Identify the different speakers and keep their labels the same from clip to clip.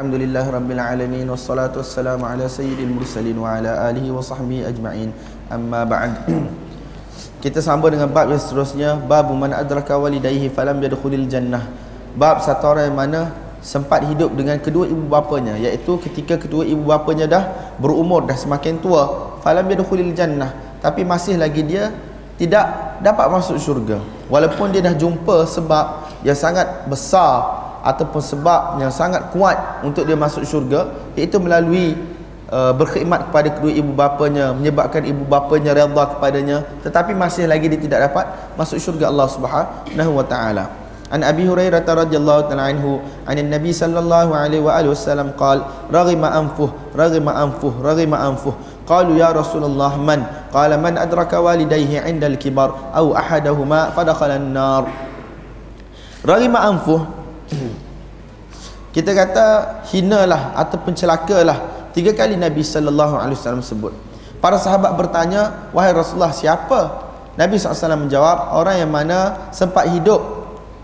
Speaker 1: Alhamdulillah Rabbil Alamin Wassalatu wassalamu ala sayyidil mursalin Wa ala alihi wa sahbihi ajma'in. Amma ba'd. Kita sambung dengan bab yang seterusnya Bab man adraka walidayhi falam yadukhulil jannah. Bab satu orang yang mana Sempat hidup dengan kedua ibu bapanya Iaitu ketika kedua ibu bapanya dah Berumur, dah semakin tua Falam yadukhulil jannah. Tapi masih lagi dia Tidak dapat masuk syurga. Walaupun dia dah jumpa sebab Yang sangat besar ataupun sebab yang sangat kuat untuk dia masuk syurga iaitu melalui uh, berkhidmat kepada kedua ibu bapanya menyebabkan ibu bapanya redha kepadanya tetapi masih lagi dia tidak dapat masuk syurga Allah Subhanahu wa taala. An Abi Hurairah radhiyallahu ta'ala anhu anin Nabi sallallahu alaihi wa alihi wasallam qala raghima anfuh raghima anfuh raghima anfuh. Qalu ya Rasulullah man? Qala man adraka walidayhi 'inda al-kibar aw ahadahuma fadakhala an-nar. Raghima anfuh kita kata hinalah ataupun celakalah tiga kali Nabi sallallahu alaihi wasallam sebut. Para sahabat bertanya wahai Rasulullah siapa? Nabi SAW menjawab orang yang mana sempat hidup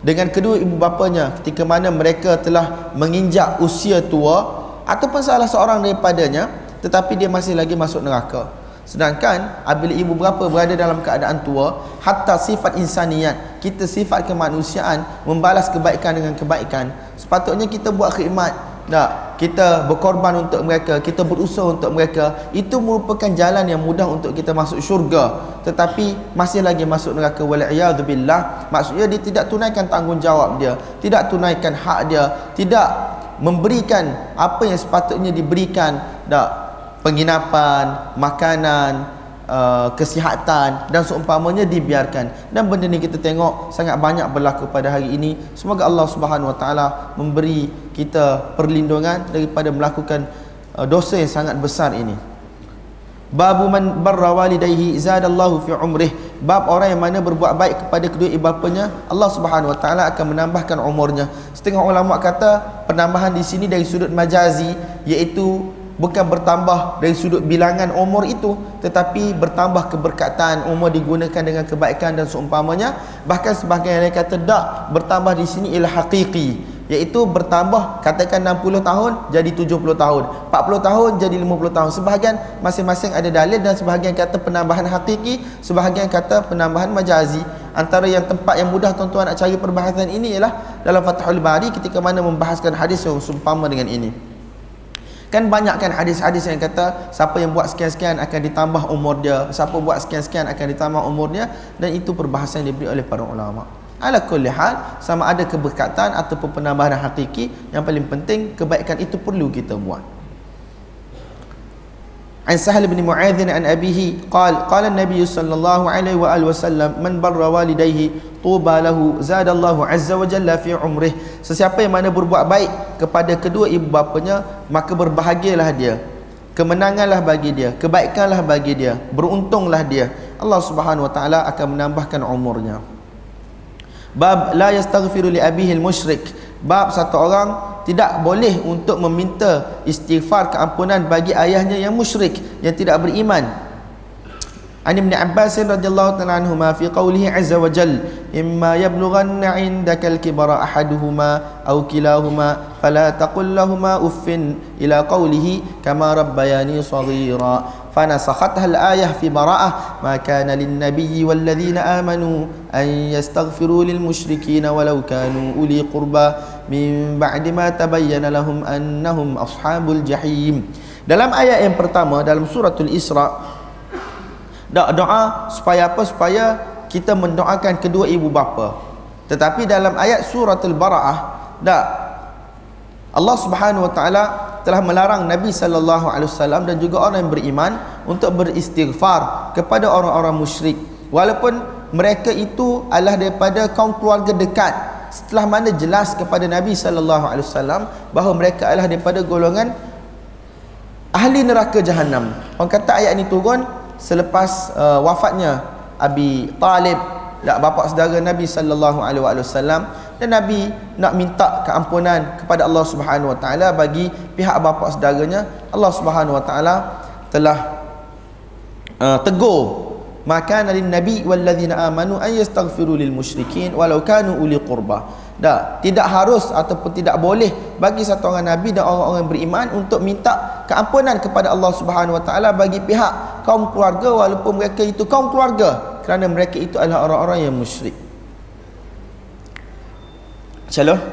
Speaker 1: dengan kedua ibu bapanya ketika mana mereka telah menginjak usia tua ataupun salah seorang daripadanya tetapi dia masih lagi masuk neraka Sedangkan apabila ibu bapa berada dalam keadaan tua, hatta sifat insaniat, kita sifat kemanusiaan membalas kebaikan dengan kebaikan. Sepatutnya kita buat khidmat, tak? Kita berkorban untuk mereka, kita berusaha untuk mereka. Itu merupakan jalan yang mudah untuk kita masuk syurga. Tetapi masih lagi masuk neraka wal billah. Maksudnya dia tidak tunaikan tanggungjawab dia, tidak tunaikan hak dia, tidak memberikan apa yang sepatutnya diberikan, tak? Penginapan, makanan, uh, kesihatan dan seumpamanya dibiarkan. Dan benda ni kita tengok sangat banyak berlaku pada hari ini. Semoga Allah Subhanahu Wa Taala memberi kita perlindungan daripada melakukan uh, dosa yang sangat besar ini. Babu man barra walidayhi zadallahu fi umrih. Bab orang yang mana berbuat baik kepada kedua ibu bapanya, Allah Subhanahu wa taala akan menambahkan umurnya. Setengah ulama kata penambahan di sini dari sudut majazi iaitu bukan bertambah dari sudut bilangan umur itu tetapi bertambah keberkatan umur digunakan dengan kebaikan dan seumpamanya. Bahkan sebahagian yang kata tak bertambah di sini ialah hakiki iaitu bertambah katakan 60 tahun jadi 70 tahun. 40 tahun jadi 50 tahun. Sebahagian masing-masing ada dalil dan sebahagian kata penambahan hakiki sebahagian kata penambahan majazi. Antara yang tempat yang mudah tuan-tuan nak cari perbahasan ini ialah dalam Fathul Bari ketika mana membahaskan hadis yang seumpama dengan ini Kan banyak kan hadis-hadis yang kata siapa yang buat sekian-sekian akan ditambah umur dia, siapa buat sekian-sekian akan ditambah umur dia dan itu perbahasan yang diberi oleh para ulama. Ala kulli hal sama ada keberkatan ataupun penambahan hakiki yang paling penting kebaikan itu perlu kita buat. عن سهل بن معاذ عن أبيه قال قال النبي صلى الله عليه وآله وسلم من بر والديه طوبى له زاد الله عز وجل في عمره sesiapa yang mana berbuat baik kepada kedua ibu bapanya maka berbahagialah dia kemenanganlah bagi dia kebaikanlah bagi dia beruntunglah dia Allah Subhanahu wa taala akan menambahkan umurnya bab la yastaghfiru li abihi al-musyrik bab satu orang tidak boleh untuk meminta istighfar keampunan bagi ayahnya yang musyrik yang tidak beriman An Ibn Abbas radhiyallahu ta'ala anhuma fi qawlihi azza wa jal imma yablughanna 'indaka al-kibara ahaduhuma aw kilahuma fala taqul lahumā uffin ila qawlihi kama rabbayani shaghira فنسختها الآية في براءة ما كان للنبي والذين آمنوا أن يستغفروا للمشركين ولو كانوا أولي قربى min ba'di ma tabayyana lahum annahum ashabul jahim. Dalam ayat yang pertama dalam suratul isra doa, doa supaya apa? Supaya kita mendoakan kedua ibu bapa. Tetapi dalam ayat suratul baraah dak. Allah Subhanahu wa taala telah melarang Nabi sallallahu alaihi wasallam dan juga orang yang beriman untuk beristighfar kepada orang-orang musyrik. Walaupun mereka itu adalah daripada kaum keluarga dekat setelah mana jelas kepada Nabi sallallahu alaihi wasallam bahawa mereka adalah daripada golongan ahli neraka jahanam. Orang kata ayat ini turun selepas uh, wafatnya Abi Talib, bapa saudara Nabi sallallahu alaihi wasallam dan Nabi nak minta keampunan kepada Allah Subhanahu Wa Taala bagi pihak bapa saudaranya Allah Subhanahu Wa Taala telah uh, tegur maka nabi nabi walladzina amanu an yastaghfiru lil musyrikin walau kanu uli qurba Dah, tidak harus ataupun tidak boleh bagi satu orang nabi dan orang-orang beriman untuk minta keampunan kepada Allah Subhanahu Wa Taala bagi pihak kaum keluarga walaupun mereka itu kaum keluarga kerana mereka itu adalah orang-orang yang musyrik. Shalom.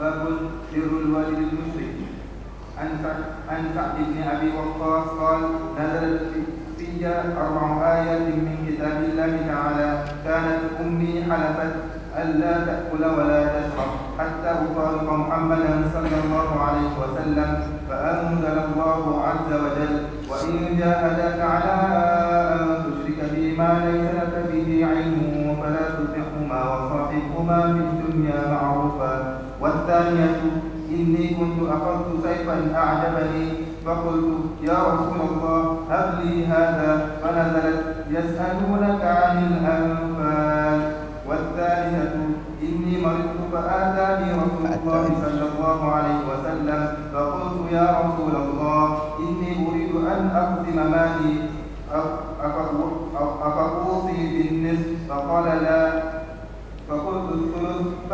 Speaker 2: Babul birrul walidil musyrik. An Sa'd bin Abi Waqqas qala fi arba'a ayatin min kitabillahi ta'ala kanat ummi halafat ألا تأكل ولا تشرب حتى أفارق محمدا صلى الله عليه وسلم فأنزل الله عز وجل وإن جاهداك على أن تشرك بي ما ليس لك به علم فلا تطعهما وصاحبهما في الدنيا معروفا والثانية إني كنت أخذت سيفا أعجبني فقلت يا رسول الله هب لي هذا فنزلت يسألونك عن الأنفال. والثالثة إني مرضت فآتاني رسول الله صلى الله عليه وسلم فقلت يا رسول الله إني أريد أن أقسم مالي أفأوصي بالنصف. فقال لا.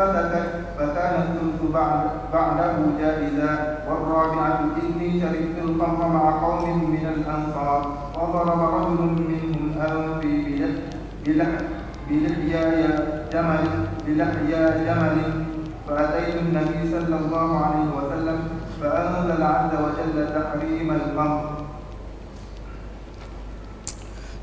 Speaker 2: الثلث فسكت فكان الثلث بعد بعده جائزا والرابعة إني شربت الخمر مع قوم من الأنصار وضرب رجل منهم أنفي بلحم بلحياي جمل بلحيا جمل فأتيت النبي صلى الله عليه وسلم فأنزل عز وجل تحريم الخمر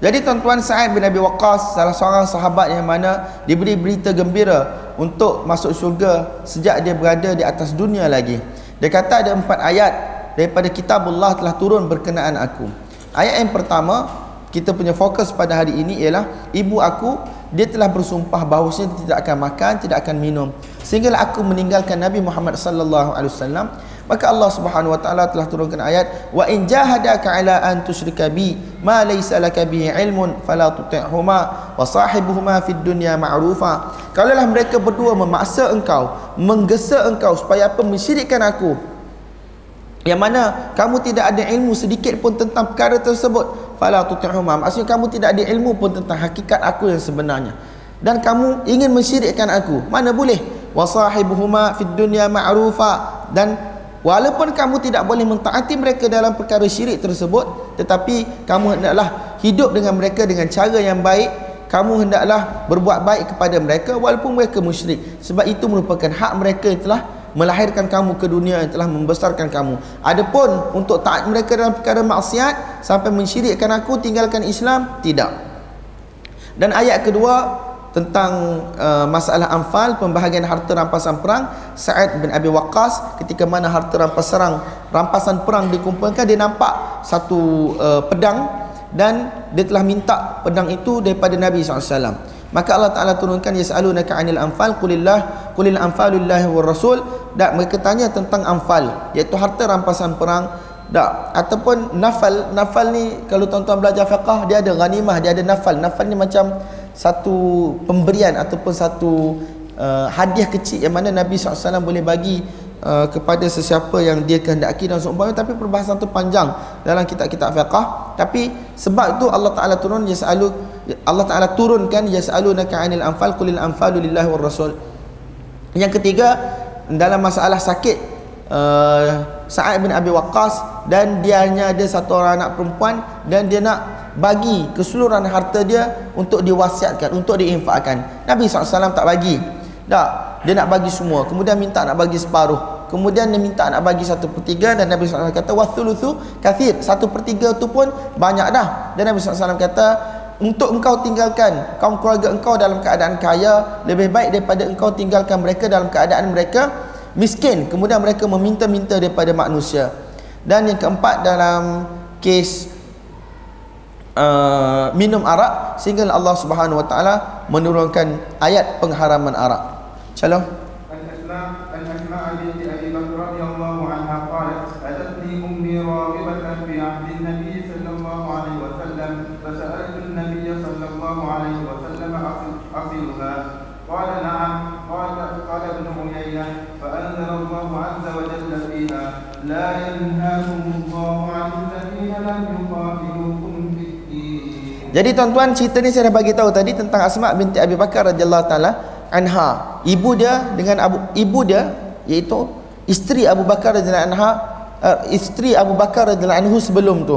Speaker 1: Jadi tuan-tuan Sa'id bin Abi Waqqas salah seorang sahabat yang mana diberi berita gembira untuk masuk syurga sejak dia berada di atas dunia lagi. Dia kata ada empat ayat daripada kitabullah telah turun berkenaan aku. Ayat yang pertama kita punya fokus pada hari ini ialah ibu aku dia telah bersumpah bahawa dia tidak akan makan, tidak akan minum. Sehinggalah aku meninggalkan Nabi Muhammad sallallahu alaihi wasallam, maka Allah Subhanahu wa taala telah turunkan ayat wa in jahadaka ala an tusyrika bi ma laysa laka bihi ilmun fala tuti'huma wa sahibuhuma fid dunya ma'rufa. Kalaulah mereka berdua memaksa engkau, menggesa engkau supaya apa? Mensyirikkan aku, yang mana kamu tidak ada ilmu sedikit pun tentang perkara tersebut fala tuti'huma. Maksudnya kamu tidak ada ilmu pun tentang hakikat aku yang sebenarnya. Dan kamu ingin mensyirikkan aku. Mana boleh? Wasahibuhuma fid dunya ma'rufa. Dan walaupun kamu tidak boleh mentaati mereka dalam perkara syirik tersebut tetapi kamu hendaklah hidup dengan mereka dengan cara yang baik kamu hendaklah berbuat baik kepada mereka walaupun mereka musyrik sebab itu merupakan hak mereka yang telah melahirkan kamu ke dunia yang telah membesarkan kamu. Adapun untuk taat mereka dalam perkara maksiat sampai mensyirikkan aku tinggalkan Islam tidak. Dan ayat kedua tentang uh, masalah anfal pembahagian harta rampasan perang Sa'ad bin Abi Waqqas ketika mana harta rampasan rampasan perang dikumpulkan dia nampak satu uh, pedang dan dia telah minta pedang itu daripada Nabi SAW maka Allah Ta'ala turunkan yas'alunaka 'anil anfal qulillah qulil anfalullahi war rasul. Dan mereka tanya tentang anfal iaitu harta rampasan perang. Tak ataupun nafal nafal ni kalau tuan-tuan belajar fiqh dia ada ghanimah dia ada nafal. Nafal ni macam satu pemberian ataupun satu uh, hadiah kecil yang mana Nabi SAW boleh bagi uh, kepada sesiapa yang dia kehendaki dan seumpamanya. Tapi perbahasan tu panjang dalam kitab-kitab fiqh tapi sebab tu Allah Taala turun yasalu Allah Taala turunkan yasalunaka 'anil anfal qulil anfalu lillahi war rasul. Yang ketiga dalam masalah sakit uh, Sa'ad bin Abi Waqqas dan dia hanya ada satu orang anak perempuan dan dia nak bagi keseluruhan harta dia untuk diwasiatkan untuk diinfakkan Nabi SAW tak bagi. Tak dia nak bagi semua. Kemudian minta nak bagi separuh. Kemudian dia minta nak bagi satu per tiga dan Nabi SAW kata wathuluthu kathir. Satu per tiga tu pun banyak dah. Dan Nabi SAW kata untuk engkau tinggalkan kaum keluarga engkau dalam keadaan kaya lebih baik daripada engkau tinggalkan mereka dalam keadaan mereka miskin kemudian mereka meminta-minta daripada manusia dan yang keempat dalam kes uh, minum arak sehingga Allah Subhanahu wa taala menurunkan ayat pengharaman arak. Shalom. Jadi tuan-tuan cerita ni saya dah bagi tahu tadi tentang Asma binti Abi Bakar radhiyallahu taala anha. Ibu dia dengan abu ibu dia iaitu isteri Abu Bakar radhiyallahu anha uh, isteri Abu Bakar radhiyallahu anhu sebelum tu.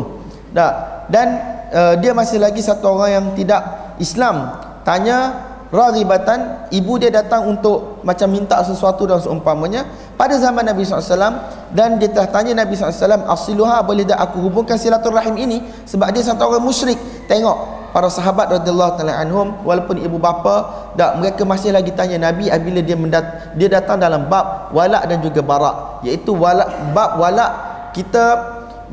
Speaker 1: Dah. Dan uh, dia masih lagi satu orang yang tidak Islam. Tanya raghibatan ibu dia datang untuk macam minta sesuatu dan seumpamanya pada zaman Nabi SAW dan dia telah tanya Nabi SAW asiluha boleh tak aku hubungkan silaturahim ini? Sebab dia satu orang musyrik. Tengok para sahabat radhiyallahu taala anhum walaupun ibu bapa tak mereka masih lagi tanya Nabi apabila dia mendat, dia datang dalam bab walak dan juga barak. Iaitu walak bab walak kita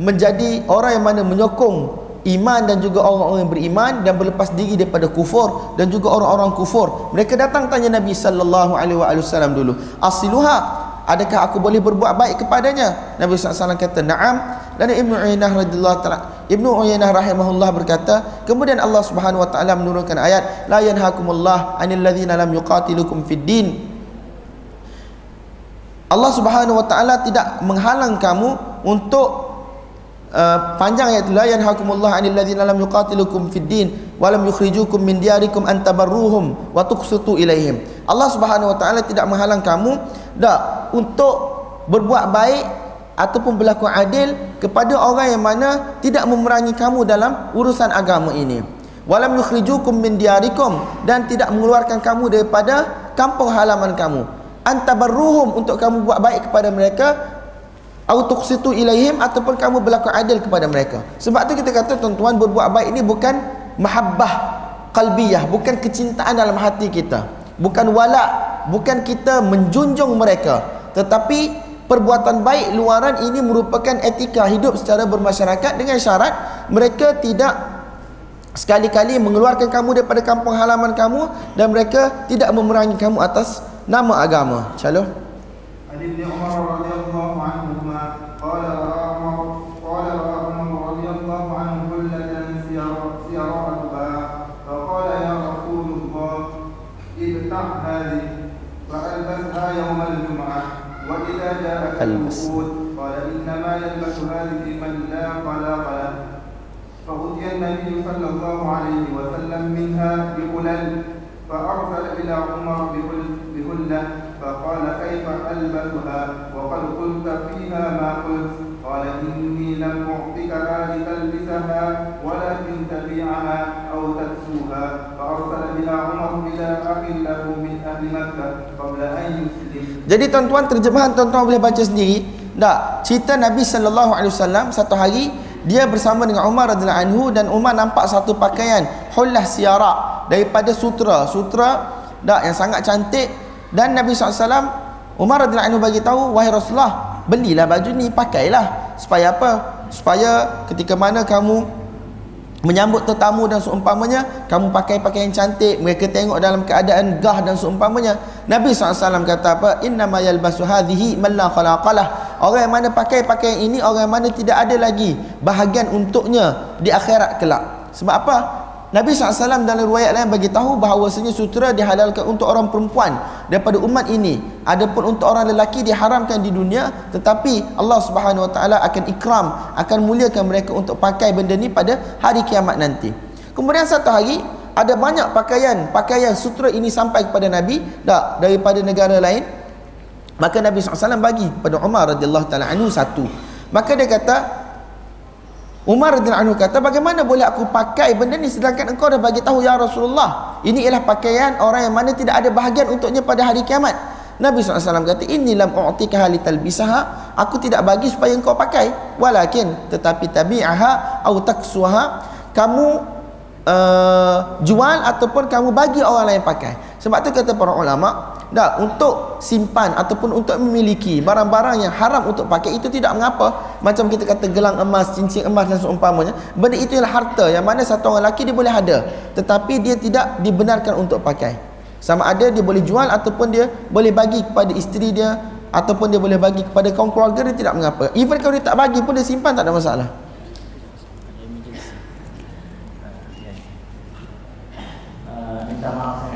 Speaker 1: menjadi orang yang mana menyokong iman dan juga orang-orang yang beriman dan berlepas diri daripada kufur dan juga orang-orang kufur. Mereka datang tanya Nabi sallallahu alaihi wasallam dulu asiluha adakah aku boleh berbuat baik kepadanya? Nabi SAW kata na'am. Dan Ibnu Uyainah radhiyallahu taala Ibnu Uyainah rahimahullah berkata kemudian Allah Subhanahu wa taala menurunkan ayat la yanhakumullah 'anil ladzina lam yuqatilukum fid din. Allah Subhanahu wa taala tidak menghalang kamu untuk Uh, panjang ayat la yanhakumullah 'anil ladzina lam yuqatilukum fid din wa lam yukhrijukum min diyarikum an tabarruhum wa tuqsitu ilaihim. Allah Subhanahu wa taala tidak menghalang kamu dak untuk berbuat baik ataupun berlaku adil kepada orang yang mana tidak memerangi kamu dalam urusan agama ini. Walam yukhrijukum min diyarikum dan tidak mengeluarkan kamu daripada kampung halaman kamu. Antabarruhum untuk kamu buat baik kepada mereka au tuqsitu ilaihim ataupun kamu berlaku adil kepada mereka sebab tu kita kata tuan-tuan berbuat baik ini bukan mahabbah qalbiyah bukan kecintaan dalam hati kita bukan wala bukan kita menjunjung mereka tetapi perbuatan baik luaran ini merupakan etika hidup secara bermasyarakat dengan syarat mereka tidak sekali-kali mengeluarkan kamu daripada kampung halaman kamu dan mereka tidak memerangi kamu atas nama agama. Calon. ألبسها وقد قلت فيها ما قلت قال إني لم أعطك ذلك تلبسها ولكن تبيعها أو تكسوها فأرسل بها عمر إلى أخ له من أهل مكة قبل أن يسلم Jadi tuan-tuan terjemahan tuan-tuan boleh baca sendiri. Tak, cerita Nabi sallallahu alaihi wasallam satu hari dia bersama dengan Umar radhiyallahu anhu dan Umar nampak satu pakaian hullah siara daripada sutra. Sutra dak yang sangat cantik dan Nabi SAW Umar radhiyallahu anhu bagi tahu wahai Rasulullah belilah baju ni pakailah. Supaya apa? Supaya ketika mana kamu menyambut tetamu dan seumpamanya kamu pakai pakaian cantik. Mereka tengok dalam keadaan gah dan seumpamanya. Nabi SAW kata apa? Innama yalbasu hadhihi man la khalaqalah. Orang yang mana pakai pakaian ini orang yang mana tidak ada lagi bahagian untuknya di akhirat kelak. Sebab apa Nabi SAW dalam riwayat lain bagi tahu bahawasanya sutera dihalalkan untuk orang perempuan daripada umat ini. Adapun untuk orang lelaki diharamkan di dunia tetapi Allah Subhanahu Wa Taala akan ikram, akan muliakan mereka untuk pakai benda ni pada hari kiamat nanti. Kemudian satu hari ada banyak pakaian, pakaian sutera ini sampai kepada Nabi tak daripada negara lain. Maka Nabi SAW bagi pada Umar radhiyallahu taala anhu satu. Maka dia kata Umar radhiyallahu anhu kata bagaimana boleh aku pakai benda ni sedangkan engkau dah bagi tahu ya Rasulullah? Ini ialah pakaian orang yang mana tidak ada bahagian untuknya pada hari kiamat. Nabi SAW kata ini lam u'tika halital bisaha aku tidak bagi supaya engkau pakai. Walakin tetapi tabi'aha atau taksuha kamu uh, jual ataupun kamu bagi orang lain pakai sebab tu kata para ulama tak, untuk simpan ataupun untuk memiliki barang-barang yang haram untuk pakai itu tidak mengapa. Macam kita kata gelang emas, cincin emas dan seumpamanya. Benda itu ialah harta yang mana satu orang lelaki dia boleh ada. Tetapi dia tidak dibenarkan untuk pakai. Sama ada dia boleh jual ataupun dia boleh bagi kepada isteri dia ataupun dia boleh bagi kepada kaum keluarga dia tidak mengapa. Even kalau dia tak bagi pun dia simpan tak ada masalah.
Speaker 3: jamaah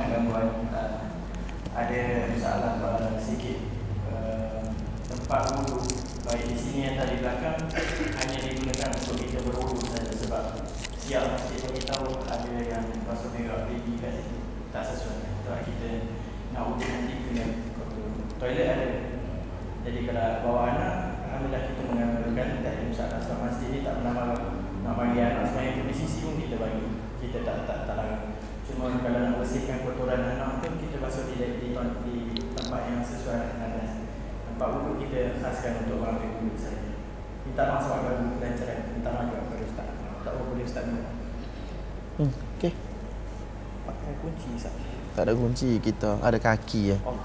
Speaker 3: tak ada kunci
Speaker 1: kita ada kaki ya
Speaker 3: oh.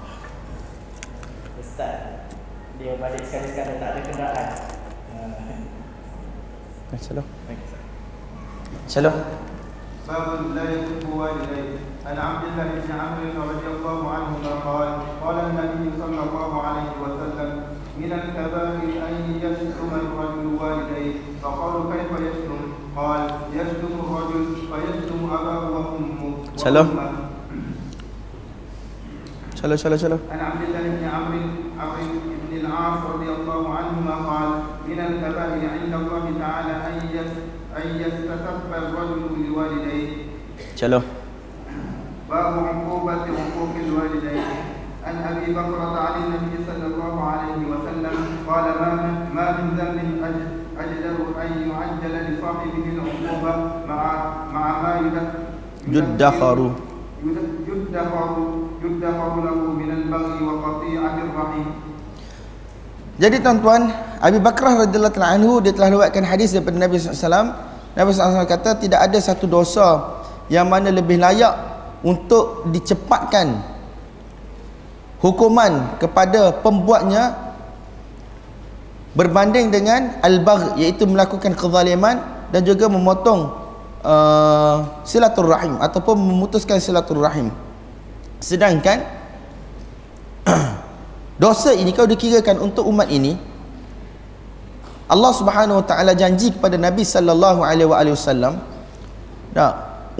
Speaker 3: ustaz dia balik sekali-sekali tak ada kenderaan
Speaker 1: Shalom. Shalom.
Speaker 2: باب لا يسب والديه عن عبد الله بن عمرو رضي الله عنهما قال قال النبي صلى الله عليه وسلم من الكبائر ان يشتم الرجل والديه فقالوا كيف يشتم قال يشتم الرجل فيشتم اباه وامه
Speaker 1: سلام شلو شلو شلو
Speaker 2: عن عبد الله بن عمرو عمرو بن العاص رضي الله عنهما قال من الكبائر عند الله تعالى أن أن يستسب الرجل لوالديه.
Speaker 1: شلو
Speaker 2: باب عقوبة عقوق الوالدين. عن أبي بكرة عن النبي صلى الله عليه وسلم قال ما من ما من ذنب أجدر أن يعجل لصاحبه العقوبة مع مع ما
Speaker 1: يدخر
Speaker 2: يدخر يدخر له من البغي وقطيعة الرحم
Speaker 1: Jadi tuan-tuan, Abi Bakrah radhiyallahu anhu dia telah riwayatkan hadis daripada Nabi SAW. Nabi SAW kata tidak ada satu dosa yang mana lebih layak untuk dicepatkan hukuman kepada pembuatnya berbanding dengan al-bagh iaitu melakukan kezaliman dan juga memotong uh, silaturrahim ataupun memutuskan silaturrahim. Sedangkan dosa ini kalau dikirakan untuk umat ini Allah Subhanahu Wa Taala janji kepada Nabi sallallahu alaihi wasallam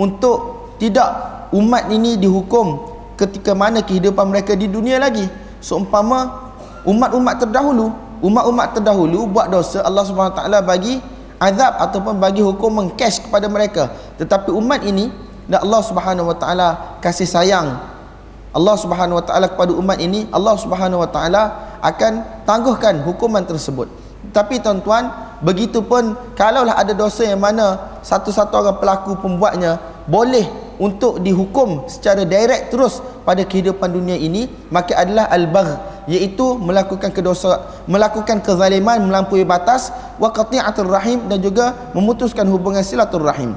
Speaker 1: untuk tidak umat ini dihukum ketika mana kehidupan mereka di dunia lagi. Seumpama umat-umat terdahulu umat-umat terdahulu buat dosa Allah Subhanahu Wa Taala bagi azab ataupun bagi hukum mengcash kepada mereka. Tetapi umat ini dan Allah Subhanahu Wa Taala kasih sayang Allah Subhanahu Wa Taala kepada umat ini Allah Subhanahu Wa Taala akan tangguhkan hukuman tersebut. Tapi tuan-tuan begitupun kalaulah ada dosa yang mana satu-satu orang pelaku pembuatnya boleh untuk dihukum secara direct terus pada kehidupan dunia ini maka adalah al-bagh iaitu melakukan kedosa melakukan kezaliman melampaui batas wa qati'atul rahim dan juga memutuskan hubungan silaturrahim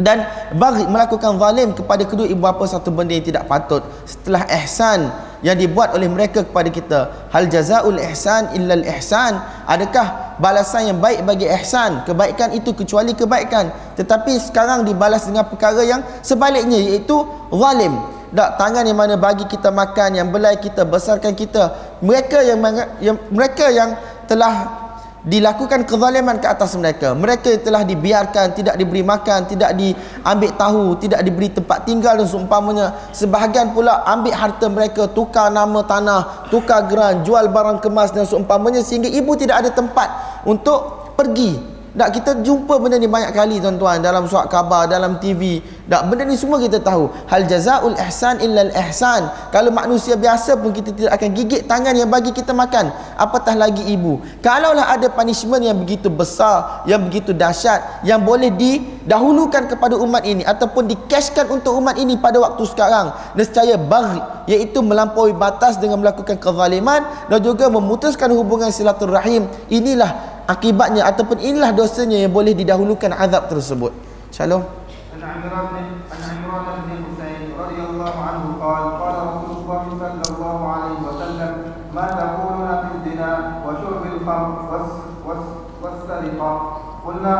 Speaker 1: dan bagi melakukan zalim kepada kedua ibu bapa satu benda yang tidak patut. Setelah ihsan yang dibuat oleh mereka kepada kita. Hal jazaul ihsan illa al ihsan. Adakah balasan yang baik bagi ihsan? Kebaikan itu kecuali kebaikan. Tetapi sekarang dibalas dengan perkara yang sebaliknya iaitu zalim. Tak tangan yang mana bagi kita makan yang belai kita besarkan kita. Mereka yang, yang mereka yang telah dilakukan kezaliman ke atas mereka. Mereka telah dibiarkan tidak diberi makan tidak diambil tahu tidak diberi tempat tinggal dan seumpamanya. Sebahagian pula ambil harta mereka tukar nama tanah tukar geran jual barang kemas dan seumpamanya sehingga ibu tidak ada tempat untuk pergi tak kita jumpa benda ni banyak kali tuan-tuan dalam surat khabar, dalam TV. Tak benda ni semua kita tahu. Hal jazaul ihsan illal ihsan. Kalau manusia biasa pun kita tidak akan gigit tangan yang bagi kita makan. Apatah lagi ibu. Kalaulah ada punishment yang begitu besar, yang begitu dahsyat, yang boleh didahulukan kepada umat ini ataupun dikashkan untuk umat ini pada waktu sekarang. Nescaya baghi iaitu melampaui batas dengan melakukan kezaliman dan juga memutuskan hubungan silaturrahim. Inilah akibatnya ataupun inilah dosanya yang boleh didahulukan azab tersebut. Shalom.
Speaker 2: قلنا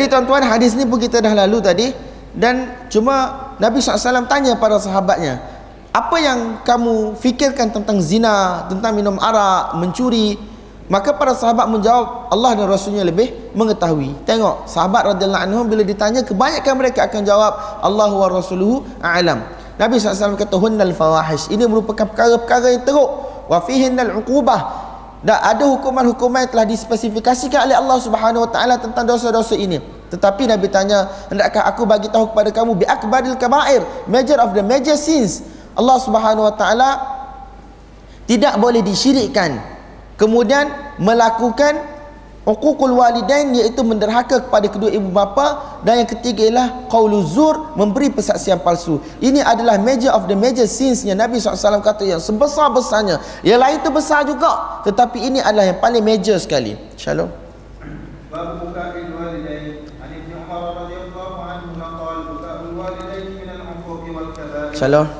Speaker 1: Jadi tuan-tuan hadis ni pun kita dah lalu tadi dan cuma Nabi SAW tanya para sahabatnya apa yang kamu fikirkan tentang zina, tentang minum arak, mencuri Maka para sahabat menjawab Allah dan Rasulnya lebih mengetahui. Tengok sahabat radhiyallahu anhum bila ditanya kebanyakan mereka akan jawab Allah wa Rasuluhu a'lam. Nabi SAW kata hunnal fawahish. Ini merupakan perkara-perkara yang teruk. Wa fihinnal uqubah. Dan ada hukuman-hukuman yang telah dispesifikasikan oleh Allah Subhanahu Wa Taala tentang dosa-dosa ini. Tetapi Nabi tanya, hendakkah aku bagi tahu kepada kamu bi akbaril kaba'ir, major of the major sins. Allah Subhanahu Wa Taala tidak boleh disyirikkan. Kemudian melakukan Uququl walidain iaitu menderhaka kepada kedua ibu bapa dan yang ketiga ialah qaulu zur memberi persaksian palsu. Ini adalah major of the major sins yang Nabi SAW kata yang sebesar-besarnya. Yang lain itu besar juga tetapi ini adalah yang paling major sekali. Shalom. Bab buka'il walidain. An Ibn Umar radhiyallahu anhu qala buka'ul walidain min al-uquq wal kaba'ir. Shalom.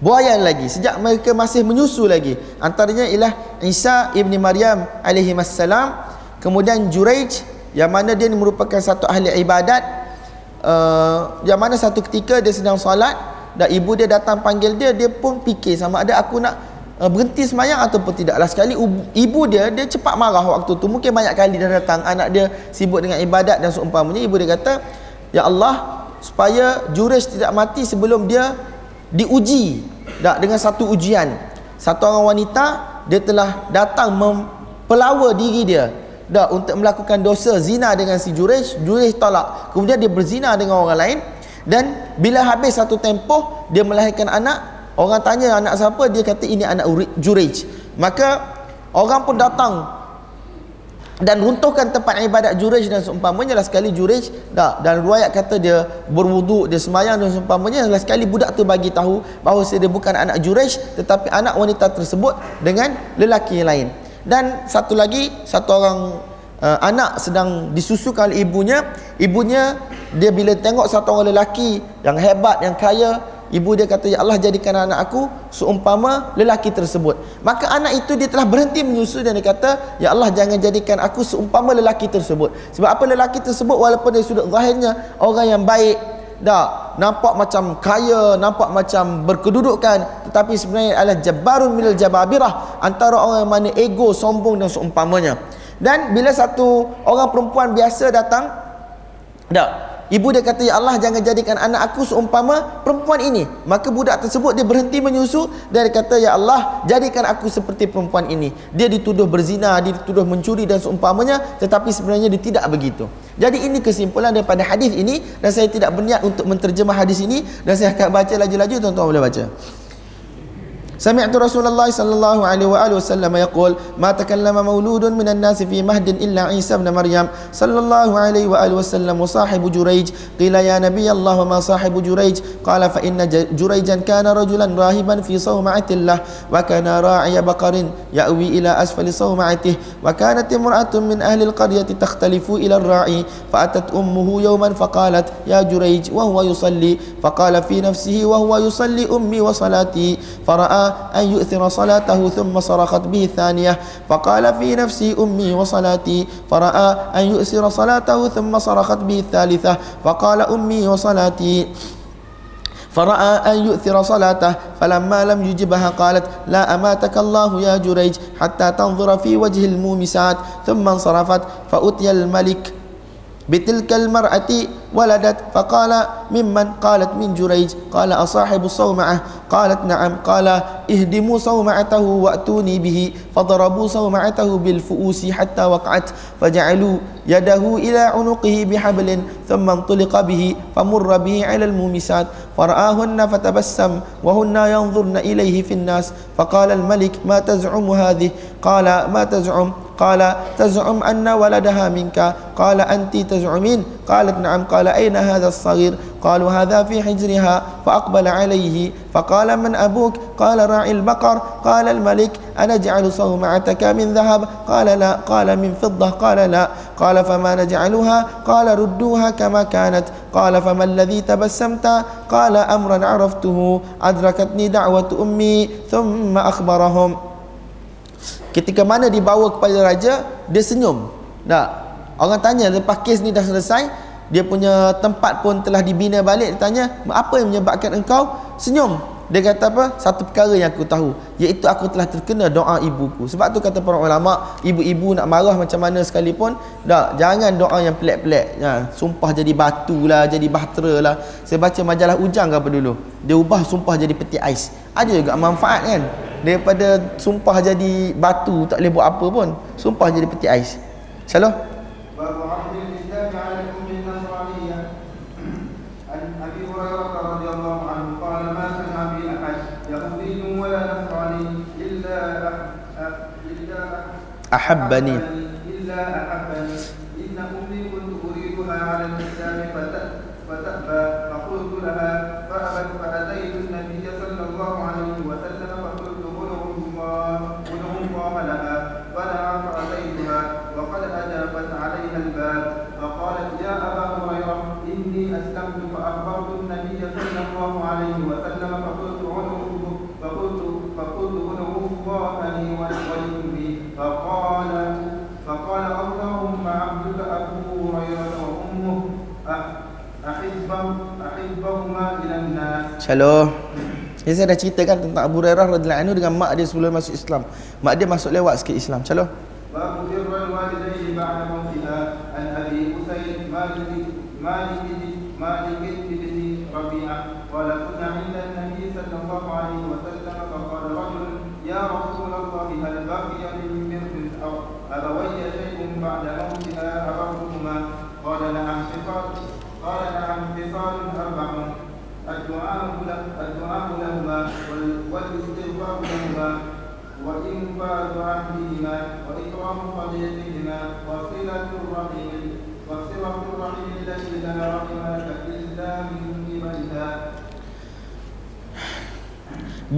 Speaker 1: buayan lagi sejak mereka masih menyusu lagi. Antaranya ialah Isa ibni Maryam alaihi wassalam kemudian Juraij yang mana dia merupakan satu ahli ibadat. Uh, yang mana satu ketika dia sedang solat dan ibu dia datang panggil dia dia pun fikir sama ada aku nak uh, berhenti semayang ataupun tidak lah sekali ibu dia dia cepat marah waktu tu. Mungkin banyak kali dia datang anak dia sibuk dengan ibadat dan seumpamanya ibu dia kata ya Allah supaya Juraij tidak mati sebelum dia diuji. Tak dengan satu ujian. Satu orang wanita dia telah datang mempelawa diri dia. Dah untuk melakukan dosa zina dengan si Jurej Jurej tolak. Kemudian dia berzina dengan orang lain. Dan bila habis satu tempoh dia melahirkan anak. Orang tanya anak siapa dia kata ini anak Jurej maka orang pun datang dan runtuhkan tempat ibadat Jurej dan seumpamanya lah sekali Jurej dah dan riwayat kata dia berwuduk dia semayang dan seumpamanya lah sekali budak tu bagi tahu bahawa dia bukan anak Jurej tetapi anak wanita tersebut dengan lelaki yang lain. Dan satu lagi satu orang uh, anak sedang disusukan oleh ibunya. Ibunya dia bila tengok satu orang lelaki yang hebat yang kaya Ibu dia kata, Ya Allah jadikan anak aku seumpama lelaki tersebut. Maka anak itu dia telah berhenti menyusu dan dia kata, Ya Allah jangan jadikan aku seumpama lelaki tersebut. Sebab apa lelaki tersebut walaupun dia sudah zahirnya orang yang baik, dah nampak macam kaya, nampak macam berkedudukan, tetapi sebenarnya adalah jabarun minal jababirah antara orang yang mana ego, sombong dan seumpamanya. Dan bila satu orang perempuan biasa datang, dah Ibu dia kata, Ya Allah jangan jadikan anak aku seumpama perempuan ini. Maka budak tersebut dia berhenti menyusu dan dia kata, Ya Allah jadikan aku seperti perempuan ini. Dia dituduh berzina, dia dituduh mencuri dan seumpamanya. Tetapi sebenarnya dia tidak begitu. Jadi ini kesimpulan daripada hadis ini. Dan saya tidak berniat untuk menterjemah hadis ini. Dan saya akan baca laju-laju, tuan-tuan boleh baca. سمعت رسول الله صلى الله عليه وآله وسلم يقول ما تكلم مولود من الناس في مهد إلا عيسى بن مريم. صلى الله عليه وآله وسلم وصاحب جريج. قيل يا نبي الله وما صاحب جريج؟ قال فإن جريجا كان رجلا راهبا في صومعة الله وكان راعي بقر يأوي إلى أسفل صومعته وكانت امرأة من أهل القرية تختلف إلى الراعي فأتت أمه يوما فقالت يا جريج وهو يصلي؟ فقال في نفسه وهو يصلي أمي وصلاتي. فرأى أن يؤثر صلاته ثم صرخت به الثانية فقال في نفسي أمي وصلاتي فرأى أن يؤثر صلاته ثم صرخت به الثالثة فقال أمي وصلاتي فرأى أن يؤثر صلاته فلما لم يجبها قالت لا أماتك الله يا جريج حتى تنظر في وجه المومسات ثم انصرفت فأتي الملك بتلك المرأة ولدت فقال ممن؟ قالت من جريج. قال أصاحب الصومعة. قالت نعم قال اهدموا صومعته وأتوني به فضربوا صومعته بالفؤوس حتى وقعت فجعلوا يده إلى عنقه بحبل ثم انطلق به فمر به على المومسات فرآهن فتبسم وهن ينظرن إليه في الناس فقال الملك ما تزعم هذه؟ قال ما تزعم؟ قال تزعم أن ولدها منك قال أنت تزعمين؟ قالت نعم قال أين هذا الصغير؟ قالوا هذا في حجرها فأقبل عليه فقال من أبوك؟ قال راعي البقر. قال الملك أنا جعل صومعتك من ذهب؟ قال لا. قال من فضة؟ قال لا. قال فما نجعلها؟ قال ردوها كما كانت. قال فما الذي تبسمت؟ قال أمرا عرفته أدركتني دعوة أمي ثم أخبرهم. Ketika mana dibawa kepada raja? Dia senyum. Tak Orang tanya lepas kes ni dah selesai Dia punya tempat pun telah dibina balik. Dia tanya Apa yang menyebabkan engkau? Senyum. Dia kata apa? Satu perkara yang aku tahu Iaitu aku telah terkena doa ibuku. Sebab tu kata para ulama Ibu-ibu nak marah macam mana sekalipun tak, Jangan doa yang pelik-pelik. Ya, Sumpah jadi batu lah Jadi bahtera lah Saya baca majalah Ujang ke apa dulu Dia ubah sumpah jadi peti ais. Ada juga manfaat kan? Daripada sumpah jadi batu Tak boleh buat apa pun Sumpah jadi peti ais. Shalom أحبني. Hello. Ya, saya dah ceritakan tentang Abu Hurairah radhiyallahu anhu dengan mak dia sebelum masuk Islam. Mak dia masuk lewat sikit Islam.
Speaker 2: Hello.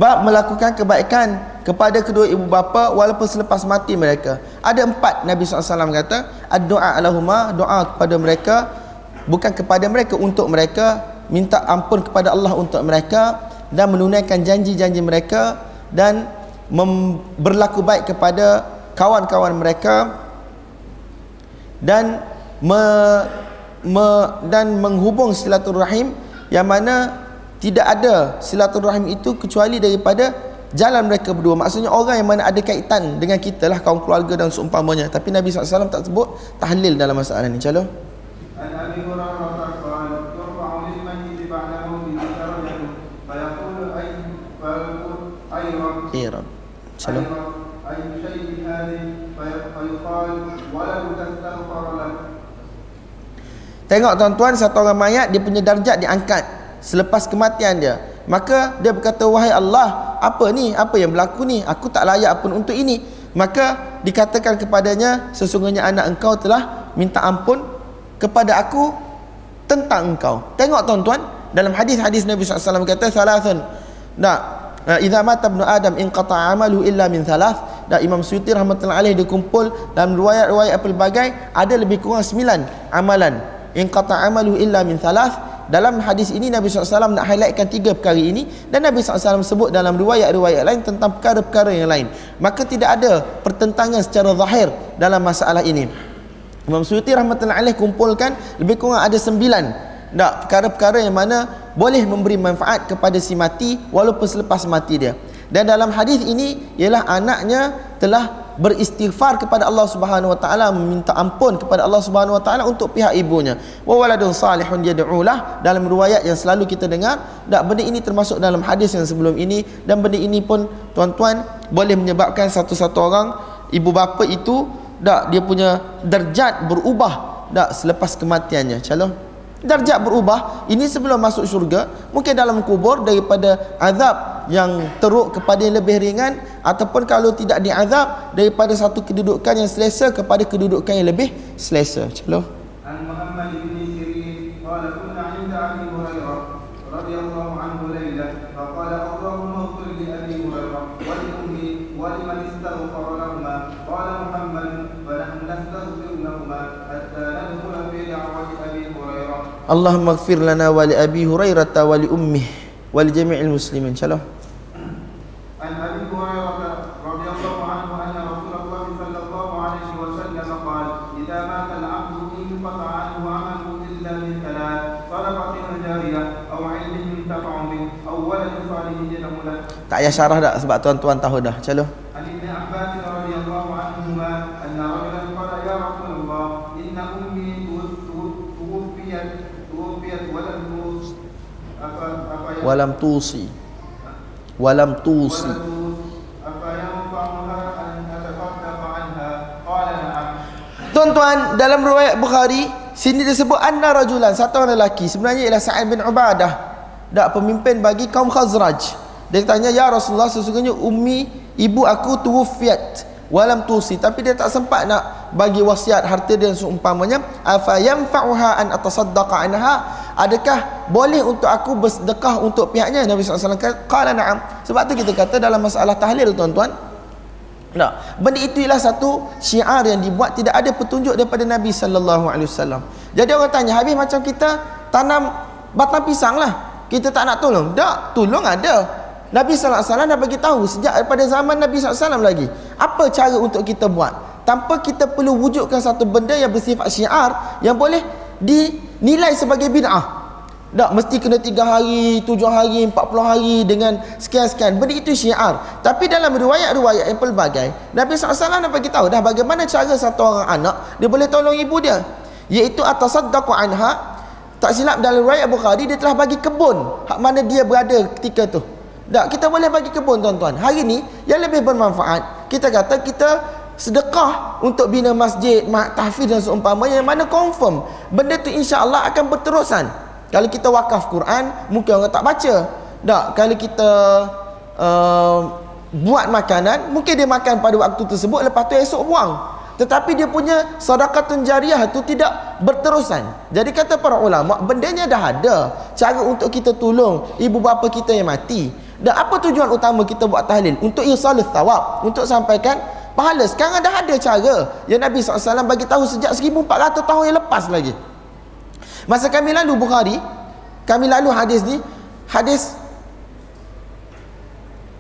Speaker 1: Bab melakukan kebaikan kepada kedua ibu bapa walaupun selepas mati mereka. Ada empat Nabi SAW kata, Ad-doa alahuma, doa kepada mereka, bukan kepada mereka, untuk mereka, minta ampun kepada Allah untuk mereka, dan menunaikan janji-janji mereka, dan berlaku baik kepada kawan-kawan mereka, dan me, me, dan menghubung silaturahim yang mana tidak ada silaturahim itu kecuali daripada jalan mereka berdua. Maksudnya orang yang mana ada kaitan dengan kita lah kaum keluarga dan seumpamanya. Tapi Nabi SAW tak sebut tahlil dalam masalah ni. Calon. Salam. Tengok tuan-tuan satu orang mayat dia punya darjat diangkat selepas kematian dia. Maka dia berkata wahai Allah apa ni? Apa yang berlaku ni? Aku tak layak pun untuk ini. Maka dikatakan kepadanya sesungguhnya anak engkau telah minta ampun kepada aku tentang engkau. Tengok tuan-tuan dalam hadis-hadis Nabi SAW kata salasun. Nak idza mata ibnu adam in qata amalu illa min thalath. Dan Imam Suyuti rahmatullahi alaih dia kumpul dalam riwayat-riwayat pelbagai ada lebih kurang sembilan amalan. In qata amalu illa min thalath dalam hadis ini Nabi SAW nak highlightkan tiga perkara ini dan Nabi SAW sebut dalam riwayat-riwayat lain tentang perkara-perkara yang lain. Maka tidak ada pertentangan secara zahir dalam masalah ini. Imam Suyuti rahmatullahi alaih kumpulkan lebih kurang ada sembilan. Tak perkara-perkara yang mana boleh memberi manfaat kepada si mati walaupun selepas mati dia. Dan dalam hadis ini ialah anaknya telah beristighfar kepada Allah Subhanahu wa taala meminta ampun kepada Allah Subhanahu wa taala untuk pihak ibunya. Wa waladun salihun yad'ulah. Dalam riwayat yang selalu kita dengar tak benda ini termasuk dalam hadis yang sebelum ini. Dan benda ini pun tuan-tuan boleh menyebabkan satu-satu orang ibu bapa itu tak dia punya derjat berubah tak selepas kematiannya. Calon darjat berubah ini sebelum masuk syurga mungkin dalam kubur daripada azab yang teruk kepada yang lebih ringan ataupun kalau tidak diazab daripada satu kedudukan yang selesa kepada kedudukan yang lebih selesa.
Speaker 2: Hello. Al Muhammad ibn Sirin qala Allahumma ighfir lana wa li Abi Hurairah wa li ummi wa li jami'il muslimin. Shalom.
Speaker 1: Tak payah syarah dah sebab tuan-tuan tahu dah.
Speaker 2: Calon.
Speaker 1: walam tusi walam tusi Tuan-tuan, dalam riwayat Bukhari, sini disebut anna rajulan, satu orang lelaki. Sebenarnya ialah Sa'id bin Ubadah. Dak pemimpin bagi kaum Khazraj. Dia tanya, "Ya Rasulullah, sesungguhnya ummi, ibu aku tuwfiyat walam tusi, tapi dia tak sempat nak bagi wasiat harta dia seumpamanya, afa yanfa'uha an atasaddaqa anha?" Adakah boleh untuk aku bersedekah untuk pihaknya? Nabi SAW kata, "Qala na'am." Sebab tu kita kata dalam masalah tahlil tuan-tuan, Tak. Benda ialah satu syiar yang dibuat tidak ada petunjuk daripada Nabi sallallahu alaihi wasallam. Jadi orang tanya, habis macam kita tanam batang pisang lah. Kita tak nak tolong. Tak, tolong ada. Nabi sallallahu alaihi wasallam dah bagi tahu sejak daripada zaman Nabi sallallahu alaihi wasallam lagi. Apa cara untuk kita buat? Tanpa kita perlu wujudkan satu benda yang bersifat syiar yang boleh dinilai sebagai bid'ah. Tak, mesti kena 3 hari, 7 hari, 40 hari dengan sekian-sekian. Benda itu syiar. Tapi dalam riwayat-riwayat yang pelbagai, Nabi SAW dah tahu dah bagaimana cara satu orang anak dia boleh tolong ibu dia. Iaitu atasaddaqu anha. Tak silap dalam riwayat Bukhari dia telah bagi kebun hak mana dia berada ketika tu. Tak, kita boleh bagi kebun tuan-tuan. Hari ni yang lebih bermanfaat, kita kata kita sedekah untuk bina masjid, mak tahfiz dan seumpamanya yang mana confirm benda tu insya-Allah akan berterusan. Kalau kita wakaf Quran, mungkin orang tak baca. Tak, kalau kita uh, buat makanan, mungkin dia makan pada waktu tersebut, lepas tu esok buang. Tetapi dia punya sedekatun jariah tu tidak berterusan. Jadi kata para ulama, bendanya dah ada. Cara untuk kita tolong ibu bapa kita yang mati. Dan apa tujuan utama kita buat tahlil? Untuk irsalus thawab, untuk sampaikan pahala. Sekarang dah ada cara yang Nabi SAW bagi tahu sejak 1400 tahun yang lepas lagi. Masa kami lalu Bukhari, kami lalu hadis ni, hadis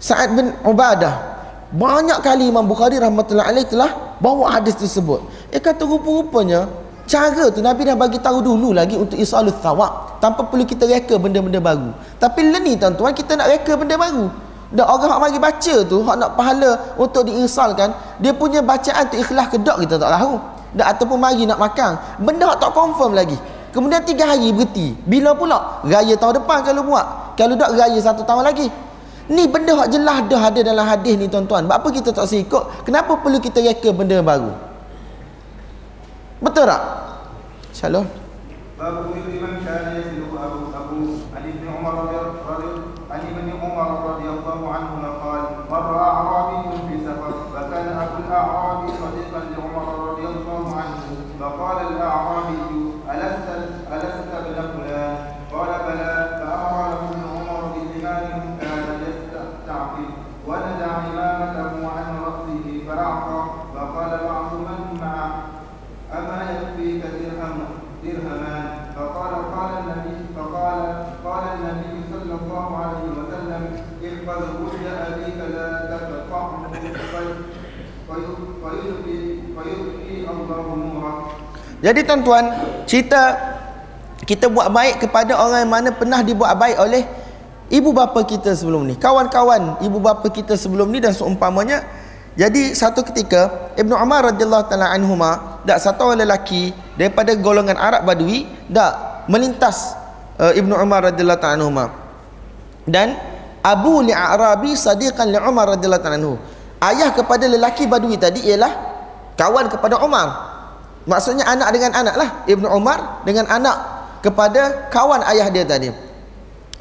Speaker 1: Sa'ad bin Ubadah. Banyak kali Imam Bukhari rahmatullahi alaih telah bawa hadis tersebut. Eh kata rupa-rupanya cara tu Nabi dah bagi tahu dulu lagi untuk isalul thawab tanpa perlu kita reka benda-benda baru. Tapi ni tuan-tuan kita nak reka benda baru. Dan orang hak mari baca tu hak nak pahala untuk diinsalkan, dia punya bacaan tu ikhlas ke tak kita tak tahu. Dan ataupun mari nak makan, benda hak tak confirm lagi. Kemudian tiga hari berhenti. Bila pula? Raya tahun depan kalau buat. Kalau tak raya satu tahun lagi. Ni benda hak jelas dah ada dalam hadis ni tuan-tuan. Apa kita tak seikut? Kenapa perlu kita reka benda baru? Betul tak? Shalom.
Speaker 2: Babu iman kana yasilu
Speaker 1: Jadi tuan-tuan, cerita kita buat baik kepada orang yang mana pernah dibuat baik oleh ibu bapa kita sebelum ni. Kawan-kawan ibu bapa kita sebelum ni dan seumpamanya. Jadi satu ketika Ibnu Umar radhiyallahu taala anhuma dak satu orang lelaki daripada golongan Arab Badui dak melintas uh, Ibnu Umar radhiyallahu taala anhuma. Dan Abu li Arabi sadiqan li Umar radhiyallahu taala anhu. Ayah kepada lelaki Badui tadi ialah kawan kepada Umar. Maksudnya anak dengan anak lah Ibnu Umar dengan anak kepada kawan ayah dia tadi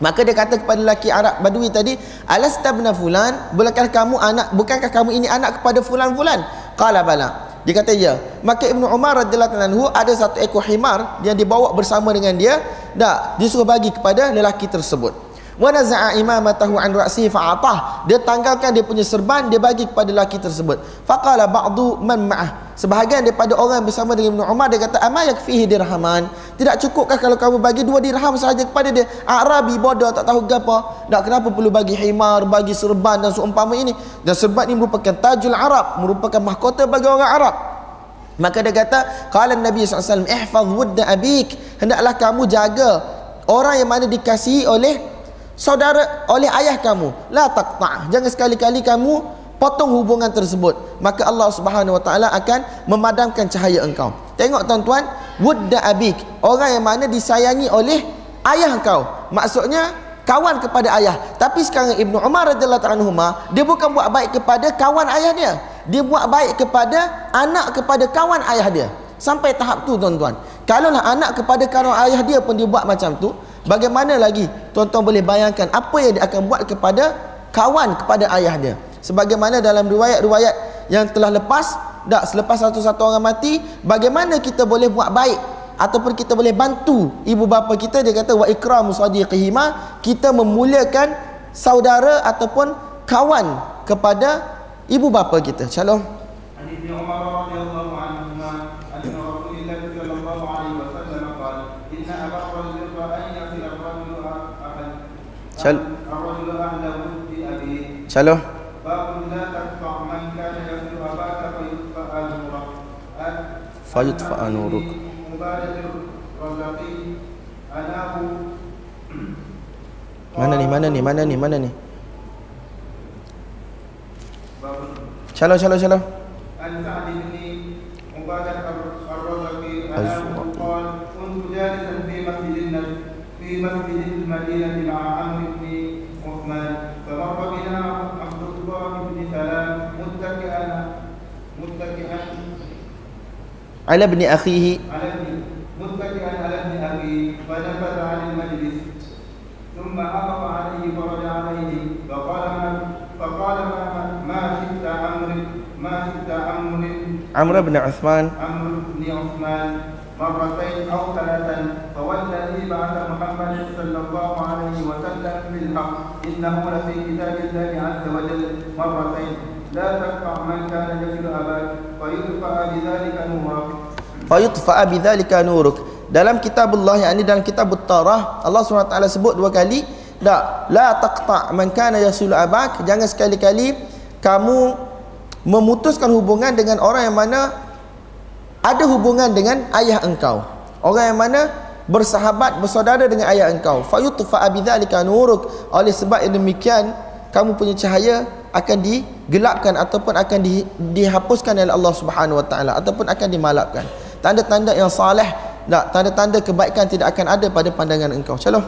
Speaker 1: Maka dia kata kepada lelaki Arab Badui tadi, "Alastabna fulan? Bukankah kamu anak bukankah kamu ini anak kepada fulan-fulan?" Qala bala. Dia kata ya. Maka Ibnu Umar radhiyallahu anhu ada satu ekor himar yang dibawa bersama dengan dia, dak disuruh bagi kepada lelaki tersebut wa naza'a imamatahu an ra'si fa'atah. Dia tanggalkan dia punya serban dia bagi kepada lelaki tersebut. Faqala ba'du man ma'ah. Sebahagian daripada orang yang bersama dengan Ibnu Umar dia kata ama yakfihi dirhaman? Tidak cukupkah kalau kamu bagi dua dirham sahaja kepada dia? Arabi bodoh tak tahu apa tak kenapa perlu bagi himar bagi serban dan seumpama ini? Dan serban ini merupakan tajul Arab merupakan mahkota bagi orang Arab. Maka dia kata, qala Nabi SAW, ihfaz wudda abik. Hendaklah kamu jaga orang yang mana dikasihi oleh saudara oleh ayah kamu la taqta. Jangan sekali-kali kamu potong hubungan tersebut. Maka Allah Subhanahu wa taala akan memadamkan cahaya engkau. Tengok tuan-tuan wudda abik orang yang mana disayangi oleh ayah kau. Maksudnya kawan kepada ayah. Tapi sekarang Ibnu Umar radhiyallahu anhu dia bukan buat baik kepada kawan ayah dia. Dia buat baik kepada anak kepada kawan ayah dia. Sampai tahap tu tuan-tuan. Kalaulah anak kepada kawan ayah dia pun dia buat macam tu Bagaimana lagi tuan-tuan boleh bayangkan apa yang dia akan buat kepada kawan kepada ayah dia. Sebagaimana dalam riwayat-riwayat yang telah lepas, tak selepas satu-satu orang mati, bagaimana kita boleh buat baik ataupun kita boleh bantu ibu bapa kita dia kata wa ikramu sadiqihima kita memuliakan saudara ataupun kawan kepada ibu bapa kita. Shalom. چلو فيطفى نورك منني منني منني منني. شلو شلو شلو؟ أن تعلمني مبادرة الرجل أنا قال كنت جالسا
Speaker 2: في مسجد في مسجد المدينة مع عمرو بن عثمان فمر بنا عبد الله بن سلام متكئا متكئا
Speaker 1: على ابن أخيه.
Speaker 2: على ابن متكئا على ابن أخيه فنفذ عن المجلس. ثم أغض عليه فرجع عليه فقال ما فقال ما ما شئت عمرو ما شئت عمرو
Speaker 1: عمرو بن عثمان.
Speaker 2: عمرو بن عثمان. مرتين أو ثلاثا فوالذي بعث محمد صلى الله عليه وسلم بالحق إنه لفي كتاب الله عز وجل مرتين لا تقطع من كان يجل أباك فيطفأ بذلك نورك
Speaker 1: فيطفأ بذلك نورك dalam kitab Allah yang ini dalam kitab Tarah Allah SWT sebut dua kali tak la taqta man kana yasul abak jangan sekali-kali kamu memutuskan hubungan dengan orang yang mana ada hubungan dengan ayah engkau. Orang yang mana bersahabat bersaudara dengan ayah engkau. Fayutfa bidzalika nuruk. Oleh sebab yang demikian kamu punya cahaya akan digelapkan ataupun akan di, dihapuskan oleh Allah Subhanahu wa taala ataupun akan dimalapkan. Tanda-tanda yang saleh tak? Tanda-tanda kebaikan tidak akan ada pada pandangan engkau. Calon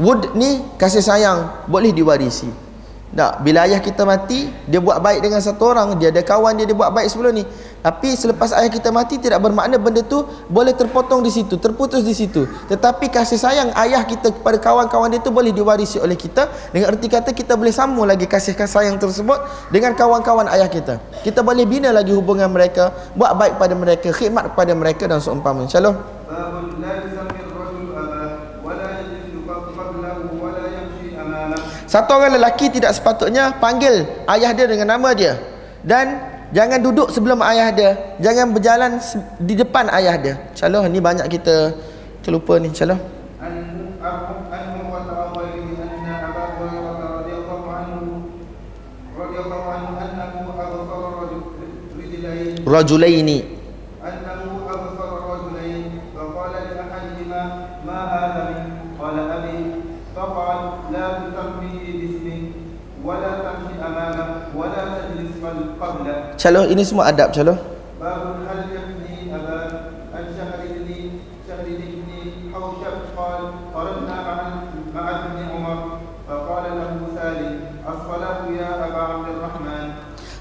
Speaker 1: Wood ni kasih sayang boleh diwarisi. Tak, bila ayah kita mati, dia buat baik dengan satu orang, dia ada kawan dia dia buat baik sebelum ni. Tapi selepas ayah kita mati tidak bermakna benda tu boleh terpotong di situ, terputus di situ. Tetapi kasih sayang ayah kita kepada kawan-kawan dia tu boleh diwarisi oleh kita dengan erti kata kita boleh sambung lagi kasih sayang tersebut dengan kawan-kawan ayah kita. Kita boleh bina lagi hubungan mereka, buat baik pada mereka, khidmat kepada mereka dan seumpama. Insyaallah. Satu orang lelaki tidak sepatutnya panggil ayah dia dengan nama dia dan jangan duduk sebelum ayah dia, jangan berjalan di depan ayah dia. Insyaallah ni banyak kita terlupa ni insyaallah. Rajulaini Caloh ini semua adab caloh.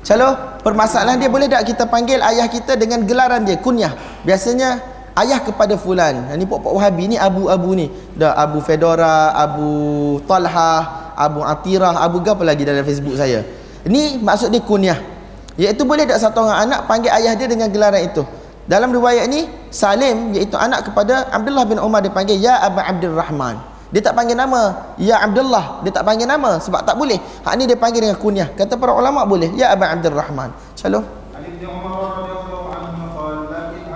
Speaker 1: Caloh, permasalahan dia boleh tak kita panggil ayah kita dengan gelaran dia, kunyah. Biasanya ayah kepada fulan. Ini pokok-pokok Wahabi ni Abu-abu ni. Dah Abu Fedora, Abu Talha, Abu Atirah, Abu apa lagi dalam Facebook saya. Ini maksud dia kunyah. Iaitu boleh tak satu orang anak panggil ayah dia dengan gelaran itu? Dalam riwayat ni Salim iaitu anak kepada Abdullah bin Umar dia panggil Ya Abu Abdul Rahman. Dia tak panggil nama Ya Abdullah. Dia tak panggil nama sebab tak boleh. Hak ni dia panggil dengan kunyah. Kata para ulama boleh. Ya Abu Abdul Rahman. Shalom.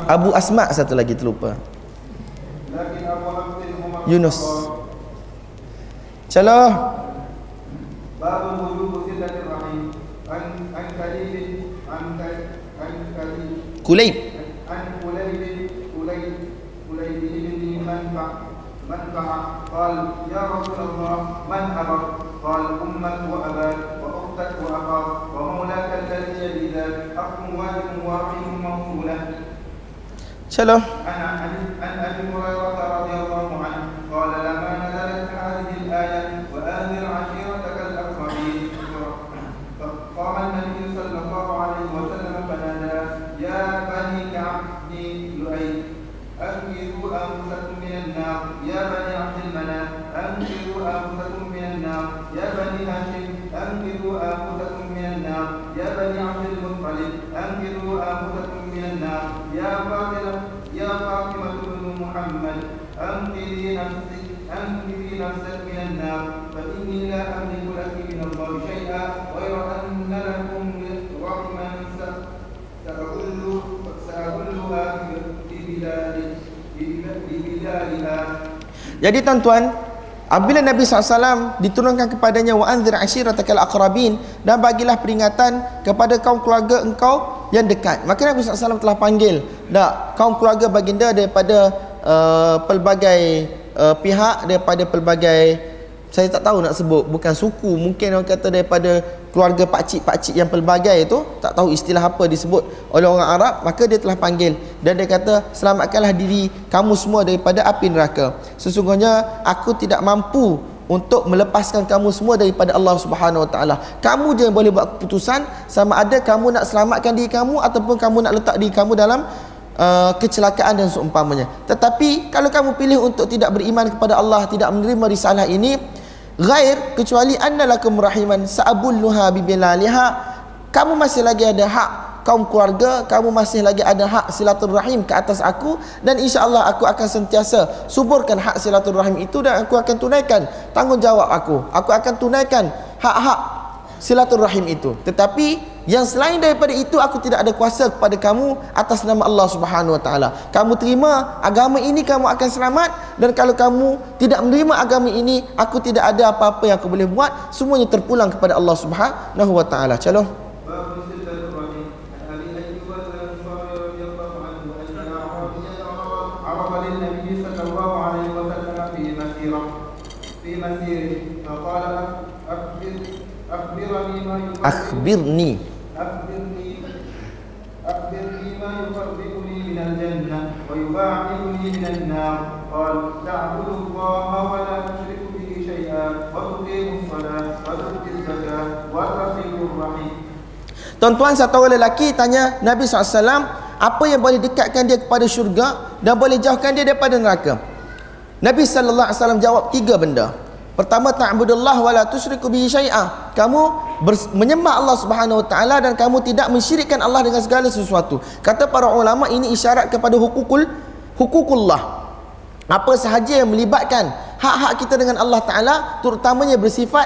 Speaker 1: Abu Asma' satu lagi terlupa. Yunus. Shalom.
Speaker 2: Babu كليب. عن كليب كليب كليب بن منفع منفع قال يا رسول الله من أبر قال أمك وأباك وأختك وأخاك ومولاك الذي يليك حق واجب ورحم موصولة
Speaker 1: Shalom
Speaker 2: عن أبي هريرة رضي الله عنه.
Speaker 1: Jadi tuan-tuan Apabila Nabi SAW diturunkan kepadanya wa anzir ashiratakal aqrabin dan bagilah peringatan kepada kaum keluarga engkau yang dekat. Maka Nabi SAW telah panggil dak kaum keluarga baginda daripada uh, pelbagai uh, pihak daripada pelbagai saya tak tahu nak sebut bukan suku mungkin orang kata daripada keluarga pakcik-pakcik yang pelbagai itu tak tahu istilah apa disebut oleh orang Arab maka dia telah panggil dan dia kata selamatkanlah diri kamu semua daripada api neraka sesungguhnya aku tidak mampu untuk melepaskan kamu semua daripada Allah Subhanahu Wa Taala. Kamu je yang boleh buat keputusan sama ada kamu nak selamatkan diri kamu ataupun kamu nak letak diri kamu dalam uh, kecelakaan dan seumpamanya. Tetapi kalau kamu pilih untuk tidak beriman kepada Allah, tidak menerima risalah ini, ghair kecuali annalakum rahiman sa'abulluha bibilaliha. Kamu masih lagi ada hak kaum keluarga kamu masih lagi ada hak silaturahim ke atas aku dan insya-Allah aku akan sentiasa suburkan hak silaturahim itu dan aku akan tunaikan tanggungjawab aku. Aku akan tunaikan hak-hak silaturahim itu. Tetapi yang selain daripada itu aku tidak ada kuasa kepada kamu atas nama Allah Subhanahu Wa Taala. Kamu terima agama ini kamu akan selamat dan kalau kamu tidak menerima agama ini aku tidak ada apa-apa yang aku boleh buat. Semuanya terpulang kepada Allah Subhanahu Wa Taala. Calon. Akhbirni
Speaker 2: ويباعدني من النار قال تعبد الله ولا تشرك به شيئا وتقيم الصلاه وتؤتي الزكاه وتصل الرحم
Speaker 1: Tuan-tuan satu orang lelaki tanya Nabi SAW apa yang boleh dekatkan dia kepada syurga dan boleh jauhkan dia daripada neraka. Nabi sallallahu alaihi wasallam jawab tiga benda. Pertama ta'budullah wa la tusyriku bihi syai'a. Kamu bers- menyembah Allah Subhanahu wa taala dan kamu tidak mensyirikkan Allah dengan segala sesuatu. Kata para ulama ini isyarat kepada hukukul hukukullah. Apa sahaja yang melibatkan hak-hak kita dengan Allah taala terutamanya bersifat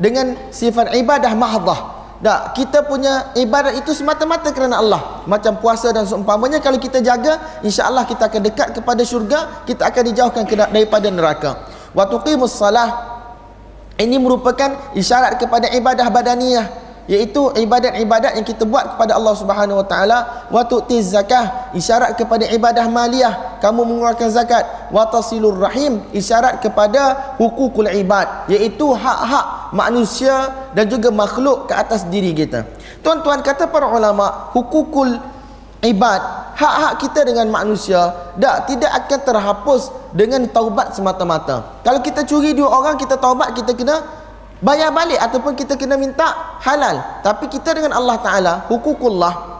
Speaker 1: dengan sifat ibadah mahdah. Tak, kita punya ibadat itu semata-mata kerana Allah. Macam puasa dan seumpamanya kalau kita jaga, insya-Allah kita akan dekat kepada syurga, kita akan dijauhkan daripada neraka. Wa tuqimus salah. Ini merupakan isyarat kepada ibadah badaniyah iaitu ibadat-ibadat yang kita buat kepada Allah Subhanahu wa taala. Wa tu'tiz zakah isyarat kepada ibadah maliyah. Kamu mengeluarkan zakat. Wa tasilur rahim isyarat kepada hukukul ibad. Iaitu hak-hak manusia dan juga makhluk ke atas diri kita. Tuan-tuan kata para ulama hukukul ibad hak-hak kita dengan manusia tak tidak akan terhapus dengan taubat semata-mata. Kalau kita curi dua orang kita taubat kita kena bayar balik ataupun kita kena minta halal tapi kita dengan Allah Taala hukukullah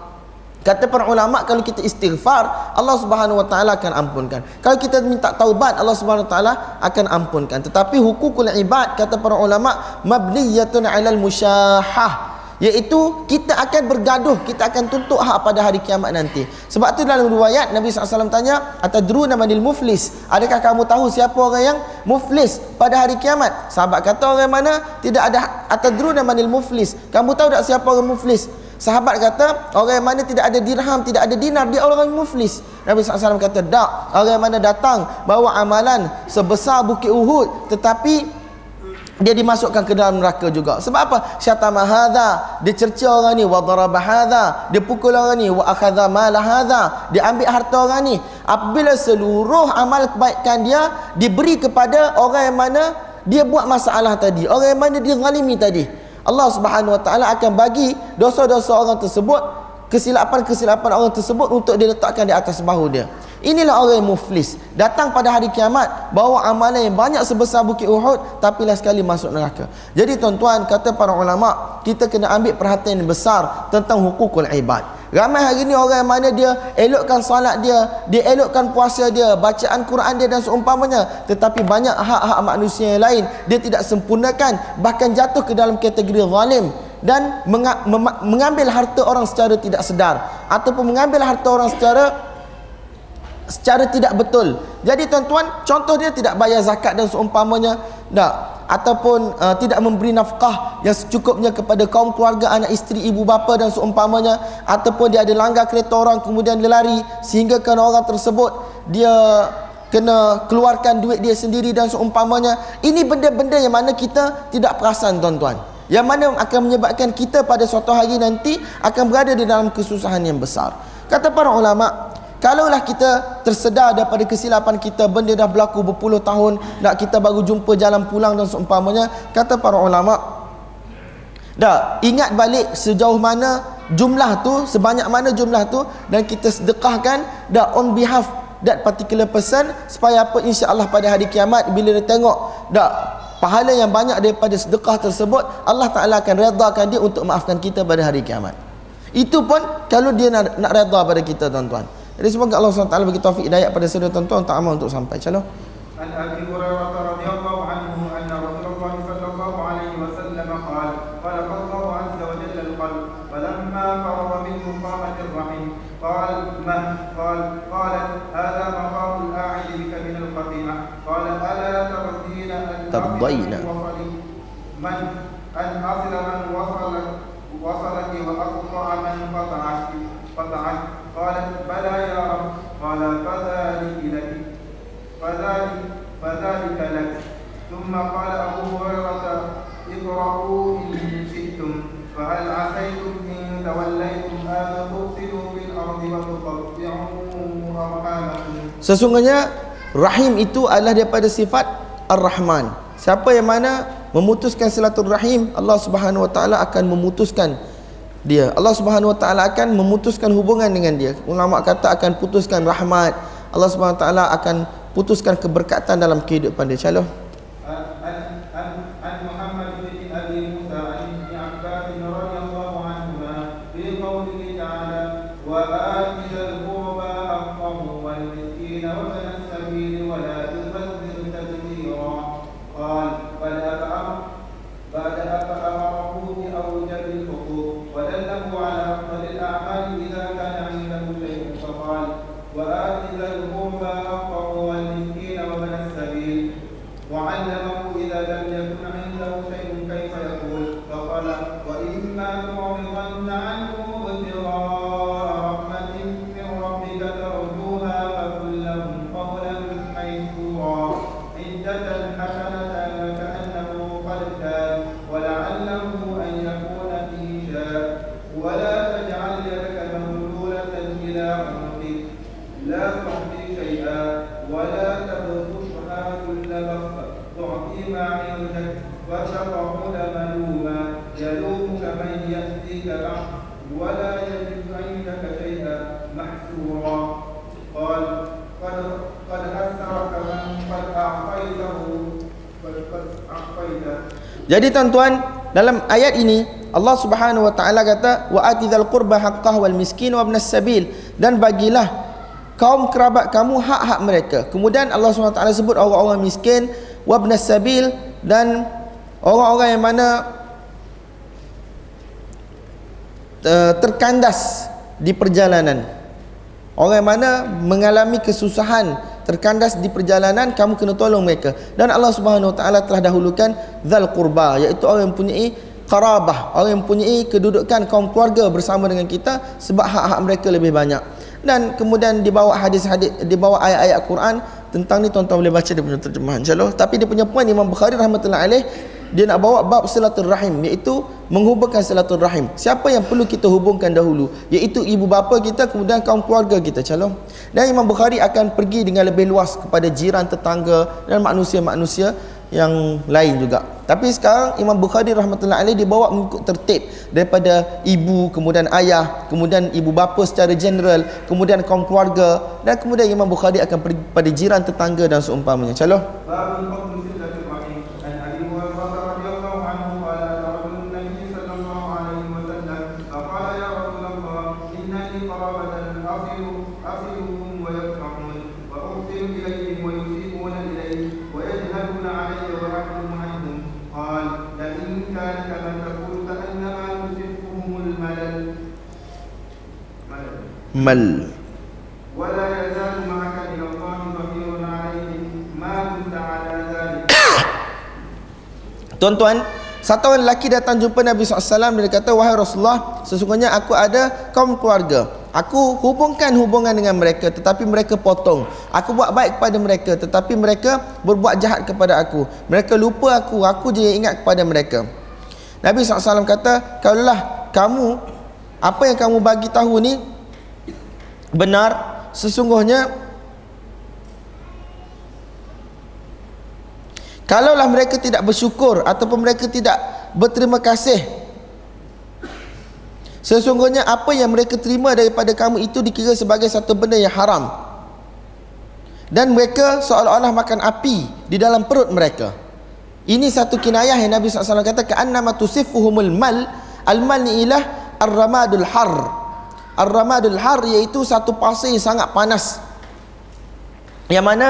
Speaker 1: Kata para ulama kalau kita istighfar Allah Subhanahu wa taala akan ampunkan. Kalau kita minta taubat Allah Subhanahu wa taala akan ampunkan. Tetapi hukukul ibad kata para ulama mabniyatun 'alal musyahah iaitu kita akan bergaduh kita akan tuntut hak pada hari kiamat nanti. Sebab tu dalam riwayat Nabi SAW tanya atadruna manil muflis? Adakah kamu tahu siapa orang yang muflis pada hari kiamat? Sahabat kata orang mana? Tidak ada. Atadruna manil muflis? Kamu tahu tak siapa orang muflis? Sahabat kata, orang mana tidak ada dirham, tidak ada dinar, dia orang muflis. Nabi SAW kata, tak. Orang mana datang, bawa amalan sebesar bukit Uhud, tetapi dia dimasukkan ke dalam neraka juga. Sebab apa? Syatama hadha, dia cerca orang ni, wa daraba hadha, dia pukul orang ni, wa akhadha mala hadha, dia ambil harta orang ni. Apabila seluruh amal kebaikan dia diberi kepada orang yang mana dia buat masalah tadi, orang yang mana dia zalimi tadi. Allah Subhanahu Wa Taala akan bagi dosa-dosa orang tersebut kesilapan-kesilapan orang tersebut untuk diletakkan di atas bahu dia. Inilah orang yang muflis. Datang pada hari kiamat bawa amalan yang banyak sebesar bukit Uhud tapi lah sekali masuk neraka. Jadi tuan-tuan kata para ulama, kita kena ambil perhatian yang besar tentang hukukul ibad. Ramai hari ni orang yang mana dia elokkan solat dia, dia elokkan puasa dia, bacaan Quran dia dan seumpamanya. Tetapi banyak hak-hak manusia yang lain dia tidak sempurnakan, bahkan jatuh ke dalam kategori zalim dan mengambil harta orang secara tidak sedar ataupun mengambil harta orang secara secara tidak betul. Jadi tuan-tuan, contoh dia tidak bayar zakat dan seumpamanya. Tak ataupun uh, tidak memberi nafkah yang secukupnya kepada kaum keluarga anak isteri ibu bapa dan seumpamanya ataupun dia ada langgar kereta orang kemudian dia lari sehingga kan orang tersebut dia kena keluarkan duit dia sendiri dan seumpamanya ini benda-benda yang mana kita tidak perasan tuan-tuan yang mana akan menyebabkan kita pada suatu hari nanti akan berada di dalam kesusahan yang besar. Kata para ulama Kalaulah kita tersedar daripada kesilapan kita Benda dah berlaku berpuluh tahun Nak kita baru jumpa jalan pulang dan seumpamanya Kata para ulama' Dah ingat balik sejauh mana jumlah tu Sebanyak mana jumlah tu Dan kita sedekahkan Dah on behalf that particular person Supaya apa insya Allah pada hari kiamat Bila dia tengok Dah pahala yang banyak daripada sedekah tersebut Allah Ta'ala akan redakan dia untuk maafkan kita pada hari kiamat Itu pun kalau dia nak, nak reda pada kita tuan-tuan jadi semoga Allah SWT bagi taufik hidayah pada saudara tuan-tuan untuk amal untuk sampai. Calon. An Abi Hurairah radhiyallahu anhu anna Rasulullah sallallahu alaihi wasallam qala qala azza wa jalla al-qalb falamma minhu qamat ar-rahim qala qala qala hadha maqam al-a'id bika min al-qati'ah qala ala tardina an tardina man an asila man wasala wasalaki wa aqta'a man qata'ak qata'ak قالت بلى يا رب قال فذلك لك فذلك فذلك لك ثم قال أبو هريرة اقرأوا إن شئتم فهل عسيتم إن توليتم أن تفسدوا في الأرض وتقطعوا أرحامكم Sesungguhnya Rahim itu adalah daripada sifat Ar-Rahman. Siapa yang mana memutuskan silaturahim, Allah Subhanahu Wa Taala akan memutuskan dia. Allah Subhanahu Wa Taala akan memutuskan hubungan dengan dia. Ulama kata akan putuskan rahmat. Allah Subhanahu Wa Taala akan putuskan keberkatan dalam kehidupan dia. Calon Jadi tuan-tuan, dalam ayat ini Allah Subhanahu wa taala kata wa atizal qurba haqqah wal miskin wa ibnas sabil dan bagilah kaum kerabat kamu hak-hak mereka. Kemudian Allah Subhanahu wa taala sebut orang-orang miskin wa ibnas sabil dan orang-orang yang mana uh, terkandas di perjalanan. Orang yang mana mengalami kesusahan terkandas di perjalanan kamu kena tolong mereka. Dan Allah Subhanahu Wa Taala telah dahulukan zal qurba iaitu orang yang mempunyai qarabah orang yang mempunyai kedudukan kaum keluarga bersama dengan kita sebab hak-hak mereka lebih banyak. Dan kemudian dibawa hadis-hadis dibawa ayat-ayat Quran tentang ni tuan-tuan boleh baca dia punya terjemahan insyaallah. Tapi dia punya poin Imam Bukhari rahmatullah alaih dia nak bawa bab silaturahim iaitu menghubungkan silaturahim. Siapa yang perlu kita hubungkan dahulu? Iaitu ibu bapa kita kemudian kaum keluarga kita calon. Dan Imam Bukhari akan pergi dengan lebih luas kepada jiran tetangga dan manusia-manusia yang lain juga. Tapi sekarang Imam Bukhari rahmatullah alaih dibawa mengikut tertib daripada ibu kemudian ayah kemudian ibu bapa secara general kemudian kaum keluarga dan kemudian Imam Bukhari akan pergi pada jiran tetangga dan seumpamanya. Calon mal
Speaker 2: ولا يزال معك من الله ظهير عليهم ما كنت على ذلك
Speaker 1: Tuan-tuan, satu orang lelaki datang jumpa Nabi SAW dan dia kata, Wahai Rasulullah, sesungguhnya aku ada kaum keluarga. Aku hubungkan hubungan dengan mereka tetapi mereka potong. Aku buat baik kepada mereka tetapi mereka berbuat jahat kepada aku. Mereka lupa aku, aku je yang ingat kepada mereka. Nabi SAW kata, Kalaulah kamu, apa yang kamu bagi tahu ni benar, sesungguhnya Kalaulah mereka tidak bersyukur ataupun mereka tidak berterima kasih Sesungguhnya apa yang mereka terima daripada kamu itu dikira sebagai satu benda yang haram. Dan mereka seolah-olah makan api di dalam perut mereka. Ini satu kinayah yang Nabi SAW kata Ka'annama tusifuhumul mal. Al-mal ni ilah Ar-ramadul har Ar-ramadul har iaitu satu pasir yang sangat panas. Yang mana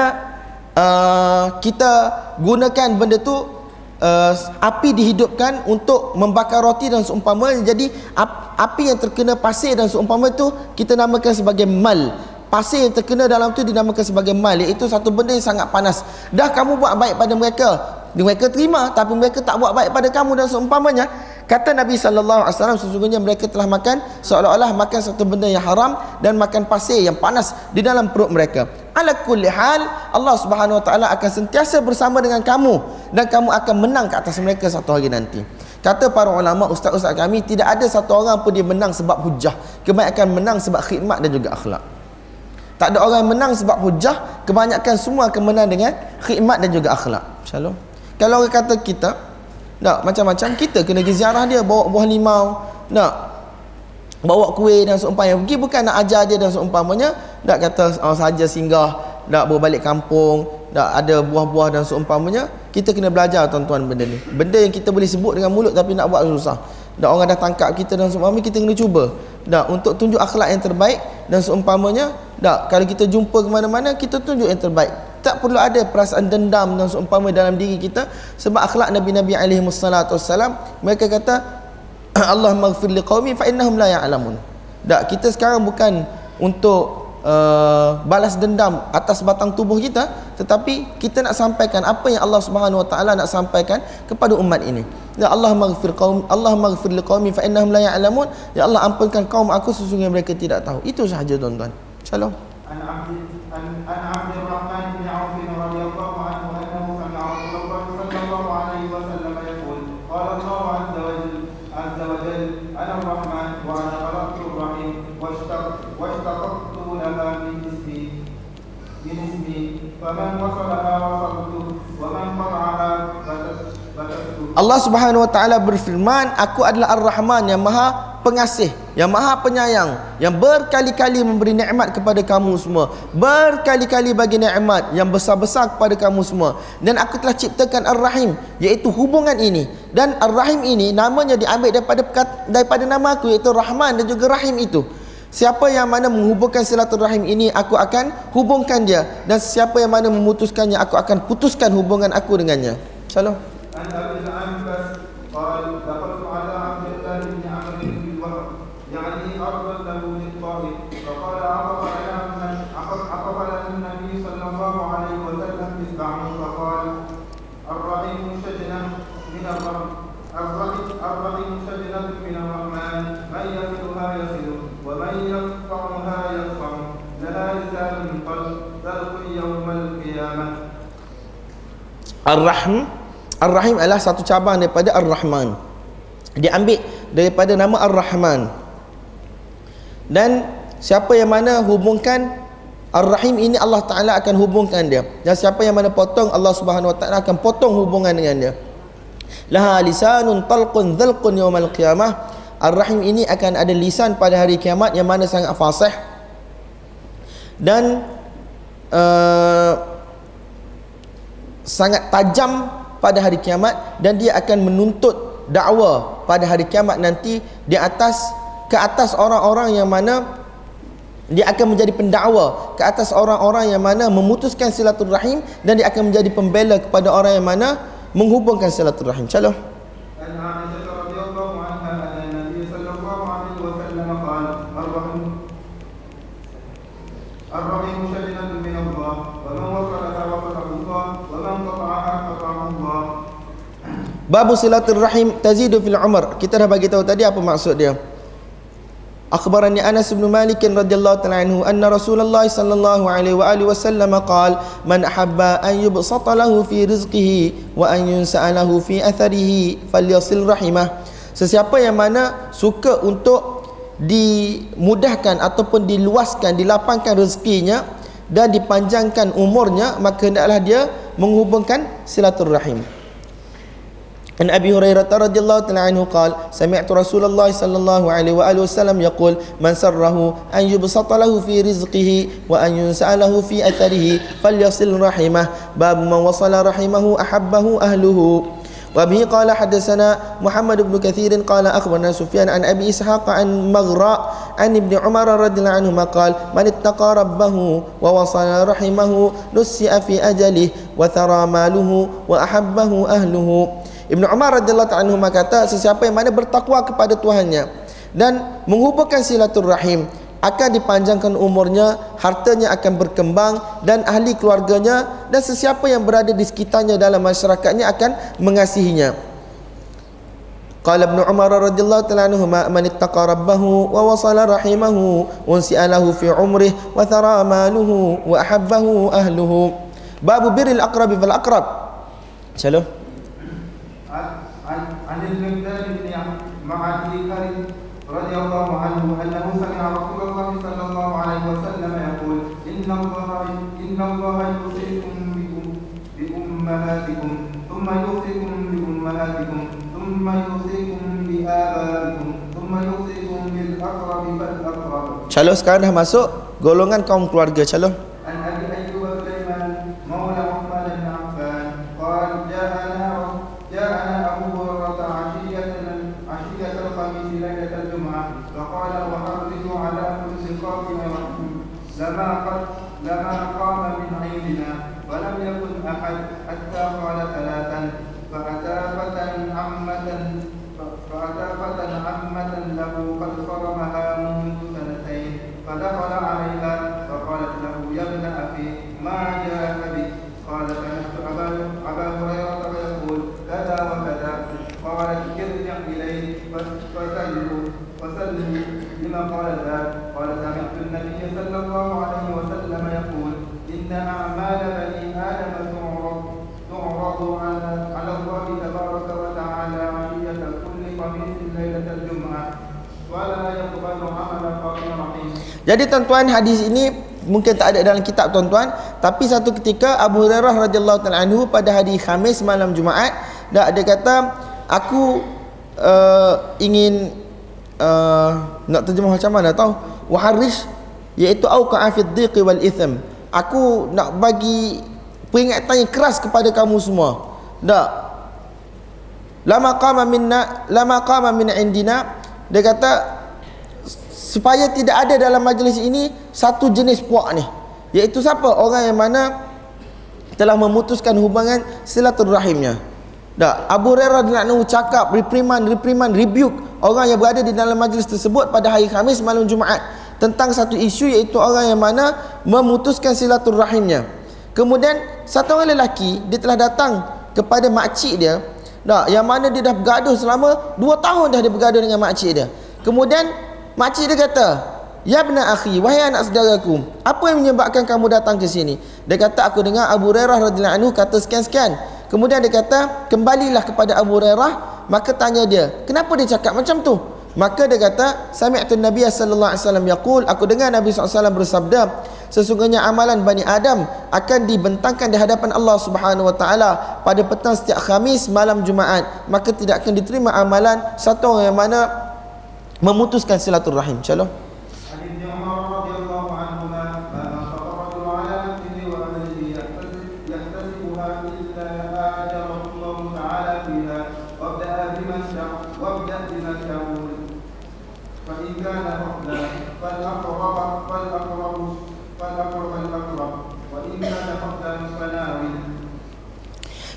Speaker 1: uh, kita gunakan benda tu uh, api dihidupkan untuk membakar roti dan seumpama. Jadi ap, api yang terkena pasir dan seumpama tu kita namakan sebagai mal. Pasir yang terkena dalam tu dinamakan sebagai mal. Iaitu satu benda yang sangat panas. Dah kamu buat baik pada mereka mereka terima. Tapi mereka tak buat baik pada kamu dan seumpamanya Kata Nabi sallallahu alaihi wasallam sesungguhnya mereka telah makan seolah-olah makan satu benda yang haram dan makan pasir yang panas di dalam perut mereka. Ala kulli hal Allah Subhanahu wa taala akan sentiasa bersama dengan kamu dan kamu akan menang ke atas mereka satu hari nanti. Kata para ulama ustaz-ustaz kami tidak ada satu orang pun dia menang sebab hujah. Kebanyakan menang sebab khidmat dan juga akhlak. Tak ada orang yang menang sebab hujah, kebanyakan semua akan menang dengan khidmat dan juga akhlak. Shalom. Kalau orang kata kita tak macam-macam kita kena pergi ziarah dia bawa buah limau, nak bawa kuih dan seumpamanya. Pergi bukan nak ajar dia dan seumpamanya, tak kata oh, saja singgah, tak bawa balik kampung, tak ada buah-buah dan seumpamanya. Kita kena belajar tuan-tuan benda ni. Benda yang kita boleh sebut dengan mulut tapi nak buat susah. Tak orang dah tangkap kita dan seumpamanya kita kena cuba. Tak untuk tunjuk akhlak yang terbaik dan seumpamanya, tak kalau kita jumpa ke mana-mana kita tunjuk yang terbaik tak perlu ada perasaan dendam dan seumpama dalam diri kita sebab akhlak Nabi-Nabi alaihi wassalatu wassalam mereka kata Allah maghfir liqaumi fa innahum la ya'lamun. Tak kita sekarang bukan untuk uh, balas dendam atas batang tubuh kita tetapi kita nak sampaikan apa yang Allah Subhanahu wa taala nak sampaikan kepada umat ini. Ya Allah maghfir qaum Allah maghfir liqaumi fa innahum la ya'lamun. Ya Allah ampunkan kaum aku sesungguhnya mereka tidak tahu. Itu sahaja tuan-tuan. Shalom.
Speaker 2: عن
Speaker 1: Allah Subhanahu wa taala berfirman, Aku adalah Ar-Rahman yang Maha pengasih, yang maha penyayang, yang berkali-kali memberi nikmat kepada kamu semua, berkali-kali bagi nikmat yang besar-besar kepada kamu semua. Dan aku telah ciptakan Ar-Rahim, iaitu hubungan ini. Dan Ar-Rahim ini namanya diambil daripada daripada nama aku iaitu Rahman dan juga Rahim itu. Siapa yang mana menghubungkan silaturahim ini aku akan hubungkan dia dan siapa yang mana memutuskannya aku akan putuskan hubungan aku dengannya. Salam. عن
Speaker 2: ابي العنبس قال دخلت على عبد الله بن عمرو بن وهب. يعني أرضا له للطائف. فقال عقب على عقب على النبي صلى الله عليه وسلم مذبعا فقال الرحيم شجنا من الرحم الرحيم شجنا من الرحمن. من يصلها يصل ومن يقطعها يقطع لها لسان قلب تلقي يوم القيامة.
Speaker 1: الرحم Ar-Rahim adalah satu cabang daripada Ar-Rahman. Diambil daripada nama Ar-Rahman. Dan siapa yang mana hubungkan Ar-Rahim ini Allah Ta'ala akan hubungkan dia. Dan siapa yang mana potong Allah Subhanahu Wa Ta'ala akan potong hubungan dengan dia. Laha lisanun talqun dhalqun yawmal qiyamah. Ar-Rahim ini akan ada lisan pada hari kiamat yang mana sangat fasih. Dan uh, sangat tajam pada hari kiamat dan dia akan menuntut dakwa pada hari kiamat nanti di atas ke atas orang-orang yang mana dia akan menjadi pendakwa ke atas orang-orang yang mana memutuskan silaturahim dan dia akan menjadi pembela kepada orang yang mana menghubungkan silaturahim. Calon. Babu silaturrahim tazidu fil umar. Kita dah bagi tahu tadi apa maksud dia. Akhbarani Anas bin Malik radhiyallahu ta'ala anhu anna Rasulullah sallallahu alaihi wa alihi wasallam qala man ahabba an yubsata lahu fi rizqihi wa an yunsa'alahu fi atharihi falyasil rahimah. Sesiapa yang mana suka untuk dimudahkan ataupun diluaskan, dilapangkan rezekinya dan dipanjangkan umurnya, maka hendaklah dia menghubungkan silaturrahim. عن أبي هريرة رضي الله تعالى عنه قال سمعت رسول الله صلى الله عليه وآله وسلم يقول من سره أن يبسط له في رزقه وأن ينسأ له في أثره فليصل رحمه. باب من وصل رحمه أحبه أهله. وبه قال حدثنا محمد بن كثير قال أخبرنا سفيان عن أبي إسحاق عن مغراء عن ابن عمر رضي الله عنهما قال من اتقى ربه ووصل رحمه نسئ في أجله وثرى ماله وأحبه أهله. Ibn Umar radhiyallahu anhu kata sesiapa yang mana bertakwa kepada Tuhannya dan menghubungkan silaturrahim akan dipanjangkan umurnya, hartanya akan berkembang dan ahli keluarganya dan sesiapa yang berada di sekitarnya dalam masyarakatnya akan mengasihinya. Qala Ibn Umar radhiyallahu ta'ala anhu man ittaqa rabbahu wa wasala rahimahu unsi'alahu fi umrih wa thara maluhu wa ahabbahu ahluhu. Babu birril aqrab fal aqrab. Shalom.
Speaker 2: عن المقداد بن معدي كريم رضي الله عنه انه سمع رسول الله صلى الله عليه وسلم يقول ان الله ان الله يوصيكم بامهاتكم ثم يوصيكم بامهاتكم ثم يوصيكم بآبائكم ثم يوصيكم بالاقرب فالاقرب.
Speaker 1: Calo sekarang dah masuk golongan kaum keluarga calo. Jadi tuan-tuan hadis ini mungkin tak ada dalam kitab tuan-tuan tapi satu ketika Abu Hurairah radhiyallahu taala anhu pada hari Khamis malam Jumaat dah ada kata aku uh, ingin uh, nak terjemah macam mana tahu waharish iaitu auqa fi dhiqi wal ithm aku nak bagi peringatan yang keras kepada kamu semua. Tak. Lama qama minna lama qama min indina. Dia kata supaya tidak ada dalam majlis ini satu jenis puak ni iaitu siapa orang yang mana telah memutuskan hubungan silaturahimnya tak Abu Hurairah radhiyallahu cakap reprimand reprimand rebuke orang yang berada di dalam majlis tersebut pada hari Khamis malam Jumaat tentang satu isu iaitu orang yang mana memutuskan silaturahimnya. Kemudian satu orang lelaki dia telah datang kepada makcik dia tak yang mana dia dah bergaduh selama 2 tahun dah dia bergaduh dengan makcik dia. Kemudian makcik dia kata, "Ya bna akhi, wahai anak saudaraku, apa yang menyebabkan kamu datang ke sini?" Dia kata, "Aku dengar Abu Hurairah radhiyallahu anhu kata sekian-sekian." Kemudian dia kata, kembalilah kepada Abu Hurairah. Maka tanya dia, kenapa dia cakap macam tu? Maka dia kata, Sami'atun Nabi sallallahu alaihi wasallam yaqul, aku dengar Nabi SAW bersabda, sesungguhnya amalan Bani Adam akan dibentangkan di hadapan Allah Subhanahu wa taala pada petang setiap Khamis malam Jumaat, maka tidak akan diterima amalan satu orang yang mana memutuskan silaturahim. Shalom.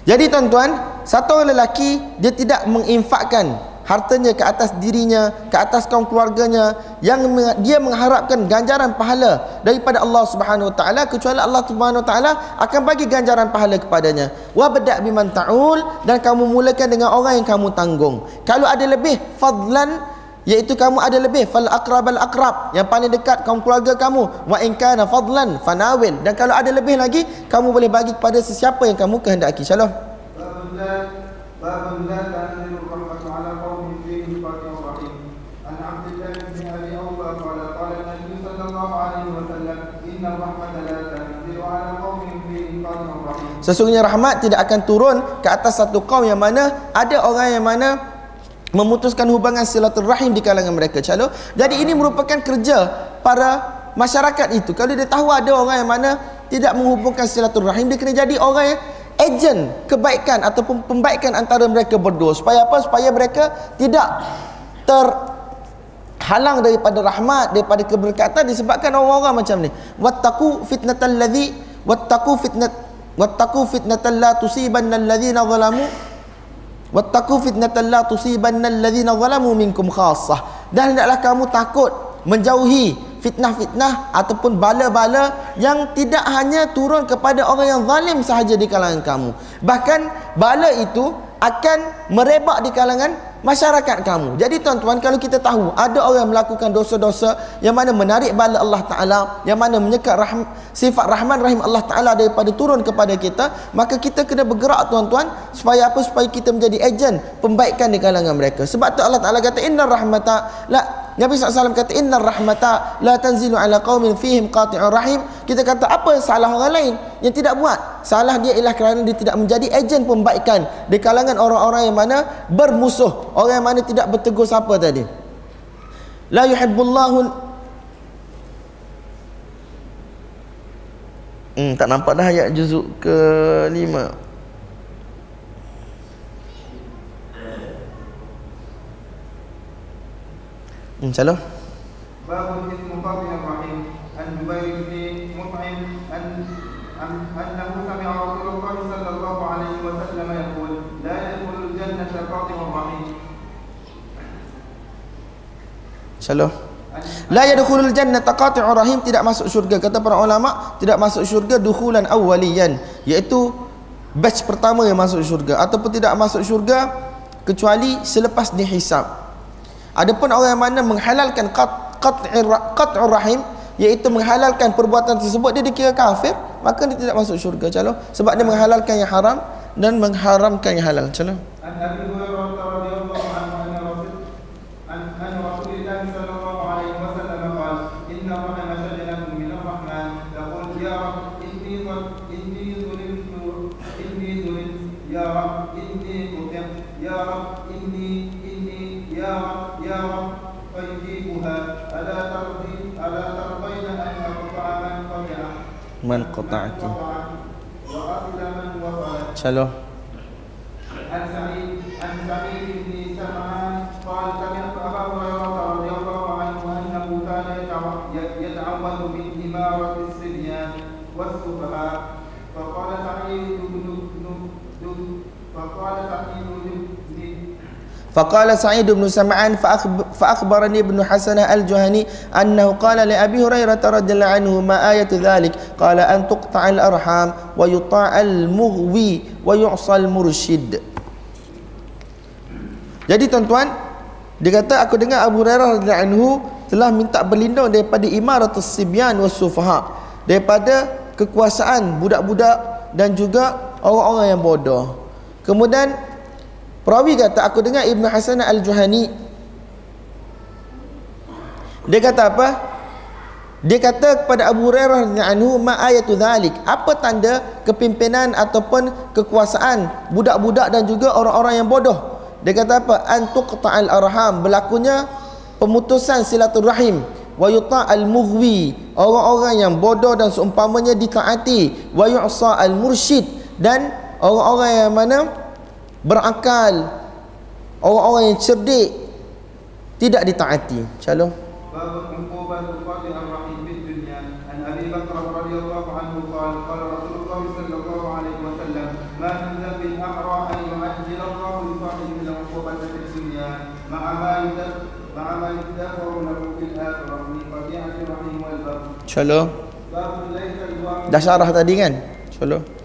Speaker 1: Jadi tuan-tuan, satu orang lelaki dia tidak menginfakkan hartanya ke atas dirinya, ke atas kaum keluarganya yang dia mengharapkan ganjaran pahala daripada Allah Subhanahu Wa Taala kecuali Allah Subhanahu Wa Taala akan bagi ganjaran pahala kepadanya. Wa bada' biman ta'ul dan kamu mulakan dengan orang yang kamu tanggung. Kalau ada lebih fadlan iaitu kamu ada lebih fal aqrabal aqrab yang paling dekat kaum keluarga kamu wa in kana fadlan fanawil dan kalau ada lebih lagi kamu boleh bagi kepada sesiapa yang kamu kehendaki shalom Sesungguhnya rahmat tidak akan turun ke atas satu kaum yang mana ada orang yang mana memutuskan hubungan silaturahim di kalangan mereka calo jadi ini merupakan kerja para masyarakat itu. Kalau dia tahu ada orang yang mana tidak menghubungkan silaturahim dia kena jadi orang yang ejen kebaikan ataupun pembaikan antara mereka berdua. Supaya apa? Supaya mereka tidak terhalang daripada rahmat daripada keberkatan disebabkan orang-orang macam ni. Wattaqu fitnatal ladzi wattaqu fitnat wattaqu fitnatal la tusibanna alladhina zalamu Wattaqu fitnatan la tusibanna alladhina zalamu minkum khassah. Dan hendaklah kamu takut menjauhi fitnah-fitnah ataupun bala-bala yang tidak hanya turun kepada orang yang zalim sahaja di kalangan kamu. Bahkan bala itu akan merebak di kalangan masyarakat kamu. Jadi tuan-tuan kalau kita tahu ada orang melakukan dosa-dosa yang mana menarik bala Allah Taala, yang mana menyekat rahm, sifat Rahman Rahim Allah Taala daripada turun kepada kita, maka kita kena bergerak tuan-tuan supaya apa? Supaya kita menjadi ejen pembaikan di kalangan mereka. Sebab tu Allah Taala kata inna rahmata la Nabi SAW kata inna rahmata la tanzilu ala qaumin fihim qati'ur rahim. Kita kata apa salah orang lain yang tidak buat? Salah dia ialah kerana dia tidak menjadi ejen pembaikan di kalangan orang-orang yang mana bermusuh, orang yang mana tidak bertegur siapa tadi. La yuhibbullahu Hmm, tak nampak dah ayat juzuk ke lima. إن شاء الله باب اسم فاطمة الرحيم عن جبير بن مطعم أن أنه سمع رسول الله صلى الله عليه وسلم يقول لا يدخل الجنة فاطمة الرحيم إن شاء الله La yadkhulul jannata qati'ur rahim tidak masuk syurga kata para ulama tidak masuk syurga dukhulan awwaliyan iaitu batch pertama yang masuk syurga ataupun tidak masuk syurga kecuali selepas dihisab Adapun orang yang mana menghalalkan qat'ir qat'ur rahim iaitu menghalalkan perbuatan tersebut dia dikira kafir maka dia tidak masuk syurga. Calon sebab dia menghalalkan yang haram dan mengharamkan yang halal. Calon
Speaker 2: Nabi Muhammad man qata'ati. Shalom. فقال سعيد بن
Speaker 1: سمعان فأخب- فأخبرني ابن حسن الجهني أنه قال لأبي هريرة رضي الله عنه ما آية ذلك قال أن تقطع الأرحام ويطاع المغوي ويعصى المرشد Jadi tuan-tuan Dia kata aku dengar Abu Hurairah radhiyallahu anhu Telah minta berlindung daripada imaratus sibyan was sufaha Daripada kekuasaan budak-budak Dan juga orang-orang yang bodoh Kemudian Perawi kata aku dengar Ibn Hasan Al-Juhani Dia kata apa? Dia kata kepada Abu Hurairah anhu ma ayatu dhalik. Apa tanda kepimpinan ataupun kekuasaan budak-budak dan juga orang-orang yang bodoh? Dia kata apa? An tuqta'al arham. Berlakunya pemutusan silaturahim wa yuta'al mughwi. Orang-orang yang bodoh dan seumpamanya ditaati wa yu'sa al mursyid dan orang-orang yang mana berakal orang-orang yang cerdik tidak ditaati
Speaker 2: shalom Shalom.
Speaker 1: Dah syarah tadi kan?
Speaker 2: Shalom.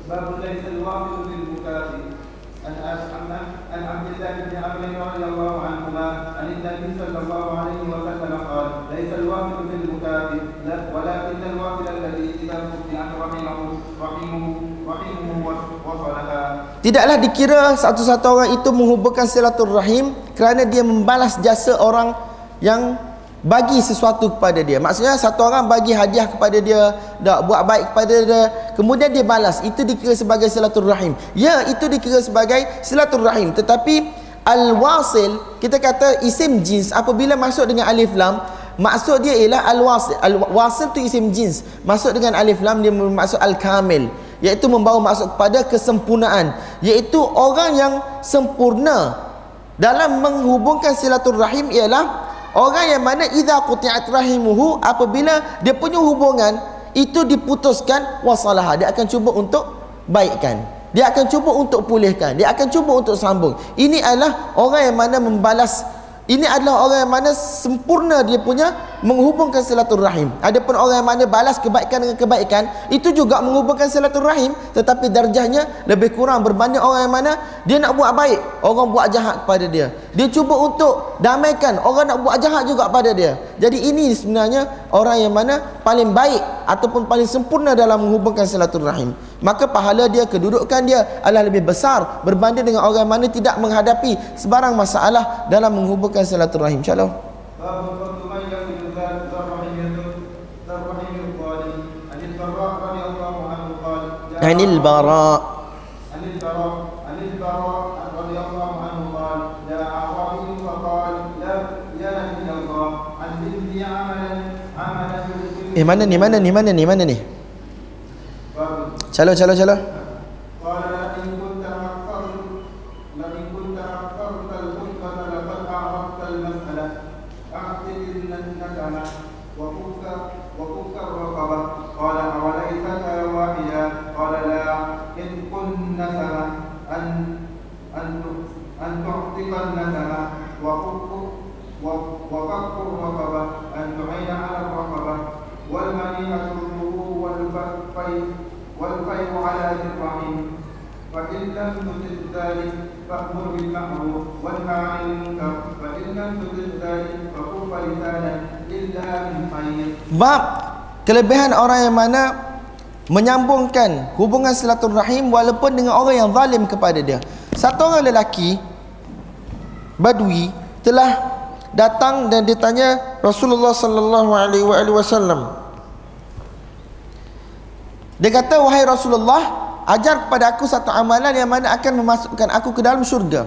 Speaker 1: Tidaklah dikira satu-satu orang itu menghubungkan silaturahim kerana dia membalas jasa orang yang bagi sesuatu kepada dia. Maksudnya satu orang bagi hadiah kepada dia, dak buat baik kepada dia, kemudian dia balas. Itu dikira sebagai silaturahim. Ya, itu dikira sebagai silaturahim. Tetapi al-wasil, kita kata isim jins apabila masuk dengan alif lam, maksud dia ialah al-wasil. Al-wasil tu isim jins. Masuk dengan alif lam dia bermaksud al-kamil iaitu membawa maksud kepada kesempurnaan. Iaitu orang yang sempurna dalam menghubungkan silaturahim ialah orang yang mana idza quti'at rahimuhu apabila dia punya hubungan itu diputuskan wasalah dia akan cuba untuk baikkan. Dia akan cuba untuk pulihkan. Dia akan cuba untuk sambung. Ini adalah orang yang mana membalas ini adalah orang yang mana sempurna dia punya menghubungkan silaturahim. Adapun orang yang mana balas kebaikan dengan kebaikan, itu juga menghubungkan silaturahim tetapi darjahnya lebih kurang berbanding orang yang mana dia nak buat baik, orang buat jahat kepada dia. Dia cuba untuk damaikan, orang nak buat jahat juga pada dia. Jadi ini sebenarnya orang yang mana paling baik ataupun paling sempurna dalam menghubungkan silaturahim Maka pahala dia, kedudukan dia adalah lebih besar berbanding dengan orang yang mana tidak menghadapi sebarang masalah dalam menghubungkan silaturahim. Insya-Allah.
Speaker 2: باب فضل من يصل ذات الرحم الرحم الظالم عن البراء رضي الله عنه قال جاء
Speaker 1: عن البراء
Speaker 2: عن البراء عن البراء رضي الله عنه قال جاء اعرابي فقال لا يا نبي الله علمني عملا عملا يدخلني
Speaker 1: Eh mana ni? Mana ni? Mana ni? Mana ni?
Speaker 2: चलो चलो चलो।
Speaker 1: bab kelebihan orang yang mana menyambungkan hubungan silaturahim walaupun dengan orang yang zalim kepada dia. Satu orang lelaki badui telah datang dan ditanya Rasulullah sallallahu alaihi wasallam. Dia kata wahai Rasulullah ajar kepada aku satu amalan yang mana akan memasukkan aku ke dalam syurga.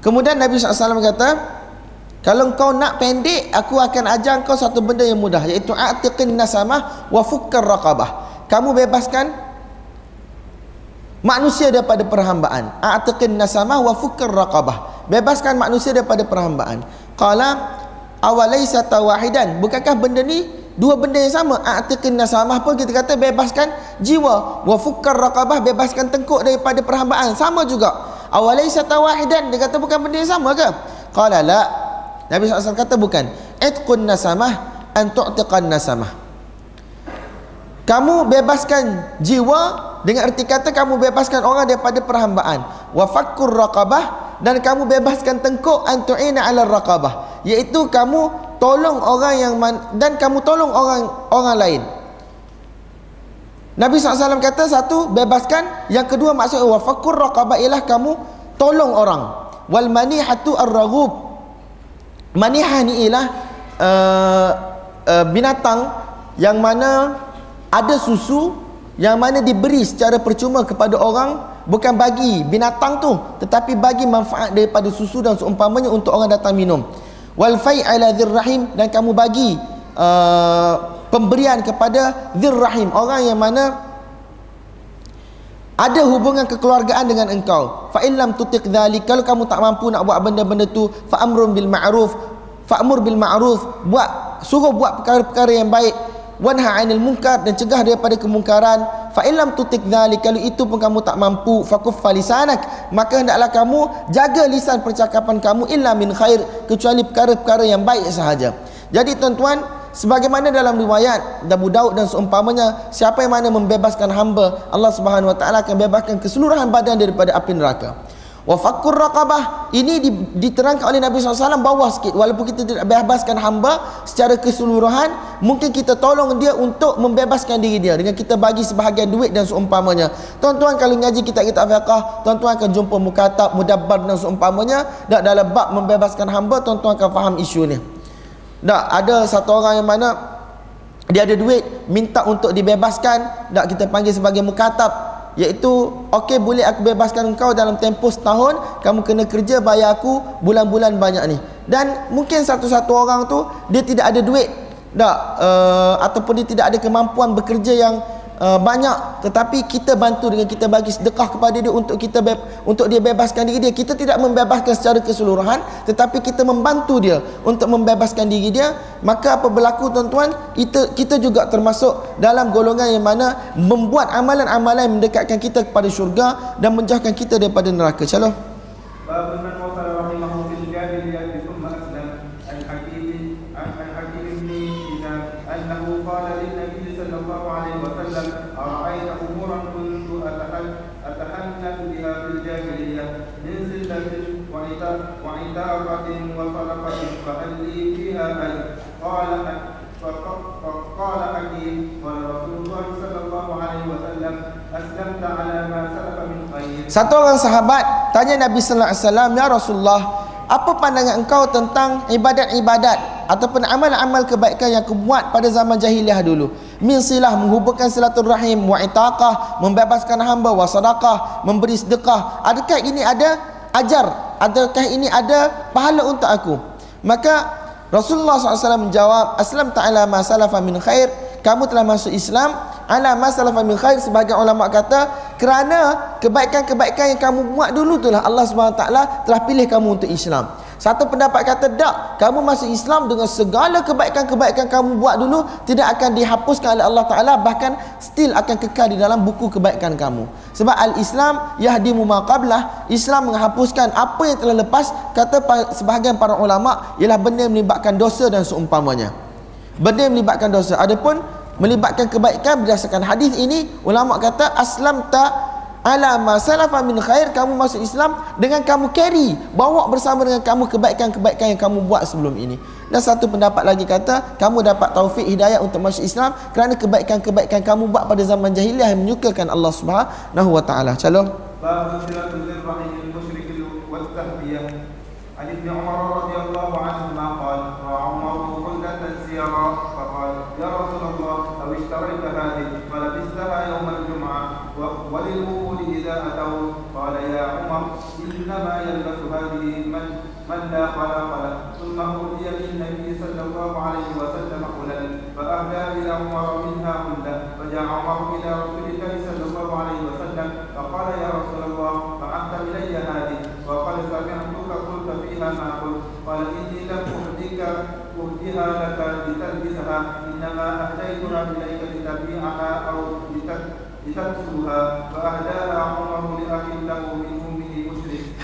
Speaker 1: Kemudian Nabi sallallahu alaihi wasallam kata kalau kau nak pendek, aku akan ajar kau satu benda yang mudah iaitu a'tiqin nasamah wa fukkar raqabah. Kamu bebaskan manusia daripada perhambaan. A'tiqin nasamah wa fukkar raqabah. Bebaskan manusia daripada perhambaan. Qala awalaysa tawahidan? Bukankah benda ni dua benda yang sama? A'tiqin nasamah pun kita kata bebaskan jiwa, wa fukkar raqabah bebaskan tengkuk daripada perhambaan. Sama juga. Awalaysa tawahidan? Dia kata bukan benda yang sama ke? Qala la Nabi SAW kata bukan. Itqun nasamah an tu'tiqan nasamah. Kamu bebaskan jiwa dengan erti kata kamu bebaskan orang daripada perhambaan. Wa fakkur raqabah dan kamu bebaskan tengkuk an tu'ina 'ala raqabah. Iaitu kamu tolong orang yang man, dan kamu tolong orang orang lain. Nabi SAW kata satu bebaskan, yang kedua maksud wa fakkur raqabah ialah kamu tolong orang. Wal manihatu ar-raghub Manihah ni ialah uh, uh, binatang yang mana ada susu yang mana diberi secara percuma kepada orang bukan bagi binatang tu tetapi bagi manfaat daripada susu dan seumpamanya untuk orang datang minum. Wal fai ala rahim dan kamu bagi uh, pemberian kepada rahim orang yang mana ada hubungan kekeluargaan dengan engkau. Fa illam tutiq dhalik kalau kamu tak mampu nak buat benda-benda tu fa amrun bil ma'ruf fa'mur bil ma'ruf buat suruh buat perkara-perkara yang baik. Wanha 'anil munkar dan cegah daripada kemungkaran. Fa illam tutiq dhalik kalau itu pun kamu tak mampu fakuf falisanak maka hendaklah kamu jaga lisan percakapan kamu illa min khair kecuali perkara-perkara yang baik sahaja. Jadi tuan-tuan sebagaimana dalam riwayat Abu Daud dan seumpamanya siapa yang mana membebaskan hamba Allah Subhanahu wa taala akan bebaskan keseluruhan badan daripada api neraka. Wa fakkur raqabah ini diterangkan oleh Nabi SAW bawah sikit. Walaupun kita tidak bebaskan hamba secara keseluruhan mungkin kita tolong dia untuk membebaskan diri dia dengan kita bagi sebahagian duit dan seumpamanya. Tuan-tuan kalau ngaji kita kita fiqah tuan-tuan akan jumpa mukatab mudabbar dan seumpamanya. Dan dalam bab membebaskan hamba tuan-tuan akan faham isu ni tak ada satu orang yang mana dia ada duit minta untuk dibebaskan tak kita panggil sebagai mukatab iaitu okey boleh aku bebaskan engkau dalam tempoh setahun kamu kena kerja bayar aku bulan-bulan banyak ni. Dan mungkin satu-satu orang tu dia tidak ada duit. Tak uh, ataupun dia tidak ada kemampuan bekerja yang uh, banyak tetapi kita bantu dengan kita bagi sedekah kepada dia untuk kita untuk dia bebaskan diri dia. Kita tidak membebaskan secara keseluruhan tetapi kita membantu dia untuk membebaskan diri dia. Maka apa berlaku tuan-tuan? Kita kita juga termasuk dalam golongan yang mana membuat amalan-amalan yang mendekatkan kita kepada syurga dan menjauhkan kita daripada neraka. Insyaallah Satu orang sahabat tanya Nabi sallallahu alaihi wasallam, "Ya Rasulullah, apa pandangan engkau tentang ibadat-ibadat ataupun amal-amal kebaikan yang kau buat pada zaman jahiliah dulu?" Min silah menghubungkan silaturahim, wa itaqah, membebaskan hamba, wa sadaqah, memberi sedekah. Adakah ini ada ajar adakah ini ada pahala untuk aku maka Rasulullah SAW menjawab aslam ta'ala ma salafa min khair kamu telah masuk Islam ala ma salafa min khair sebagai ulama kata kerana kebaikan-kebaikan yang kamu buat dulu itulah Allah SWT telah pilih kamu untuk Islam satu pendapat kata tak, kamu masuk Islam dengan segala kebaikan-kebaikan kamu buat dulu tidak akan dihapuskan oleh Allah Taala bahkan still akan kekal di dalam buku kebaikan kamu. Sebab al-Islam yahdimu ma qablah, Islam menghapuskan apa yang telah lepas kata sebahagian para ulama ialah benda yang melibatkan dosa dan seumpamanya. Benda yang melibatkan dosa. Adapun melibatkan kebaikan berdasarkan hadis ini ulama kata aslam tak ala ma salafa min khair. Kamu masuk Islam dengan kamu carry bawa bersama dengan kamu kebaikan-kebaikan yang kamu buat sebelum ini. Dan satu pendapat lagi kata kamu dapat taufik hidayah untuk masuk Islam kerana kebaikan-kebaikan kamu buat pada zaman jahiliah yang menyukakan Allah Subhanahu wa taala. Calon ya Rasulullah aw ishtarayta hadhihi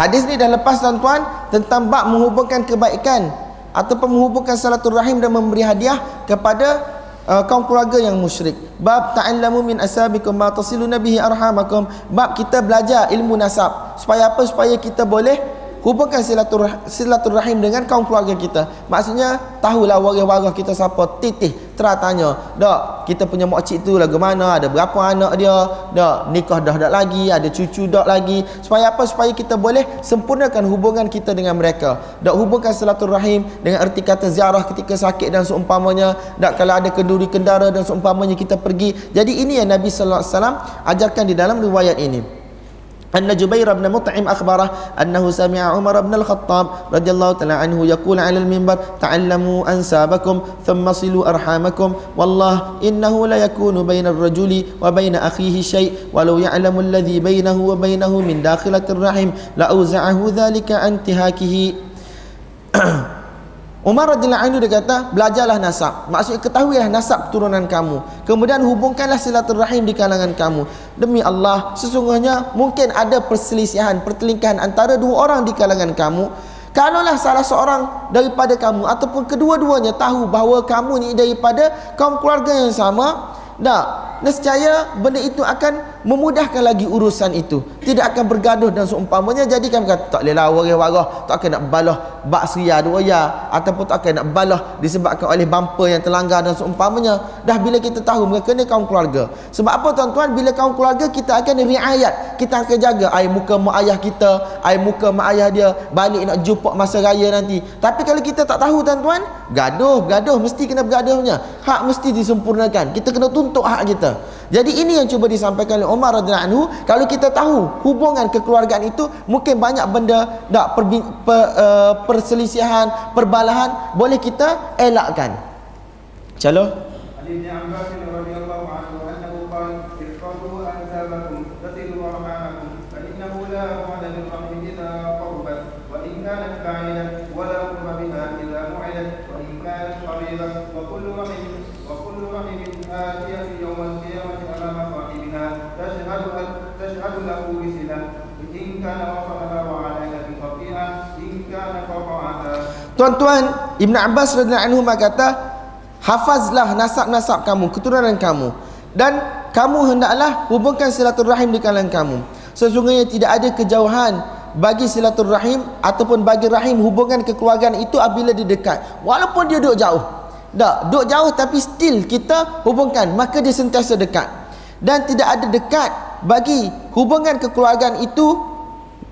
Speaker 1: Hadis ni dah lepas tuan-tuan tentang bab menghubungkan kebaikan ataupun menghubungkan rahim dan memberi hadiah kepada uh, kaum keluarga yang musyrik. Bab ta'allamu min asabikum ma tasiluna bihi arhamakum. Bab kita belajar ilmu nasab. Supaya apa? Supaya kita boleh hubungkan silaturah, silaturahim dengan kaum keluarga kita. Maksudnya tahulah waris-waris kita siapa, titih, terah tanya. Dak, kita punya makcik tu lagu mana, ada berapa anak dia, dak nikah dah dak lagi, ada cucu dak lagi. Supaya apa? Supaya kita boleh sempurnakan hubungan kita dengan mereka. Dak hubungkan silaturahim dengan erti kata ziarah ketika sakit dan seumpamanya. Dak kalau ada kenduri kendara dan seumpamanya kita pergi. Jadi ini yang Nabi sallallahu alaihi wasallam ajarkan di dalam riwayat ini. أن جبير بن مطعم أخبره أنه سمع عمر بن الخطاب رضي الله تعالى عنه يقول على المنبر تعلموا أنسابكم ثم صلوا أرحامكم والله إنه لا يكون بين الرجل وبين أخيه شيء ولو يعلم الذي بينه وبينه من داخلة الرحم لأوزعه ذلك عن انتهاكه. Umar radhiyallahu anhu dia kata, belajarlah nasab. Maksudnya ketahuilah nasab keturunan kamu. Kemudian hubungkanlah silaturahim di kalangan kamu. Demi Allah, sesungguhnya mungkin ada perselisihan, pertelingkahan antara dua orang di kalangan kamu. Kalaulah salah seorang daripada kamu ataupun kedua-duanya tahu bahawa kamu ni daripada kaum keluarga yang sama, dah nescaya benda itu akan memudahkan lagi urusan itu. Tidak akan bergaduh dan seumpamanya jadi kami kata tak boleh lah warah-warah tak akan nak balah bak seria dua ya ataupun tak akan nak balah disebabkan oleh bumper yang terlanggar dan seumpamanya. Dah bila kita tahu mereka ni kaum keluarga. Sebab apa tuan-tuan? Bila kaum keluarga kita akan riayat kita akan jaga air muka mak ayah kita air muka mak ayah dia. Balik nak jumpa masa raya nanti. Tapi kalau kita tak tahu tuan-tuan gaduh gaduh. Mesti kena bergaduhnya. Hak mesti disempurnakan. Kita kena tuntut hak kita jadi ini yang cuba disampaikan oleh Umar radhiyallahu anhu, kalau kita tahu hubungan kekeluargaan itu mungkin banyak benda dak per, per, uh, perselisihan, perbalahan boleh kita elakkan.
Speaker 2: Insya-Allah. Ali bin Abi radhiyallahu
Speaker 1: Tuan-tuan Ibn Abbas radhiyallahu anhu kata hafazlah nasab-nasab kamu keturunan kamu. Dan kamu hendaklah hubungkan silaturahim di kalangan kamu. Sesungguhnya tidak ada kejauhan bagi silaturahim ataupun bagi rahim hubungan kekeluargaan itu apabila dia dekat. Walaupun dia duduk jauh. Tak duduk jauh tapi still kita hubungkan maka dia sentiasa dekat. Dan tidak ada dekat bagi hubungan kekeluargaan itu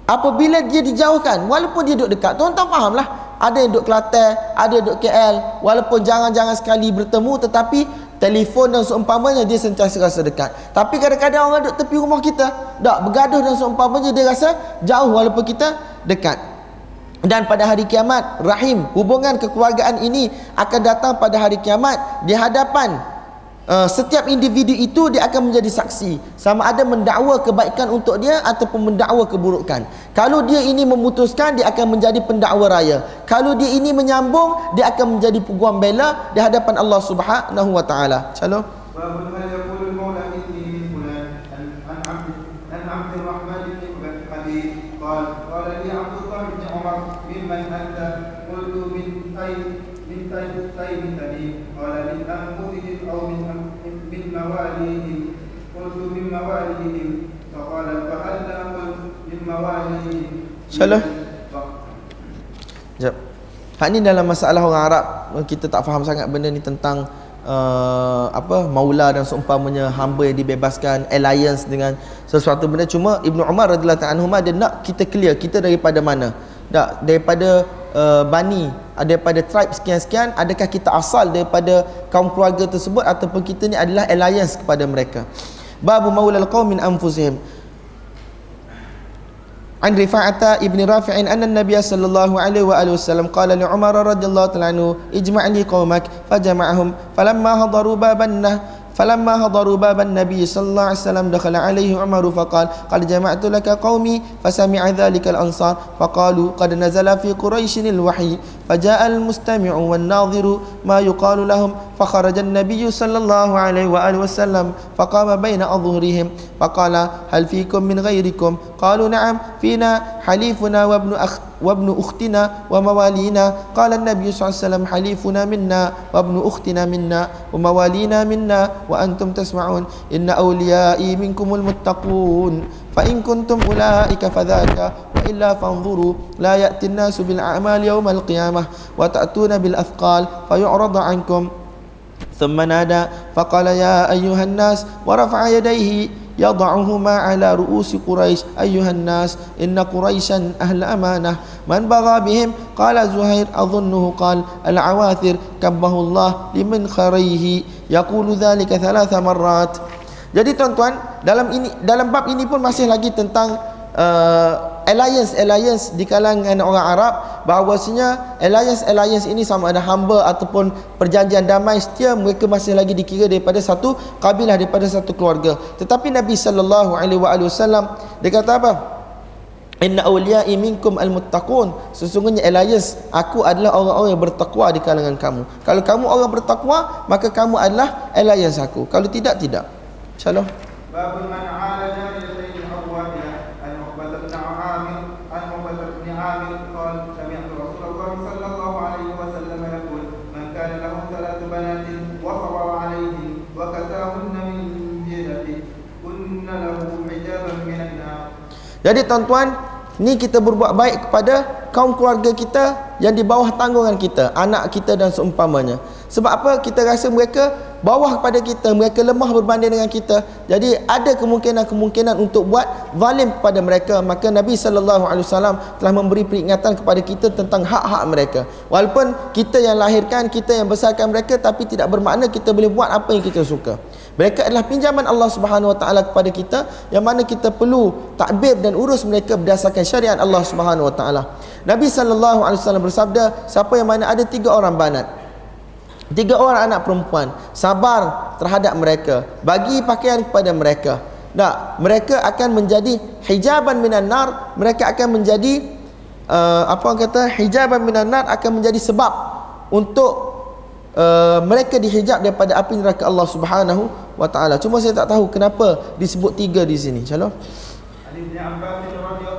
Speaker 1: apabila dia dijauhkan. Walaupun dia duduk dekat tuan-tuan fahamlah ada yang duduk Kelantan ada yang duduk KL walaupun jangan-jangan sekali bertemu tetapi telefon dan seumpamanya dia sentiasa rasa dekat. Tapi kadang-kadang orang duduk tepi rumah kita tak bergaduh dan seumpamanya dia rasa jauh walaupun kita dekat. Dan pada hari kiamat rahim hubungan kekeluargaan ini akan datang pada hari kiamat di hadapan uh, setiap individu itu dia akan menjadi saksi. Sama ada mendakwa kebaikan untuk dia ataupun mendakwa keburukan. Kalau dia ini memutuskan dia akan menjadi pendakwa raya. Kalau dia ini menyambung dia akan menjadi peguam bela di hadapan Allah Subhanahu wa taala. Calon Salah. Sekejap. Hak ni dalam masalah orang Arab kita tak faham sangat benda ni tentang uh, apa maula dan seumpamanya hamba yang dibebaskan alliance dengan sesuatu benda cuma Ibnu Umar radhiyallahu anhu dia nak kita clear kita daripada mana tak daripada uh, bani daripada tribe sekian-sekian adakah kita asal daripada kaum keluarga tersebut ataupun kita ni adalah alliance kepada mereka babu maulal qaum min anfusihim عن رفاعة ابن رافع أن النبي صلى الله عليه وآله وسلم قال لعمر رضي الله تعالى عنه اجمع لي قومك فجمعهم فلما حضروا باب النهر فلما حضروا باب النبي صلى الله عليه وسلم دخل عليه عمر فقال قد جمعت لك قومي فسمع ذلك الأنصار فقالوا قد نزل في قريش الوحي فجاء المستمع والناظر ما يقال لهم فخرج النبي صلى الله عليه وآله وسلم فقام بين أظهرهم فقال هل فيكم من غيركم؟ قالوا نعم فينا حليفنا وابن أخ وابن أختنا وموالينا. قال النبي صلى الله عليه وسلم حليفنا منا وابن أختنا منا وموالينا منا وأنتم تسمعون. إن أوليائي منكم المتقون. فإن كنتم أولئك فذاك وإلا فانظروا. لا يأتي الناس بالأعمال يوم القيامة وتأتون بالأثقال فيعرض عنكم. ثم نادى فقال يا أيها الناس ورفع يديه yadahuhuma ala ruusi Quraisy ayyuhan nas inna Quraishan ahl amanah man bagha bihim qala Zuhair adhunnuhu qala al awathir kabbahu Allah liman kharihi yaqulu dhalika thalath marrat jadi tuan-tuan dalam ini dalam bab ini pun masih lagi tentang uh, alliance-alliance di kalangan orang Arab bahawasanya alliance-alliance ini sama ada hamba ataupun perjanjian damai setia mereka masih lagi dikira daripada satu kabilah daripada satu keluarga. Tetapi Nabi sallallahu alaihi wasallam dia kata apa? Inna awliya minkum al-muttaqun. Sesungguhnya alliance Aku adalah orang-orang yang bertakwa di kalangan kamu. Kalau kamu orang bertakwa Maka kamu adalah alliance aku. Kalau tidak, tidak. InsyaAllah Babul man'ala Jadi tuan-tuan, ni kita berbuat baik kepada kaum keluarga kita yang di bawah tanggungan kita, anak kita dan seumpamanya. Sebab apa? Kita rasa mereka bawah kepada kita mereka lemah berbanding dengan kita. Jadi ada kemungkinan-kemungkinan untuk buat zalim kepada mereka. Maka Nabi sallallahu alaihi wasallam telah memberi peringatan kepada kita tentang hak-hak mereka. Walaupun kita yang lahirkan kita yang besarkan mereka tapi tidak bermakna kita boleh buat apa yang kita suka. Mereka adalah pinjaman Allah Subhanahu wa taala kepada kita yang mana kita perlu takbir dan urus mereka berdasarkan syariat Allah Subhanahu wa taala. Nabi sallallahu alaihi wasallam bersabda siapa yang mana ada tiga orang banat Tiga orang anak perempuan sabar terhadap mereka, bagi pakaian kepada mereka. Nah, mereka akan menjadi hijaban minan nar, mereka akan menjadi uh, apa orang kata hijaban minan nar akan menjadi sebab untuk uh, mereka dihijab daripada api neraka Allah Subhanahu wa taala. Cuma saya tak tahu kenapa disebut tiga di sini. Shalom. Ali bin Abbas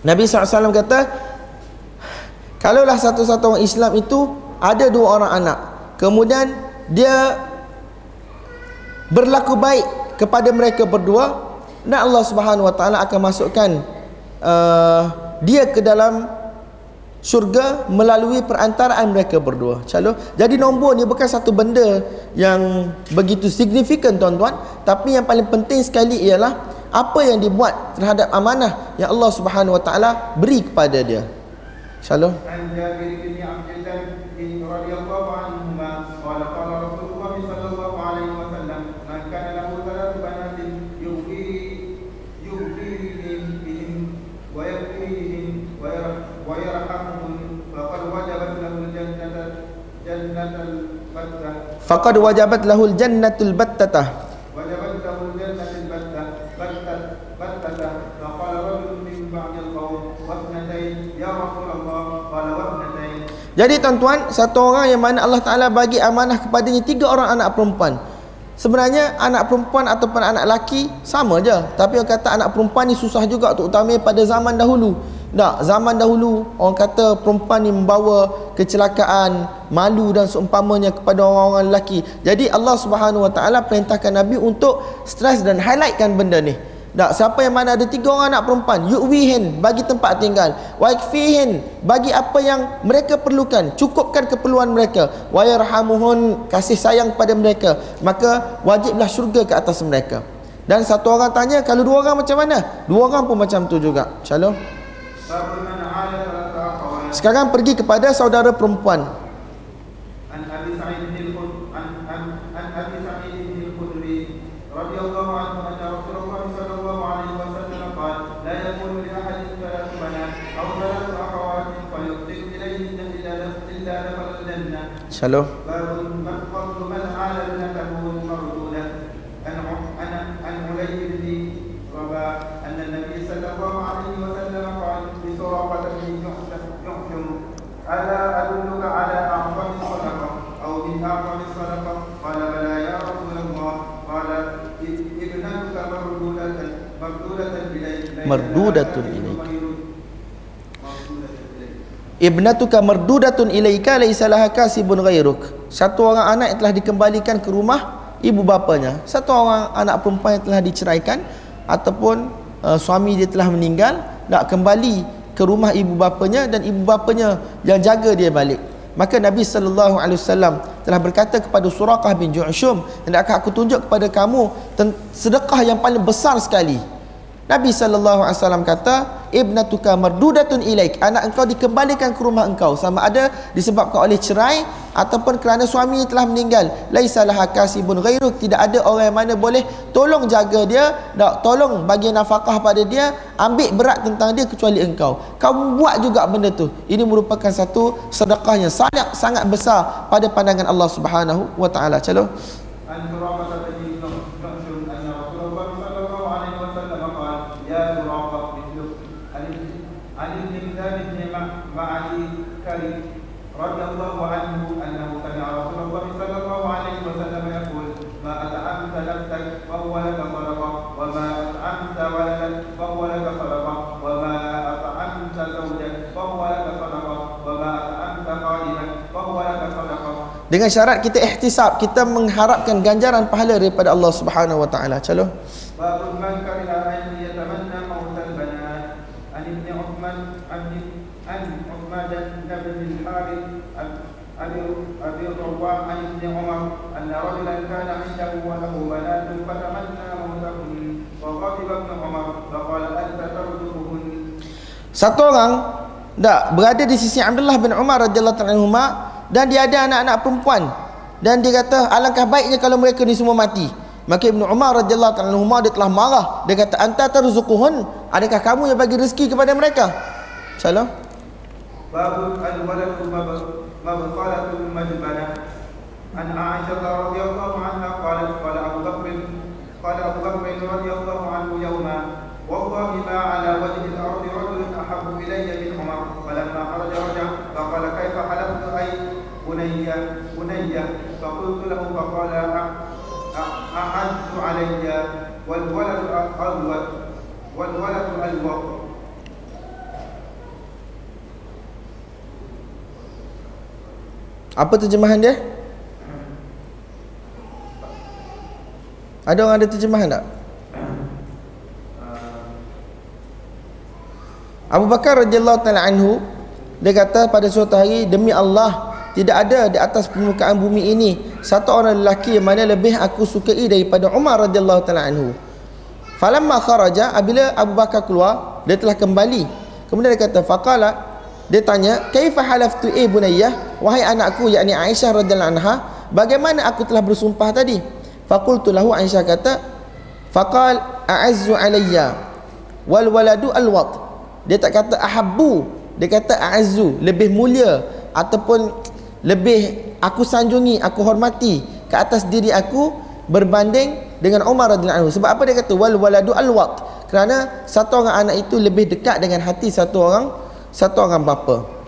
Speaker 1: Nabi SAW kata Kalaulah satu-satu orang Islam itu Ada dua orang anak Kemudian dia Berlaku baik kepada mereka berdua Dan Allah Subhanahu Wa Taala akan masukkan uh, Dia ke dalam syurga melalui perantaraan mereka berdua. Calon. Jadi nombor ni bukan satu benda yang begitu signifikan tuan-tuan, tapi yang paling penting sekali ialah apa yang dibuat terhadap amanah yang Allah Subhanahu Wa Taala beri kepada dia. Shalom. Faqad wajabat lahul jannatul battah Jadi tuan-tuan, satu orang yang mana Allah Ta'ala bagi amanah kepadanya tiga orang anak perempuan. Sebenarnya anak perempuan ataupun anak lelaki sama je. Tapi orang kata anak perempuan ni susah juga terutama pada zaman dahulu. Tak, zaman dahulu orang kata perempuan ni membawa kecelakaan, malu dan seumpamanya kepada orang-orang lelaki. Jadi Allah Subhanahu Wa Taala perintahkan Nabi untuk stress dan highlightkan benda ni. Tak, siapa yang mana ada tiga orang anak perempuan Yu'wihin, bagi tempat tinggal. Wa'ikfihin, bagi apa yang mereka perlukan Cukupkan keperluan mereka. Wa'yarhamuhun, kasih sayang kepada mereka. Maka wajiblah syurga ke atas mereka. Dan satu orang tanya, kalau dua orang macam mana? Dua orang pun macam tu juga. Shalom Sekarang pergi kepada saudara perempuan.
Speaker 2: باب من فضل من عال ابنته المردوده عن عن عن علي بن رباح ان النبي صلى الله عليه وسلم قال لسراقه بن يحكم الا ادلك على اعظم الصدقه أو من اعظم الصدقه قال بلى يا رسول الله قال ابنتك مردوده
Speaker 1: مردودة إليك. Ibnatuka mardudatun ilaika laisa laha kasibun ghairuk. Satu orang anak yang telah dikembalikan ke rumah ibu bapanya. Satu orang anak perempuan yang telah diceraikan ataupun uh, suami dia telah meninggal nak kembali ke rumah ibu bapanya dan ibu bapanya yang jaga dia balik. Maka Nabi sallallahu alaihi wasallam telah berkata kepada Suraqah bin Ju'shum hendaklah aku tunjuk kepada kamu sedekah yang paling besar sekali Nabi sallallahu alaihi wasallam kata ibnatuka mardudatun ilaik. Anak engkau dikembalikan ke rumah engkau. Sama ada disebabkan oleh cerai ataupun kerana suami telah meninggal. Laisa laha kasibun ghairuk tidak ada orang yang mana boleh tolong jaga dia nak tolong bagi nafkah pada dia ambil berat tentang dia kecuali engkau. Kau buat juga benda tu. Ini merupakan satu sedekah yang sangat sangat besar pada pandangan Allah Subhanahu wa taala. Calon
Speaker 2: عن
Speaker 1: dengan syarat kita ihtisab kita mengharapkan ganjaran pahala daripada Allah Subhanahu wa taala. Calon Satu orang tak berada di sisi Abdullah bin Umar radhiyallahu anhu dan dia ada anak-anak perempuan. Dan dia kata alangkah baiknya kalau mereka ni semua mati. Maka Ibn Umar radhiyallahu taala anhu dia telah marah. Dia kata anta tarzuquhun? Adakah kamu yang bagi rezeki kepada mereka?
Speaker 2: Salah babu al walad babu qalatu majbana an aisha radhiyallahu anha qalat qala abu bakr qala abu bakr radhiyallahu anhu yawma wa huwa ala wajhi al-ardh بني بني فقلت له فقال أ- أ- أعز علي والولد ألوت والولد ألوت
Speaker 1: Apa terjemahan dia? Ada orang ada terjemahan tak? Abu Bakar radhiyallahu taala anhu dia kata pada suatu hari demi Allah tidak ada di atas permukaan bumi ini satu orang lelaki yang mana lebih aku sukai daripada Umar radhiyallahu taala anhu. Falamma kharaja apabila Abu Bakar keluar dia telah kembali. Kemudian dia kata faqala dia tanya kaifa halaftu eh bunayyah wahai anakku yakni Aisyah radhiyallahu anha bagaimana aku telah bersumpah tadi? Faqultu lahu Aisyah kata faqal a'azzu alayya wal waladu alwat dia tak kata ahabbu dia kata a'azzu lebih mulia ataupun lebih aku sanjungi aku hormati ke atas diri aku berbanding dengan Umar radhiyallahu anhu. Sebab apa dia kata? Wal waladu alwat kerana satu orang anak itu lebih dekat dengan hati satu orang satu orang bapa.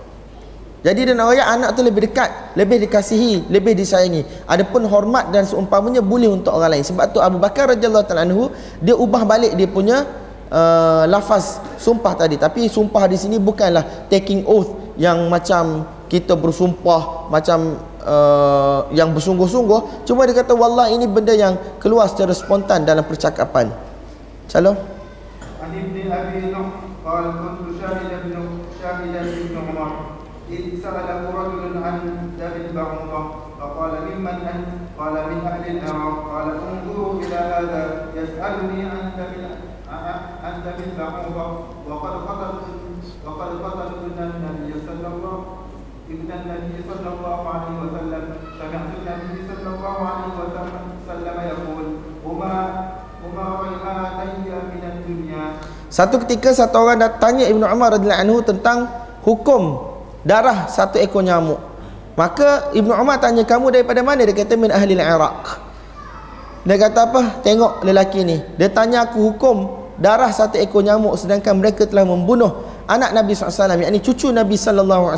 Speaker 1: Jadi dia nak royak anak tu lebih dekat lebih dikasihi lebih disayangi. Adapun hormat dan seumpamanya boleh untuk orang lain. Sebab tu Abu Bakar radhiyallahu taala anhu dia ubah balik dia punya uh, lafaz sumpah tadi. Tapi sumpah di sini bukanlah taking oath yang macam kita bersumpah macam uh, yang bersungguh-sungguh. Cuma dia kata wallah ini benda yang keluar secara spontan dalam percakapan.
Speaker 2: Salam Ali bin Abi Nuh qala kuntu syahidan bin Syahidan
Speaker 1: Satu ketika satu orang datang tanya Ibnu Umar radhiyallahu anhu tentang hukum darah satu ekor nyamuk. Maka Ibnu Umar tanya kamu daripada mana? Dia kata min ahli Iraq. Dia kata apa? Tengok lelaki ni. Dia tanya aku hukum darah satu ekor nyamuk sedangkan mereka telah membunuh anak Nabi SAW yakni cucu Nabi SAW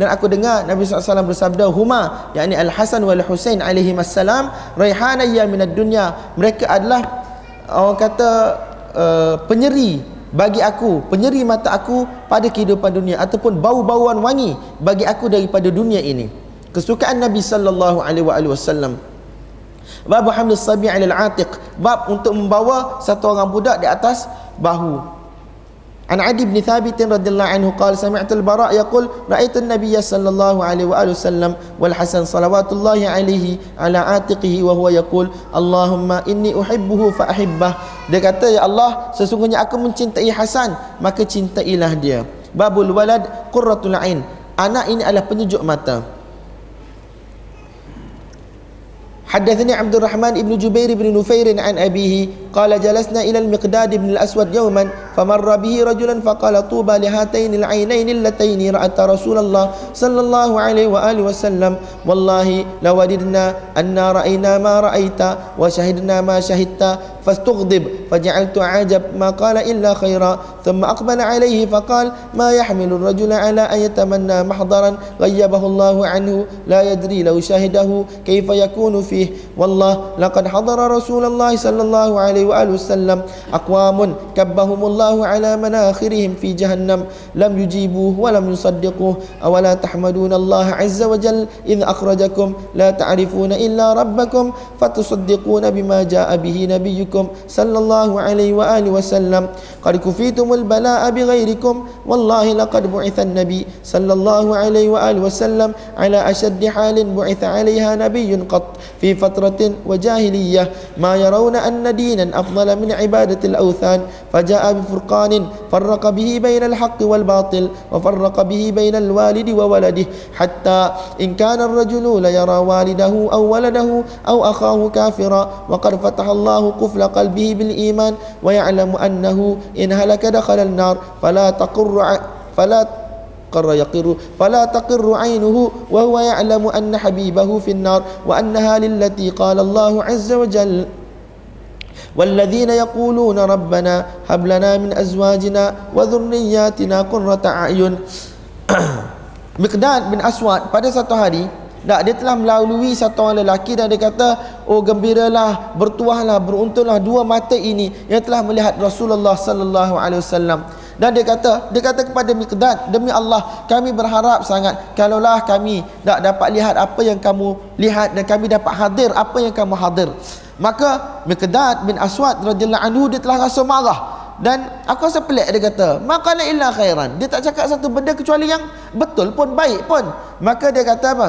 Speaker 1: dan aku dengar Nabi SAW bersabda huma yakni Al-Hasan wal Husain alaihi wassalam raihanayya minad dunya mereka adalah orang kata uh, penyeri bagi aku penyeri mata aku pada kehidupan dunia ataupun bau-bauan wangi bagi aku daripada dunia ini. Kesukaan Nabi sallallahu alaihi wasallam. Bab hamil sabi' 'ala al-'atiq bab untuk membawa satu orang budak di atas bahu عن عدي بن ثابت رضي الله عنه قال سمعت البراء يقول رأيت النبي صلى الله عليه وآله وسلم والحسن صلوات الله عليه على عاتقه وهو يقول اللهم إني أحبه فأحبه dia kata ya Allah sesungguhnya aku mencintai Hasan maka cintailah dia babul walad qurratul ain anak ini adalah penyejuk mata حدثني عبد الرحمن بن جبير بن نفير عن أبيه قال جلسنا إلى المقداد بن الأسود يوما فمر به رجلا فقال طوبى لهاتين العينين اللتين رأت رسول الله صلى الله عليه وآله وسلم والله لوددنا أن رأينا ما رأيت وشهدنا ما شهدت فاستغضب فجعلت عجب ما قال إلا خيرا. ثم أقبل عليه فقال ما يحمل الرجل على أن يتمنى محضرا غيبه الله عنه؟ لا يدري لو شهده كيف يكون فيه. والله لقد حضر رسول الله صلى الله عليه وآله وسلم. أقوام كبهم الله على مناخرهم في جهنم. لم يجيبوه ولم يصدقوه. أولا تحمدون الله عز وجل إذ أخرجكم لا تعرفون إلا ربكم فتصدقون بما جاء به نبيكم. صلى الله عليه وآله وسلم. قد كفيتم البلاء بغيركم. والله لقد بعث النبي صلى الله عليه وآله وسلم على أشد حال بعث عليها نبي قط في فترة وجاهلية. ما يرون أن دينا أفضل من عبادة الأوثان. فجاء بفرقان فرق به بين الحق والباطل وفرق به بين الوالد وولده. حتى إن كان الرجل ليرى والده أو ولده أو أخاه كافرا وقد فتح الله قفل قلبه بالإيمان ويعلم أنه إن هلك دخل النار فلا تقر فلا قر يقر فلا تقر عينه وهو يعلم أن حبيبه في النار وأنها للتي قال الله عز وجل والذين يقولون ربنا هب لنا من أزواجنا وذرياتنا قرة أعين. Miqdad bin Aswad pada satu hari tak, dia telah melalui satu orang lelaki dan dia kata oh gembiralah bertuahlah beruntunglah dua mata ini yang telah melihat Rasulullah sallallahu alaihi wasallam. Dan dia kata dia kata kepada Miqdad demi Allah kami berharap sangat kalaulah kami tak dapat lihat apa yang kamu lihat dan kami dapat hadir apa yang kamu hadir. Maka Miqdad bin Aswad radhiyallahu anhu dia telah rasa marah. Dan aku rasa pelik dia kata maqala illa khairan. Dia tak cakap satu benda kecuali yang betul pun baik pun. Maka dia kata apa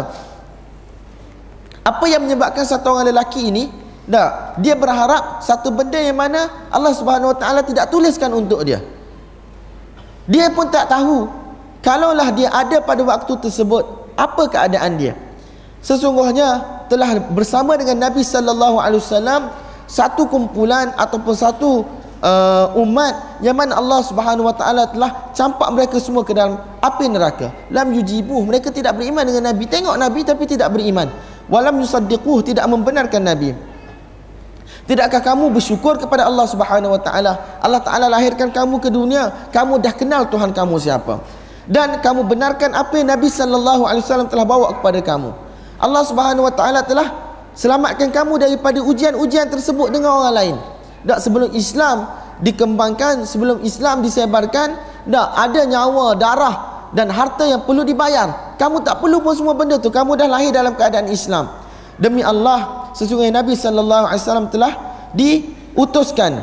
Speaker 1: apa yang menyebabkan satu orang lelaki ini tak dia berharap satu benda yang mana Allah Subhanahu Wa Taala tidak tuliskan untuk dia dia pun tak tahu kalaulah dia ada pada waktu tersebut apa keadaan dia sesungguhnya telah bersama dengan Nabi sallallahu alaihi wasallam satu kumpulan ataupun satu uh, umat yang mana Allah Subhanahu Wa Taala telah campak mereka semua ke dalam api neraka. Lam yujibu mereka tidak beriman dengan Nabi. Tengok Nabi tapi tidak beriman. Walam yusaddiquh tidak membenarkan Nabi. Tidakkah kamu bersyukur kepada Allah Subhanahu Wa Taala? Allah Taala lahirkan kamu ke dunia, kamu dah kenal Tuhan kamu siapa. Dan kamu benarkan apa yang Nabi sallallahu alaihi wasallam telah bawa kepada kamu. Allah Subhanahu Wa Taala telah selamatkan kamu daripada ujian-ujian tersebut dengan orang lain. Tak sebelum Islam dikembangkan, sebelum Islam disebarkan, tak ada nyawa, darah dan harta yang perlu dibayar. Kamu tak perlu pun semua benda tu. Kamu dah lahir dalam keadaan Islam. Demi Allah, sesungguhnya Nabi sallallahu alaihi wasallam telah diutuskan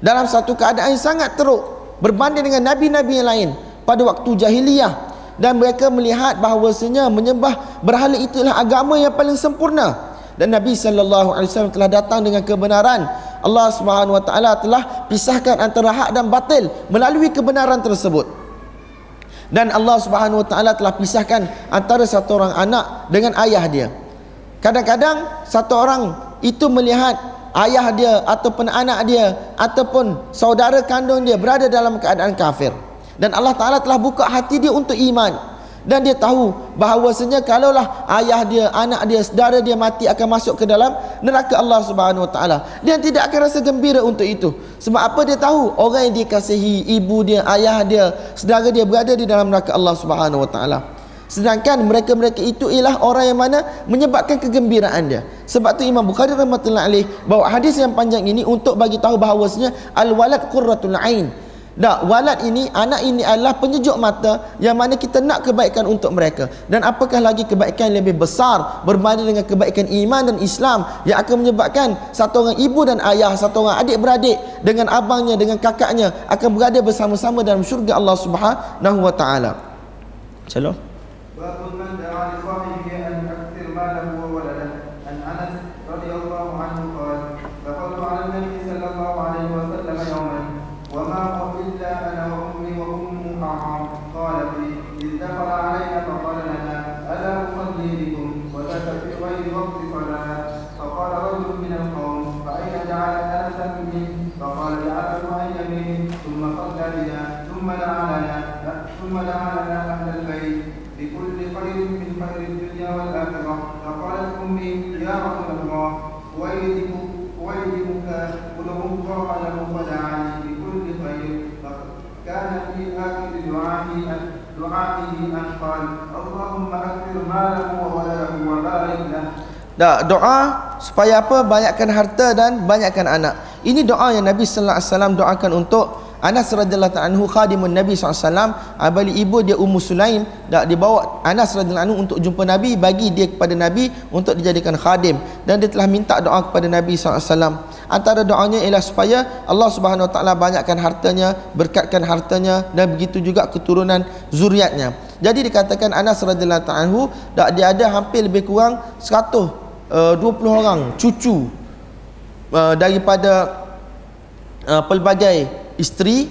Speaker 1: dalam satu keadaan yang sangat teruk berbanding dengan nabi-nabi yang lain pada waktu jahiliyah dan mereka melihat bahawasanya menyembah berhala itulah agama yang paling sempurna dan Nabi sallallahu alaihi wasallam telah datang dengan kebenaran Allah Subhanahu wa taala telah pisahkan antara hak dan batil melalui kebenaran tersebut dan Allah Subhanahu wa taala telah pisahkan antara satu orang anak dengan ayah dia. Kadang-kadang satu orang itu melihat ayah dia ataupun anak dia ataupun saudara kandung dia berada dalam keadaan kafir. Dan Allah Taala telah buka hati dia untuk iman dan dia tahu bahawasanya kalaulah ayah dia, anak dia, saudara dia mati akan masuk ke dalam neraka Allah Subhanahu Wa Taala. Dia tidak akan rasa gembira untuk itu. Sebab apa dia tahu? Orang yang dikasihi, ibu dia, ayah dia, saudara dia berada di dalam neraka Allah Subhanahu Wa Taala. Sedangkan mereka-mereka itu ialah orang yang mana menyebabkan kegembiraan dia. Sebab tu Imam Bukhari rahmatullahi alaih bawa hadis yang panjang ini untuk bagi tahu bahawasanya al-walad qurratul ain. Tak, walad ini, anak ini adalah penyejuk mata yang mana kita nak kebaikan untuk mereka. Dan apakah lagi kebaikan yang lebih besar berbanding dengan kebaikan iman dan Islam yang akan menyebabkan satu orang ibu dan ayah, satu orang adik-beradik dengan abangnya, dengan kakaknya akan berada bersama-sama dalam syurga Allah Subhanahu wa taala.
Speaker 2: ثم
Speaker 1: Tak, doa supaya apa? Banyakkan harta dan banyakkan anak. Ini doa yang Nabi sallallahu alaihi wasallam doakan untuk Anas radhiyallahu anhu khadimun Nabi SAW Abali ibu dia Ummu Sulaim dak dibawa Anas radhiyallahu anhu untuk jumpa Nabi bagi dia kepada Nabi untuk dijadikan khadim dan dia telah minta doa kepada Nabi SAW antara doanya ialah supaya Allah Subhanahu Taala banyakkan hartanya berkatkan hartanya dan begitu juga keturunan zuriatnya jadi dikatakan Anas radhiyallahu anhu dia ada hampir lebih kurang 120 uh, orang cucu uh, daripada uh, pelbagai isteri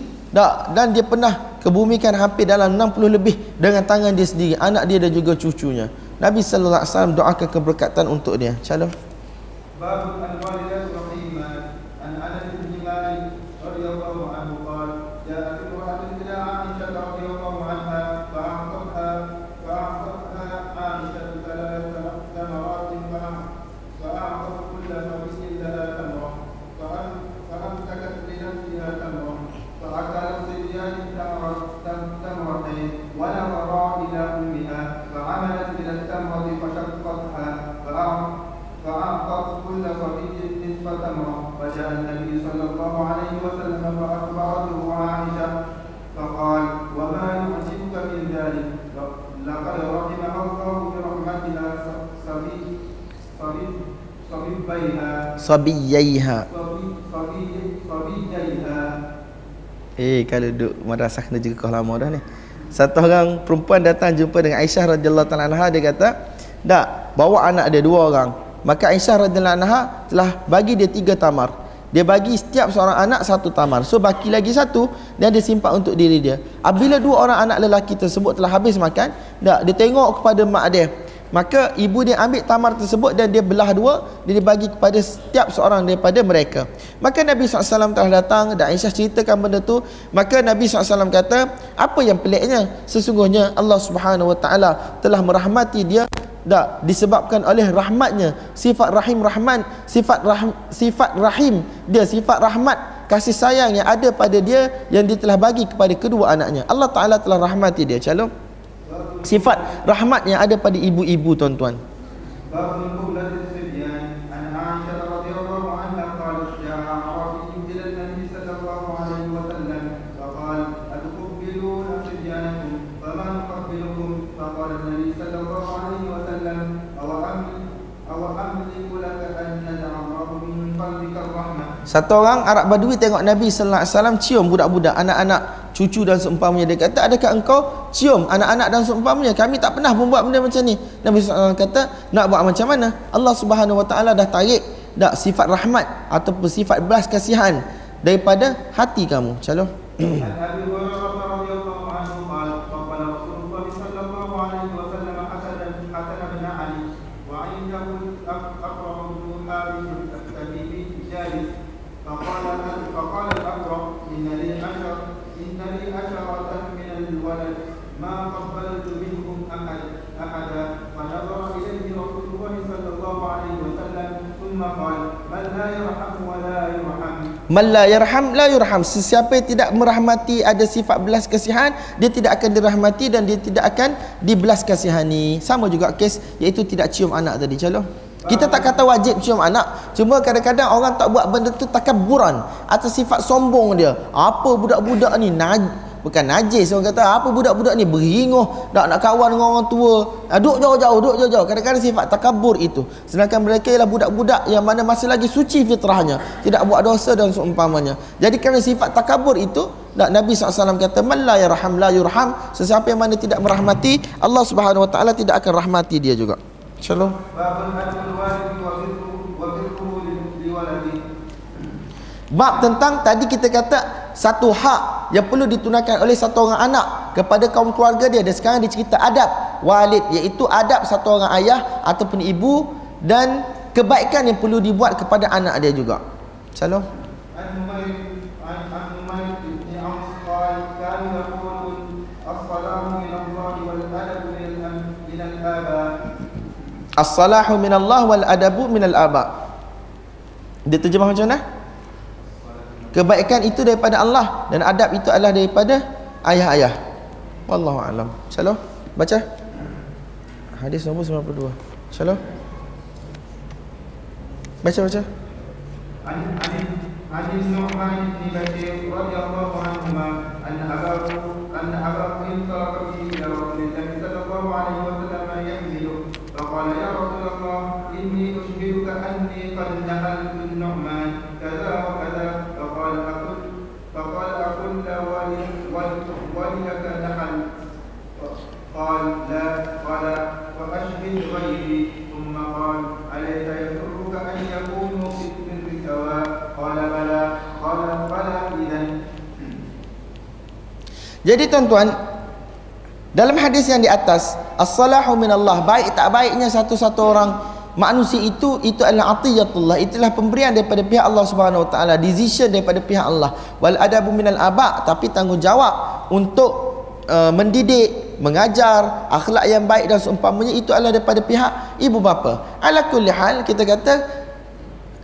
Speaker 1: dan dia pernah kebumikan hampir dalam 60 lebih dengan tangan dia sendiri anak dia dan juga cucunya. Nabi sallallahu alaihi wasallam doakan keberkatan untuk dia. Calon sabiyaiha Eh kalau duduk madrasah kena jaga kau lama dah ni. Satu orang perempuan datang jumpa dengan Aisyah radhiyallahu taala anha dia kata, "Dak, bawa anak dia dua orang." Maka Aisyah radhiyallahu anha telah bagi dia tiga tamar. Dia bagi setiap seorang anak satu tamar. So baki lagi satu dan dia simpan untuk diri dia. Apabila dua orang anak lelaki tersebut telah habis makan, dak dia tengok kepada mak dia maka ibu dia ambil tamar tersebut dan dia belah dua dia dibagi kepada setiap seorang daripada mereka. Maka Nabi SAW telah datang dan Aisyah ceritakan benda tu. Maka Nabi SAW kata apa yang peliknya? Sesungguhnya Allah Subhanahu Wa Taala telah merahmati dia tak disebabkan oleh rahmatnya. Sifat rahim rahman sifat rahim sifat rahim dia sifat rahmat kasih sayang yang ada pada dia yang dia telah bagi kepada kedua anaknya. Allah Taala telah rahmati dia. Calon sifat rahmat yang ada pada ibu-ibu tuan-tuan. Satu orang Arab Badui tengok Nabi sallallahu alaihi wasallam cium budak-budak anak-anak cucu dan seumpamanya dia kata adakah engkau cium anak-anak dan seumpamanya? Kami tak pernah membuat benda macam ni. Nabi SAW kata nak buat macam mana? Allah Subhanahu Wa Taala dah tarik dak sifat rahmat ataupun sifat belas kasihan daripada hati kamu. Calon Man la yarham la yurham. Sesiapa yang tidak merahmati ada sifat belas kasihan, dia tidak akan dirahmati dan dia tidak akan dibelas kasihani. Sama juga kes iaitu tidak cium anak tadi. Calon. Kita tak kata wajib cium anak. Cuma kadang-kadang orang tak buat benda tu takabburan atas sifat sombong dia. Apa budak-budak ni bukan najis orang kata apa budak-budak ni? Beringoh nak nak kawan dengan orang tua. Ah, duduk jauh-jauh duduk jauh-jauh. Kadang-kadang sifat takabur itu. Sedangkan mereka ialah budak-budak yang mana masih lagi suci fitrahnya. Tidak buat dosa dan seumpamanya. Jadi kerana sifat takabur itu nak Nabi SAW kata man la yarham la yurham. Sesiapa yang mana tidak merahmati Allah Subhanahu Wa Taala tidak akan rahmati dia juga. Shalom. Bab tentang tadi kita kata satu hak yang perlu ditunaikan oleh satu orang anak kepada kaum keluarga dia dan sekarang dicerita adab walid iaitu adab satu orang ayah ataupun ibu dan kebaikan yang perlu dibuat kepada anak dia juga salam As-salahu min Allah wal adabu min al-aba. Dia terjemah macam mana? kebaikan itu daripada Allah dan adab itu adalah daripada ayah-ayah wallahu alam shalom baca hadis nombor 92 shalom baca baca عن النعمان بن بشير رضي الله عنهما ان اباه ان اباه انطلق به Jadi tuan-tuan dalam hadis yang di atas as-salahu min Allah baik tak baiknya satu-satu orang manusia itu itu adalah atiyatullah itulah pemberian daripada pihak Allah Subhanahu wa taala decision daripada pihak Allah. Wal adabu minal aba tapi tanggungjawab untuk uh, mendidik mengajar akhlak yang baik dan seumpamanya itu adalah daripada pihak ibu bapa. Ala kulli hal kita kata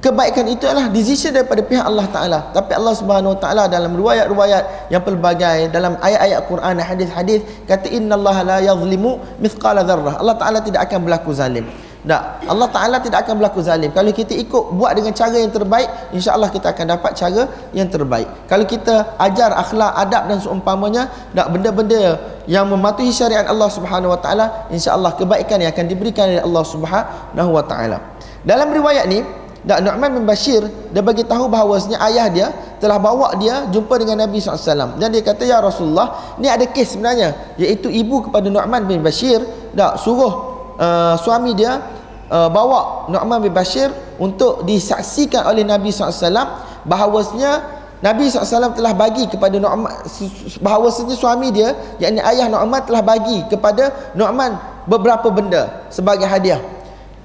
Speaker 1: kebaikan itu adalah decision daripada pihak Allah taala tapi Allah Subhanahu wa taala dalam riwayat-riwayat yang pelbagai dalam ayat-ayat Quran dan hadis-hadis kata innallaha la yazlimu mithqala dzarrah Allah taala tidak akan berlaku zalim tak. Allah Ta'ala tidak akan berlaku zalim. Kalau kita ikut buat dengan cara yang terbaik, insya-Allah kita akan dapat cara yang terbaik. Kalau kita ajar akhlak, adab dan seumpamanya, tak benda-benda yang mematuhi syariat Allah Subhanahu Wa Ta'ala, insya-Allah kebaikan yang akan diberikan oleh Allah Subhanahu Wa Ta'ala. Dalam riwayat ni, tak Nu'man bin Bashir dia bagi tahu bahawasanya ayah dia telah bawa dia jumpa dengan Nabi SAW dan dia kata ya Rasulullah ni ada kes sebenarnya iaitu ibu kepada Nu'man bin Bashir tak suruh uh, suami dia uh, bawa Nu'man bin Bashir untuk disaksikan oleh Nabi SAW bahawasanya Nabi SAW telah bagi kepada Nu'man bahawasanya suami dia yakni ayah Nu'man telah bagi kepada Nu'man beberapa benda sebagai hadiah.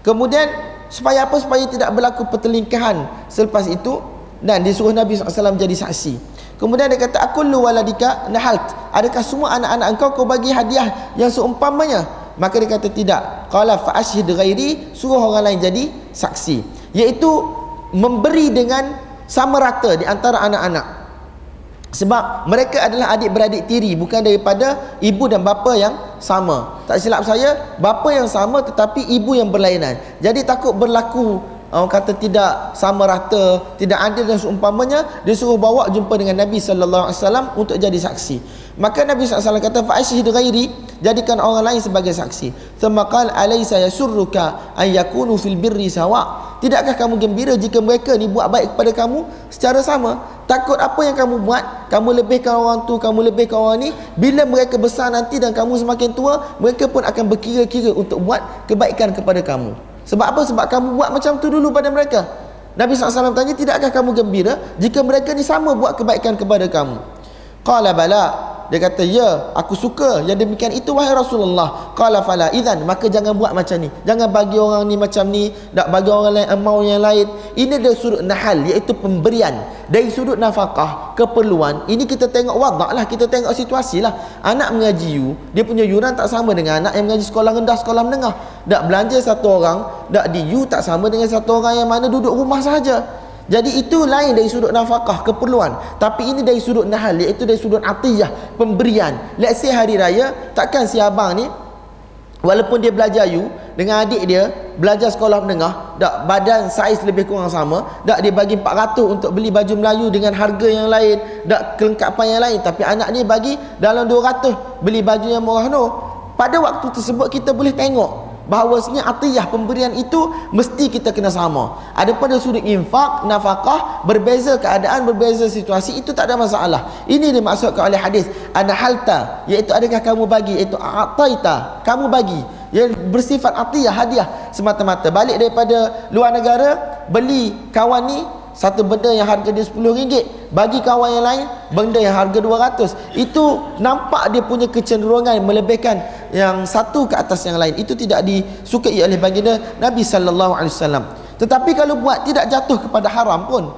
Speaker 1: Kemudian supaya apa? Supaya tidak berlaku pertelingkahan. Selepas itu dan disuruh Nabi SAW jadi saksi. Kemudian dia kata aku lu waladika nahalt. Adakah semua anak-anak engkau kau bagi hadiah yang seumpamanya? maka dia kata tidak. Qala fa ashhid ghairi suruh orang lain jadi saksi. Iaitu memberi dengan sama rata di antara anak-anak sebab mereka adalah adik-beradik tiri bukan daripada ibu dan bapa yang sama. Tak silap saya bapa yang sama tetapi ibu yang berlainan. Jadi takut berlaku orang kata tidak sama rata tidak adil dan seumpamanya dia suruh bawa jumpa dengan Nabi sallallahu alaihi wasallam untuk jadi saksi. Maka Nabi SAW kata fa'ashhid ghairi jadikan orang lain sebagai saksi. Thumma qala alaysa yasurruka an yakunu fil birri sawa. Tidakkah kamu gembira jika mereka ni buat baik kepada kamu? Secara sama takut apa yang kamu buat? Kamu lebihkan orang tu kamu lebihkan orang ni. Bila mereka besar nanti dan kamu semakin tua mereka pun akan berkira-kira untuk buat kebaikan kepada kamu sebab apa? Sebab kamu buat macam tu dulu pada mereka. Nabi SAW tanya tidakkah kamu gembira jika mereka ni sama buat kebaikan kepada kamu qala bala. Dia kata ya aku suka yang demikian itu wahai Rasulullah. Qala fala. Idzan maka jangan buat macam ni. Jangan bagi orang ni macam ni. Tak bagi orang lain amau yang lain. Ini dari sudut nahal iaitu pemberian. Dari sudut nafkah keperluan ini kita tengok wadak lah kita tengok situasi lah. Anak mengaji you dia punya yuran tak sama dengan anak yang mengaji sekolah rendah sekolah menengah. Tak belanja satu orang tak di you tak sama dengan satu orang yang mana duduk rumah saja jadi itu lain dari sudut nafkah, keperluan. Tapi ini dari sudut nahal, iaitu dari sudut atiyah, pemberian. Let's say hari raya, takkan si abang ni, walaupun dia belajar you, dengan adik dia, belajar sekolah menengah, tak badan saiz lebih kurang sama, tak dia bagi 400 untuk beli baju Melayu dengan harga yang lain, tak kelengkapan yang lain. Tapi anak ni bagi dalam 200 beli baju yang murah no. Pada waktu tersebut kita boleh tengok bahawasanya atiyah pemberian itu mesti kita kena sama. Ada pada sudut infak nafkah berbeza keadaan berbeza situasi itu tak ada masalah. Ini dimaksudkan oleh hadis ana halta iaitu adakah kamu bagi iaitu ataita kamu bagi. Yang bersifat atiyah hadiah. Semata-mata. Balik daripada luar negara beli kawan ni satu benda yang harga dia RM10 bagi kawan yang lain benda yang harga RM200 itu nampak dia punya kecenderungan melebihkan yang satu ke atas yang lain. Itu tidak disukai oleh baginda Nabi sallallahu alaihi wasallam. Tetapi kalau buat tidak jatuh kepada haram pun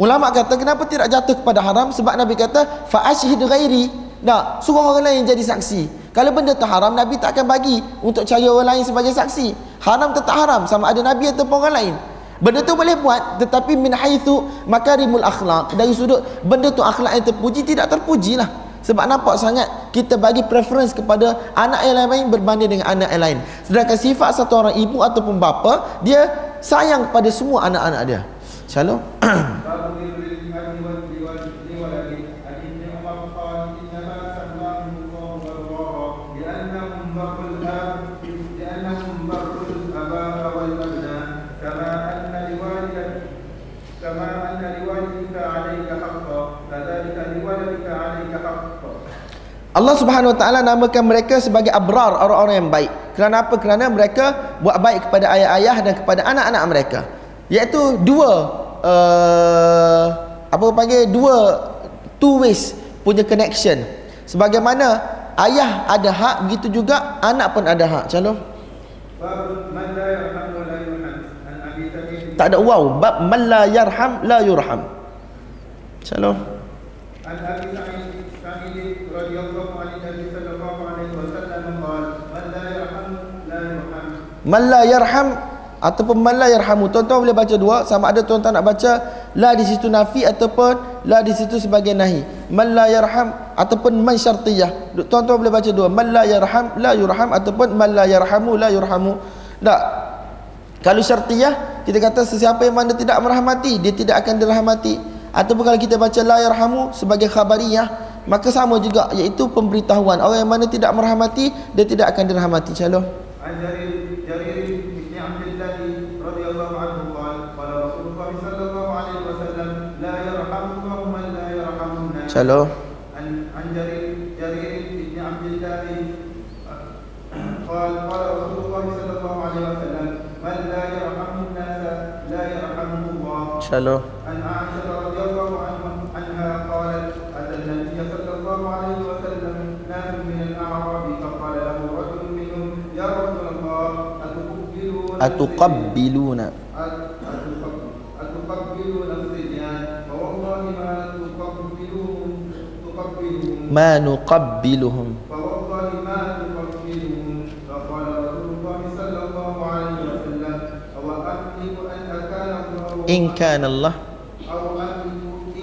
Speaker 1: ulama kata kenapa tidak jatuh kepada haram? Sebab Nabi kata fa ashhid ghairi. Tak suruh orang lain jadi saksi. Kalau benda tu haram Nabi tak akan bagi untuk cari orang lain sebagai saksi. Haram tetap haram sama ada Nabi ataupun orang lain Benda tu boleh buat tetapi min haitsu makarimul akhlak dari sudut benda tu akhlak yang terpuji tidak terpuji lah. Sebab nampak sangat kita bagi preference kepada anak yang lain berbanding dengan anak yang lain. Sedangkan sifat satu orang ibu ataupun bapa dia sayang kepada semua anak-anak dia. Shalom. Allah Subhanahu Wa Taala namakan mereka sebagai abrar orang-orang yang baik. Kerana apa? Kerana mereka buat baik kepada ayah-ayah dan kepada anak-anak mereka. Iaitu dua uh, apa panggil dua two ways punya connection. Sebagaimana ayah ada hak begitu juga anak pun ada hak. Calon. Tak ada wow. Bab man la yarham la yurham. Calon. An Abi Man la yarham ataupun man la yarhamu. Tuan-tuan boleh baca dua sama ada tuan-tuan nak baca la di situ nafi ataupun la di situ sebagai nahi. Man la yarham ataupun man syartiyah. Tuan-tuan boleh baca dua. Man la yarham la yurham ataupun man la yarhamu la yurhamu. Tak. Kalau syartiyah kita kata sesiapa yang mana tidak merahmati dia tidak akan dirahmati. Ataupun kalau kita baca la yarhamu sebagai khabariyah maka sama juga iaitu pemberitahuan orang yang mana tidak merahmati dia tidak akan dirahmati. Shalom. Shalom. عن أتقبلون؟ أتقبلون ما نقبلهم. فوالله ما نقبلهم فقال رسول الله صلى الله عليه وسلم أن إن كان الله.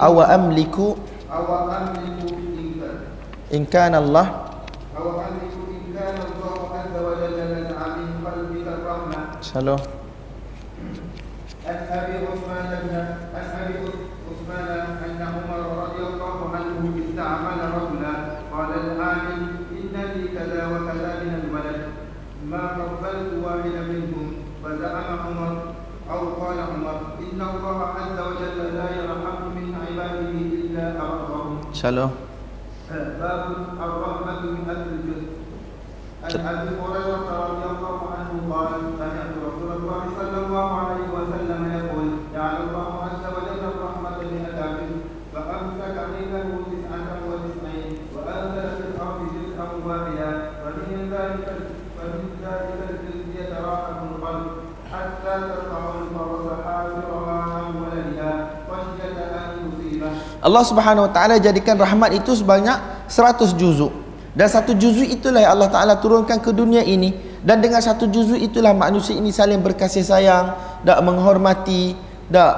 Speaker 1: أو أملك أو أملك إن كان الله. سلو عن أبي عثمان بن أبي عثمان أن عمر رضي الله عنه
Speaker 2: استعمل رجلا قال العامل ان لي كذا وكذا من الولد ما قبلت واحدا منهم فزعم عمر أو قال عمر إن الله عز وجل لا يرحم من عباده إلا ابرهم. سلام.
Speaker 1: Allah Subhanahu Wa Taala jadikan rahmat itu sebanyak 100 juzuk. Dan satu juzuk itulah yang Allah Taala turunkan ke dunia ini dan dengan satu juzuk itulah manusia ini saling berkasih sayang, dak menghormati, dak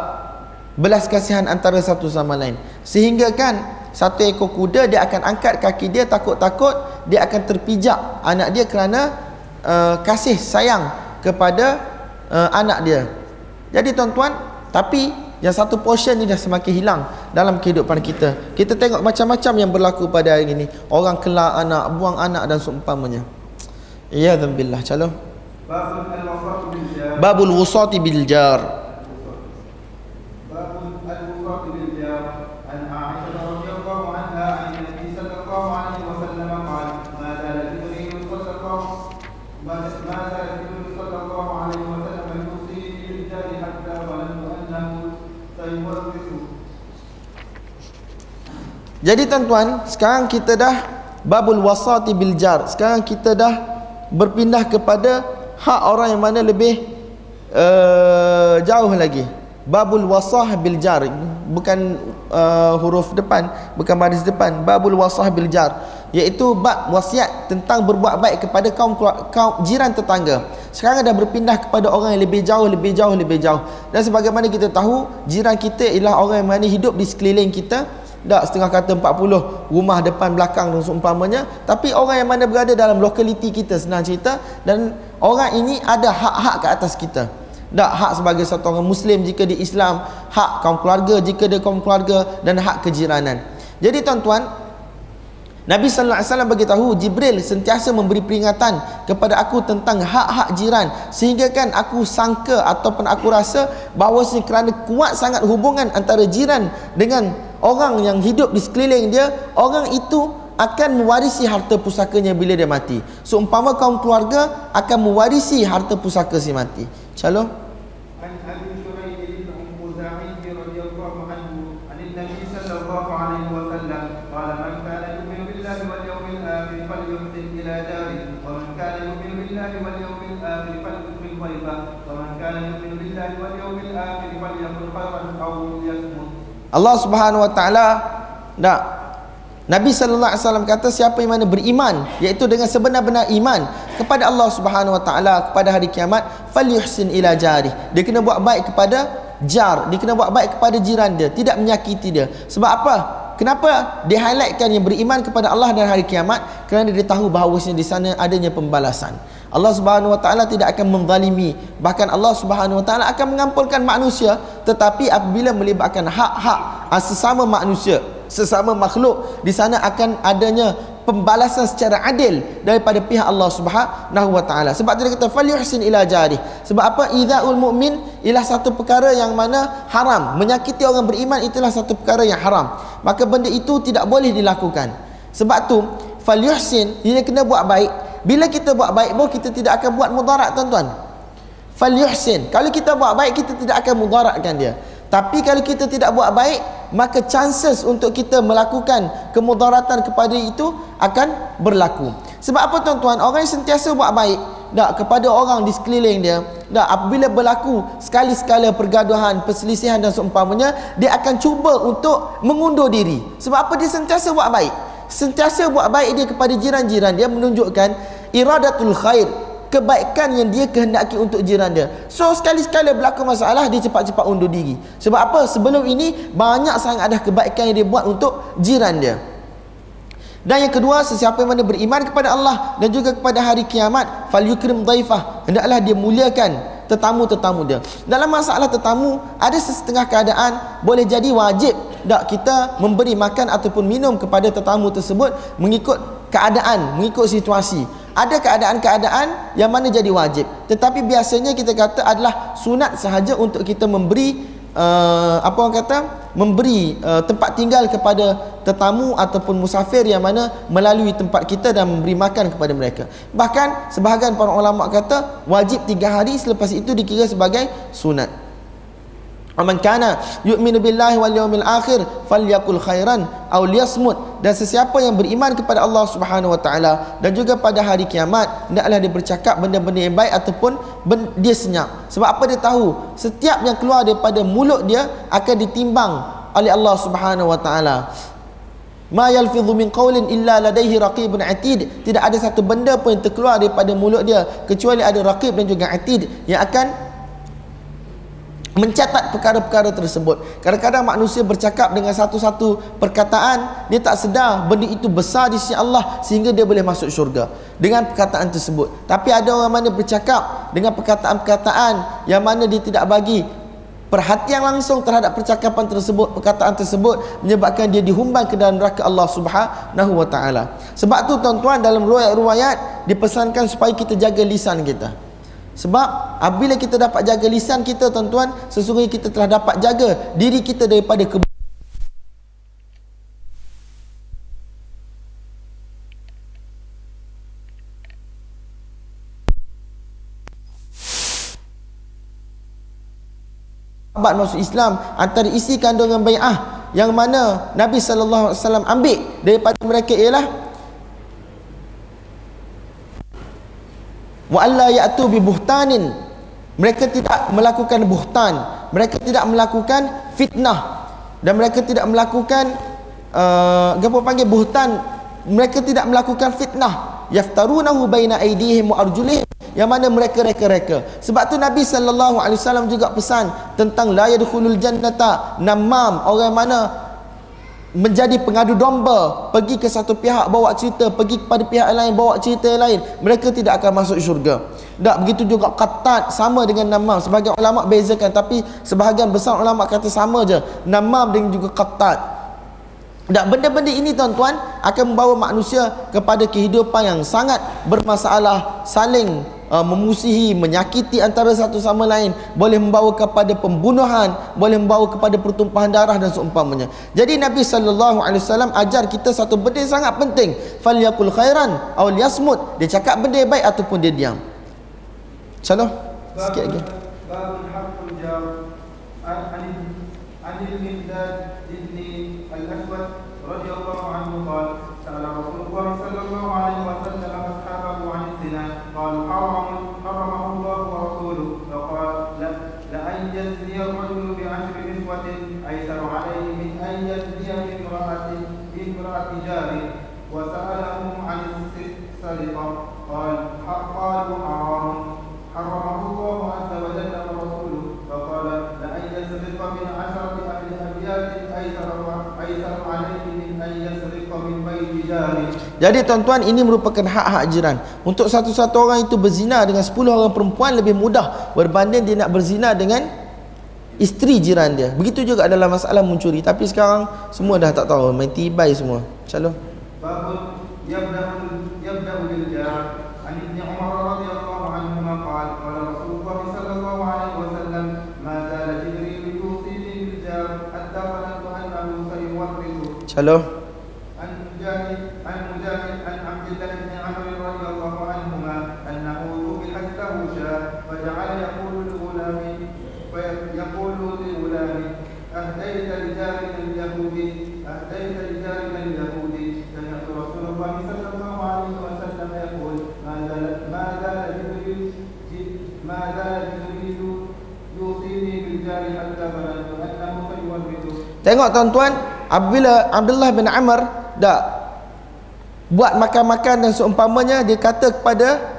Speaker 1: belas kasihan antara satu sama lain. Sehingga kan satu ekor kuda dia akan angkat kaki dia takut-takut dia akan terpijak anak dia kerana uh, kasih sayang kepada uh, anak dia. Jadi tuan-tuan, tapi yang satu portion ni dah semakin hilang dalam kehidupan kita. Kita tengok macam-macam yang berlaku pada hari ini. Orang kelak anak buang anak dan seumpamanya. Ya dzambillah calon
Speaker 2: babul wusati
Speaker 1: babul wusati bil jar Jadi tuan-tuan, sekarang kita dah babul wasati bil jar. Sekarang kita dah berpindah kepada hak orang yang mana lebih uh, jauh lagi. Babul wasah bil jar. Bukan uh, huruf depan, bukan baris depan. Babul wasah bil jar. Iaitu bab wasiat tentang berbuat baik kepada kaum kaum jiran tetangga. Sekarang dah berpindah kepada orang yang lebih jauh, lebih jauh, lebih jauh. Dan sebagaimana kita tahu, jiran kita ialah orang yang mana hidup di sekeliling kita tak setengah kata 40 rumah depan belakang dan seumpamanya. Tapi orang yang mana berada dalam lokaliti kita senang cerita. Dan orang ini ada hak-hak ke atas kita. Tak hak sebagai satu orang muslim jika di Islam hak kaum keluarga jika dia kaum keluarga dan hak kejiranan. Jadi tuan-tuan Nabi sallallahu alaihi wasallam beritahu Jibril sentiasa memberi peringatan kepada aku tentang hak-hak jiran sehingga kan aku sangka ataupun aku rasa bahawa kerana kuat sangat hubungan antara jiran dengan orang yang hidup di sekeliling dia orang itu akan mewarisi harta pusakanya bila dia mati. Seumpama kaum keluarga akan mewarisi harta pusaka si mati. Shalom Allah Subhanahu Wa Taala nak Nabi sallallahu alaihi wasallam kata siapa yang mana beriman iaitu dengan sebenar-benar iman kepada Allah Subhanahu Wa Taala kepada hari kiamat falyuhsin ila jari dia kena buat baik kepada jar dia kena buat baik kepada jiran dia tidak menyakiti dia. Sebab apa? Kenapa? Dia highlightkan yang beriman kepada Allah dan hari kiamat kerana dia tahu bahawasanya di sana adanya pembalasan Allah Subhanahu Wa Taala tidak akan menzalimi bahkan Allah Subhanahu Wa Taala akan mengampunkan manusia tetapi apabila melibatkan hak-hak ah, sesama manusia sesama makhluk di sana akan adanya pembalasan secara adil daripada pihak Allah Subhanahu wa taala. Sebab dia kata falyuhsin ila jari. Sebab apa idzaul mu'min ialah satu perkara yang mana haram. Menyakiti orang beriman itulah satu perkara yang haram. Maka benda itu tidak boleh dilakukan. Sebab tu falyuhsin dia kena buat baik. Bila kita buat baik pun kita tidak akan buat mudarat tuan-tuan. Falyuhsin. Kalau kita buat baik kita tidak akan mudaratkan dia. Tapi kalau kita tidak buat baik, maka chances untuk kita melakukan kemudaratan kepada itu akan berlaku. Sebab apa tuan-tuan? Orang yang sentiasa buat baik tak kepada orang di sekeliling dia, tak apabila berlaku sekali-sekala pergaduhan, perselisihan dan seumpamanya, dia akan cuba untuk mengundur diri. Sebab apa dia sentiasa buat baik? Sentiasa buat baik dia kepada jiran-jiran dia menunjukkan iradatul khair, kebaikan yang dia kehendaki untuk jiran dia. So sekali-sekala berlaku masalah dia cepat-cepat undur diri. Sebab apa? Sebelum ini banyak sangat ada kebaikan yang dia buat untuk jiran dia. Dan yang kedua, sesiapa yang mana beriman kepada Allah dan juga kepada hari kiamat, fal yukrim dhaifah. Hendaklah dia muliakan tetamu-tetamu dia. Dalam masalah tetamu, ada setengah keadaan boleh jadi wajib tak kita memberi makan ataupun minum kepada tetamu tersebut mengikut keadaan mengikut situasi ada keadaan-keadaan yang mana jadi wajib. Tetapi biasanya kita kata adalah sunat sahaja untuk kita memberi uh, apa orang kata? Memberi uh, tempat tinggal kepada tetamu ataupun musafir yang mana melalui tempat kita dan memberi makan kepada mereka. Bahkan sebahagian para ulama kata wajib tiga hari selepas itu dikira sebagai sunat Aman kana yu'minu billahi wal yawmil akhir falyakul khairan aw liyasmut. Dan sesiapa yang beriman kepada Allah Subhanahu wa taala dan juga pada hari kiamat hendaklah dia bercakap benda-benda yang baik ataupun dia senyap. Sebab apa dia tahu? Setiap yang keluar daripada mulut dia akan ditimbang oleh Allah Subhanahu wa taala. Ma yalfidhu min qawlin illa ladaihi raqibun atid. Tidak ada satu benda pun yang terkeluar daripada mulut dia kecuali ada raqib dan juga atid yang akan mencatat perkara-perkara tersebut. Kadang-kadang manusia bercakap dengan satu-satu perkataan, dia tak sedar benda itu besar di sisi Allah sehingga dia boleh masuk syurga dengan perkataan tersebut. Tapi ada orang mana bercakap dengan perkataan-perkataan yang mana dia tidak bagi perhatian langsung terhadap percakapan tersebut, perkataan tersebut menyebabkan dia dihumban ke dalam neraka Allah Subhanahu wa taala. Sebab tu tuan-tuan dalam riwayat-riwayat dipesankan supaya kita jaga lisan kita. Sebab apabila kita dapat jaga lisan kita tuan-tuan Sesungguhnya kita telah dapat jaga diri kita daripada keburukan sahabat masuk Islam antara isi kandungan bai'ah yang mana Nabi wasallam ambil daripada mereka ialah wa alla ya'tu bi buhtanin. Mereka tidak melakukan buhtan. Mereka tidak melakukan fitnah. Dan mereka tidak melakukan uh, apa panggil buhtan. Mereka tidak melakukan fitnah. Yaftarunahu baina aydihim wa arjulihim. Yang mana mereka reka-reka. Sebab tu Nabi sallallahu alaihi wasallam juga pesan tentang la yadkhulul jannata. Namam. Orang mana menjadi pengadu domba pergi ke satu pihak bawa cerita pergi kepada pihak lain bawa cerita yang lain mereka tidak akan masuk syurga. Tak begitu juga qatat sama dengan namam sebagian ulama bezakan tapi sebahagian besar ulama kata sama je. Namam dengan juga qatat dan benda-benda ini tuan-tuan akan membawa manusia kepada kehidupan yang sangat bermasalah saling uh, memusihi, menyakiti antara satu sama lain, boleh membawa kepada pembunuhan, boleh membawa kepada pertumpahan darah dan seumpamanya. Jadi Nabi sallallahu alaihi wasallam ajar kita satu benda sangat penting, falyakul khairan aw liyasmut. Dia cakap benda baik ataupun dia diam. Salah. Sikit lagi. Babul haqqul jawab. Anil Mihdad Jadi tuan-tuan ini merupakan hak-hak jiran. Untuk satu-satu orang itu berzina dengan 10 orang perempuan lebih mudah berbanding dia nak berzina dengan isteri jiran dia. Begitu juga adalah masalah mencuri. Tapi sekarang semua dah tak tahu. Main tibai semua. Shalom. Babun yabda'u yabda'u bil jar. An Ibn Umar radhiyallahu anhu qala qala Rasulullah sallallahu alaihi wasallam ma zala Jibril yusini bil jar hatta qala annahu sayuwarrithu. Shalom. Tengok tuan-tuan Apabila Abdullah bin Amr Dah Buat makan-makan dan seumpamanya Dia kata kepada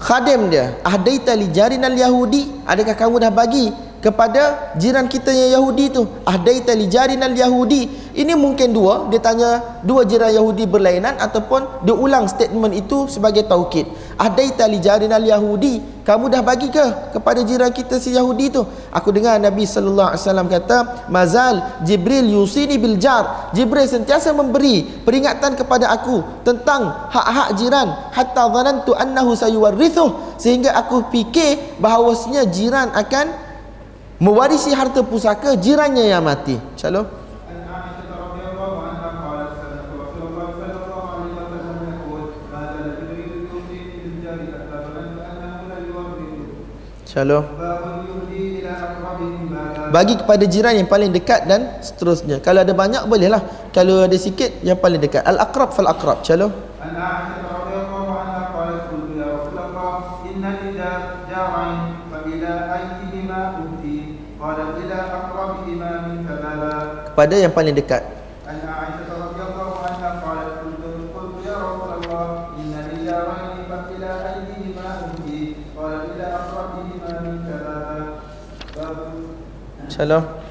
Speaker 1: Khadim dia Ahdaita li jarinal Yahudi? Adakah kamu dah bagi kepada jiran kita yang Yahudi tu. Ahdaita li jarinal yahudi. Ini mungkin dua. Dia tanya dua jiran Yahudi berlainan ataupun dia ulang statement itu sebagai taukid. Ahdaita li jarinal yahudi. Kamu dah bagi ke kepada jiran kita si Yahudi tu? Aku dengar Nabi sallallahu alaihi wasallam kata mazal Jibril yusini bil jar. Jibril sentiasa memberi peringatan kepada aku tentang hak-hak jiran. Hatta dhanantu annahu sayuwarrithu sehingga aku fikir bahawasanya jiran akan mewarisi harta pusaka jirannya yang mati. Shalom. Shalom. Bagi kepada jiran yang paling dekat dan seterusnya. Kalau ada banyak bolehlah. Kalau ada sikit yang paling dekat. Al-aqrab fal-aqrab. Shalom. Kepada yang paling dekat. Shalom.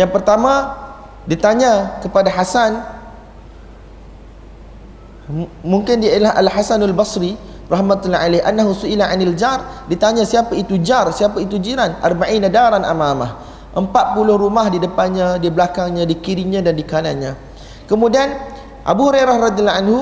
Speaker 1: Yang pertama ditanya kepada Hasan mungkin dia ialah Al Hasanul Basri rahmatullahi alaihi annahu suila anil jar? Ditanya siapa itu jar? Siapa itu jiran? Arba'ina daran amamah. 40 rumah di depannya di belakangnya di kirinya dan di kanannya. Kemudian Abu Hurairah radhiyallahu anhu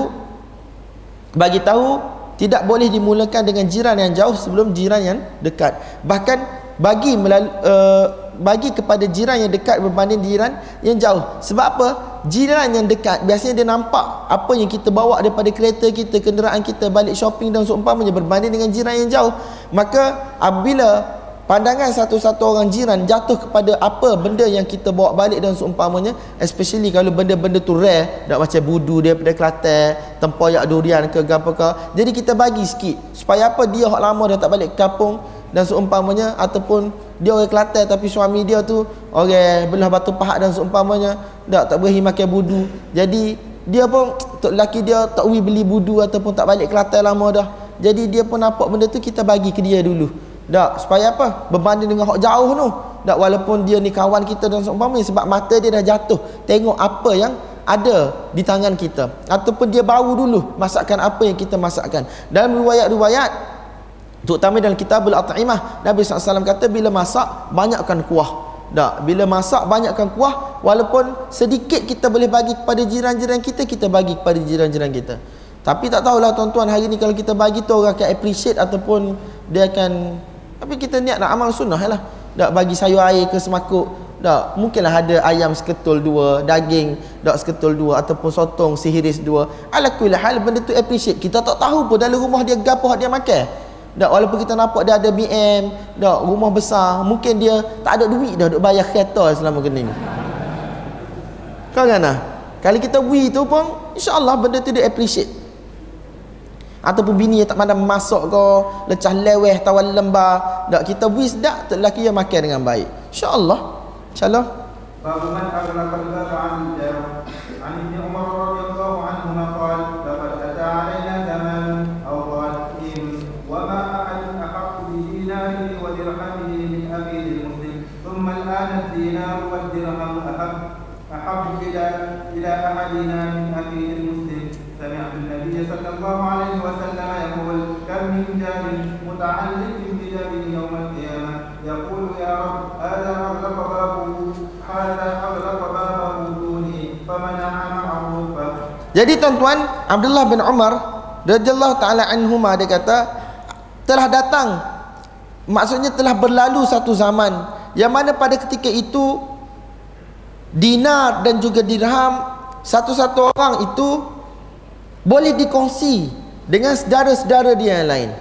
Speaker 1: bagi tahu tidak boleh dimulakan dengan jiran yang jauh sebelum jiran yang dekat. Bahkan bagi melalui uh, bagi kepada jiran yang dekat berbanding jiran yang jauh. Sebab apa? Jiran yang dekat biasanya dia nampak apa yang kita bawa daripada kereta kita kenderaan kita balik shopping dan seumpamanya berbanding dengan jiran yang jauh. Maka apabila pandangan satu-satu orang jiran jatuh kepada apa benda yang kita bawa balik dan seumpamanya especially kalau benda-benda tu rare tak macam budu daripada Kelantan tempoyak durian ke apa ke jadi kita bagi sikit. Supaya apa? Dia hak lama dah tak balik kampung dan seumpamanya ataupun dia orang Kelantan tapi suami dia tu orang belah batu pahat dan seumpamanya tak tak boleh makan budu. Jadi dia pun tok lelaki dia tak boleh beli budu ataupun tak balik Kelantan lama dah. Jadi dia pun nampak benda tu kita bagi ke dia dulu. Tak supaya apa? Berbanding dengan hak jauh tu. Tak walaupun dia ni kawan kita dan seumpamanya sebab mata dia dah jatuh. Tengok apa yang ada di tangan kita. Ataupun dia bau dulu masakan apa yang kita masakkan. Dalam riwayat-riwayat Terutama dalam kitab Al-At'imah Nabi SAW kata bila masak banyakkan kuah. Tak, bila masak banyakkan kuah walaupun sedikit kita boleh bagi kepada jiran-jiran kita kita bagi kepada jiran-jiran kita. Tapi tak tahulah tuan-tuan hari ni kalau kita bagi tu orang akan appreciate ataupun dia akan tapi kita niat nak amal sunnah lah. Tak bagi sayur air ke semakuk. Tak mungkinlah ada ayam seketul dua daging tak seketul dua ataupun sotong sihiris dua. Ala hal benda tu appreciate. Kita tak tahu pun dalam rumah dia gapo dia makan tak walaupun kita nampak dia ada BM, tak rumah besar, mungkin dia tak ada duit dah duk bayar kereta selama kena ni. Kau kan ah? Kali kita bui tu pun insya-Allah benda tu dia appreciate. Ataupun bini yang tak pandai masuk ke, lecah leweh tawal lembar, tak kita bui sedak tak lelaki yang makan dengan baik. Insya-Allah. Insya-Allah. Man aghlaqa al-bab 'an إلى أحدنا من أخيه المسلم سمعت النبي صلى الله عليه وسلم يقول كم من جار متعلق بجاره يوم القيامة يقول يا رب هذا أغلق بابه هذا أغلق بابه دوني فمنع معروفا Jadi tuan-tuan Abdullah bin Umar radhiyallahu taala anhuma dia kata telah datang maksudnya telah berlalu satu zaman yang mana pada ketika itu dinar dan juga dirham satu-satu orang itu boleh dikongsi dengan saudara-saudara dia yang lain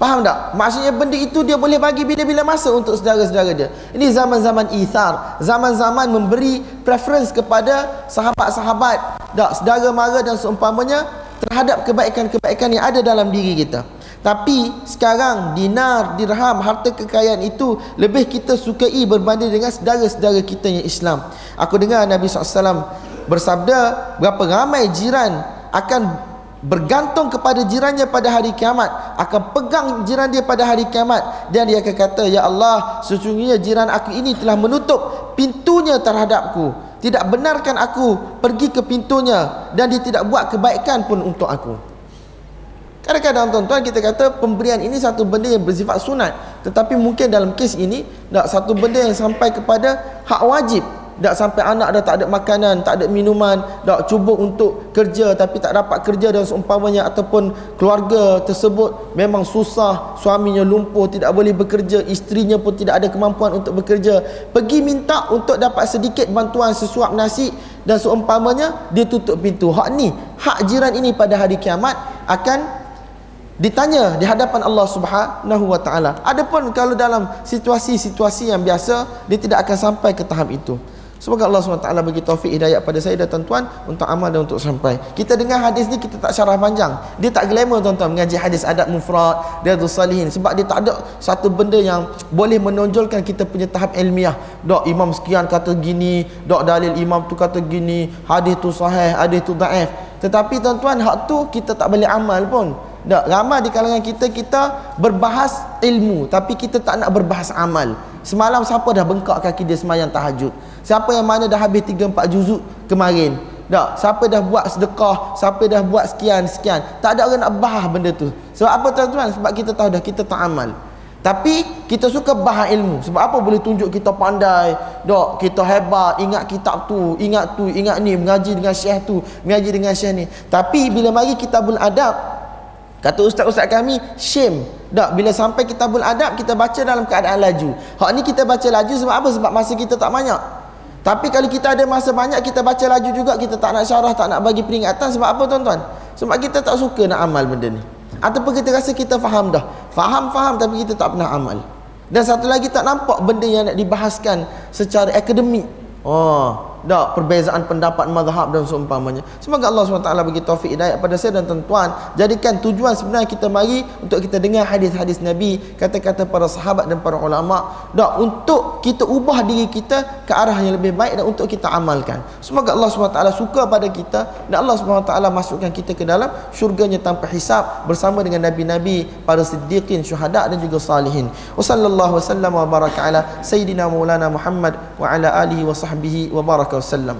Speaker 1: Faham tak? Maksudnya benda itu dia boleh bagi bila-bila masa untuk saudara-saudara dia. Ini zaman-zaman ithar, zaman-zaman memberi preference kepada sahabat-sahabat, tak saudara mara dan seumpamanya terhadap kebaikan-kebaikan yang ada dalam diri kita. Tapi sekarang dinar, dirham, harta kekayaan itu lebih kita sukai berbanding dengan saudara-saudara kita yang Islam. Aku dengar Nabi SAW bersabda berapa ramai jiran akan bergantung kepada jirannya pada hari kiamat akan pegang jiran dia pada hari kiamat. Dan dia akan kata ya Allah sesungguhnya jiran aku ini telah menutup pintunya terhadapku. Tidak benarkan aku pergi ke pintunya dan dia tidak buat kebaikan pun untuk aku kadang-kadang tuan-tuan kita kata pemberian ini satu benda yang bersifat sunat tetapi mungkin dalam kes ini tak satu benda yang sampai kepada hak wajib tak sampai anak dah tak ada makanan, tak ada minuman, tak cuba untuk kerja tapi tak dapat kerja dan seumpamanya ataupun keluarga tersebut memang susah, suaminya lumpuh, tidak boleh bekerja, isterinya pun tidak ada kemampuan untuk bekerja. Pergi minta untuk dapat sedikit bantuan sesuap nasi dan seumpamanya dia tutup pintu. Hak ni, hak jiran ini pada hari kiamat akan ditanya di hadapan Allah Subhanahu wa taala. Adapun kalau dalam situasi-situasi yang biasa dia tidak akan sampai ke tahap itu. Semoga Allah SWT bagi taufik hidayah pada saya dan tuan-tuan untuk amal dan untuk sampai. Kita dengar hadis ni kita tak syarah panjang. Dia tak glamour tuan-tuan mengaji hadis adab mufrad, riyadhus salihin sebab dia tak ada satu benda yang boleh menonjolkan kita punya tahap ilmiah. Dok imam sekian kata gini, dok dalil imam tu kata gini, hadis tu sahih, hadis tu dhaif. Tetapi tuan-tuan hak tu kita tak boleh amal pun. Tak, ramai di kalangan kita kita berbahas ilmu tapi kita tak nak berbahas amal. Semalam siapa dah bengkak kaki dia semayang tahajud? Siapa yang mana dah habis 3 4 juzuk kemarin? Tak, siapa dah buat sedekah, siapa dah buat sekian sekian. Tak ada orang nak bahas benda tu. Sebab apa tuan-tuan? Sebab kita tahu dah kita tak amal. Tapi kita suka bahas ilmu. Sebab apa boleh tunjuk kita pandai, dok, kita hebat, ingat kitab tu, ingat tu, ingat ni, mengaji dengan syekh tu, mengaji dengan syekh ni. Tapi bila mari kitabul adab, kata ustaz-ustaz kami, shame. Tak, bila sampai kitabul adab kita baca dalam keadaan laju. Hak ni kita baca laju sebab apa? Sebab masa kita tak banyak. Tapi kalau kita ada masa banyak kita baca laju juga kita tak nak syarah, tak nak bagi peringatan sebab apa tuan-tuan? Sebab kita tak suka nak amal benda ni. Ataupun kita rasa kita faham dah. Faham-faham tapi kita tak pernah amal. Dan satu lagi tak nampak benda yang nak dibahaskan secara akademik. Oh, tak perbezaan pendapat mazhab dan seumpamanya. Semoga Allah SWT bagi taufik hidayah pada saya dan tuan-tuan. Jadikan tujuan sebenarnya kita mari untuk kita dengar hadis-hadis Nabi kata-kata para sahabat dan para ulama. Tak untuk kita ubah diri kita ke arah yang lebih baik dan untuk kita amalkan. Semoga Allah SWT suka pada kita dan Allah SWT masukkan kita ke dalam syurganya tanpa hisap bersama dengan Nabi-Nabi para siddiqin syuhada dan juga salihin. Wa sallallahu wa sallam wa baraka ala sayyidina maulana Muhammad wa ala alihi wa sahbihi wa baraka وسلم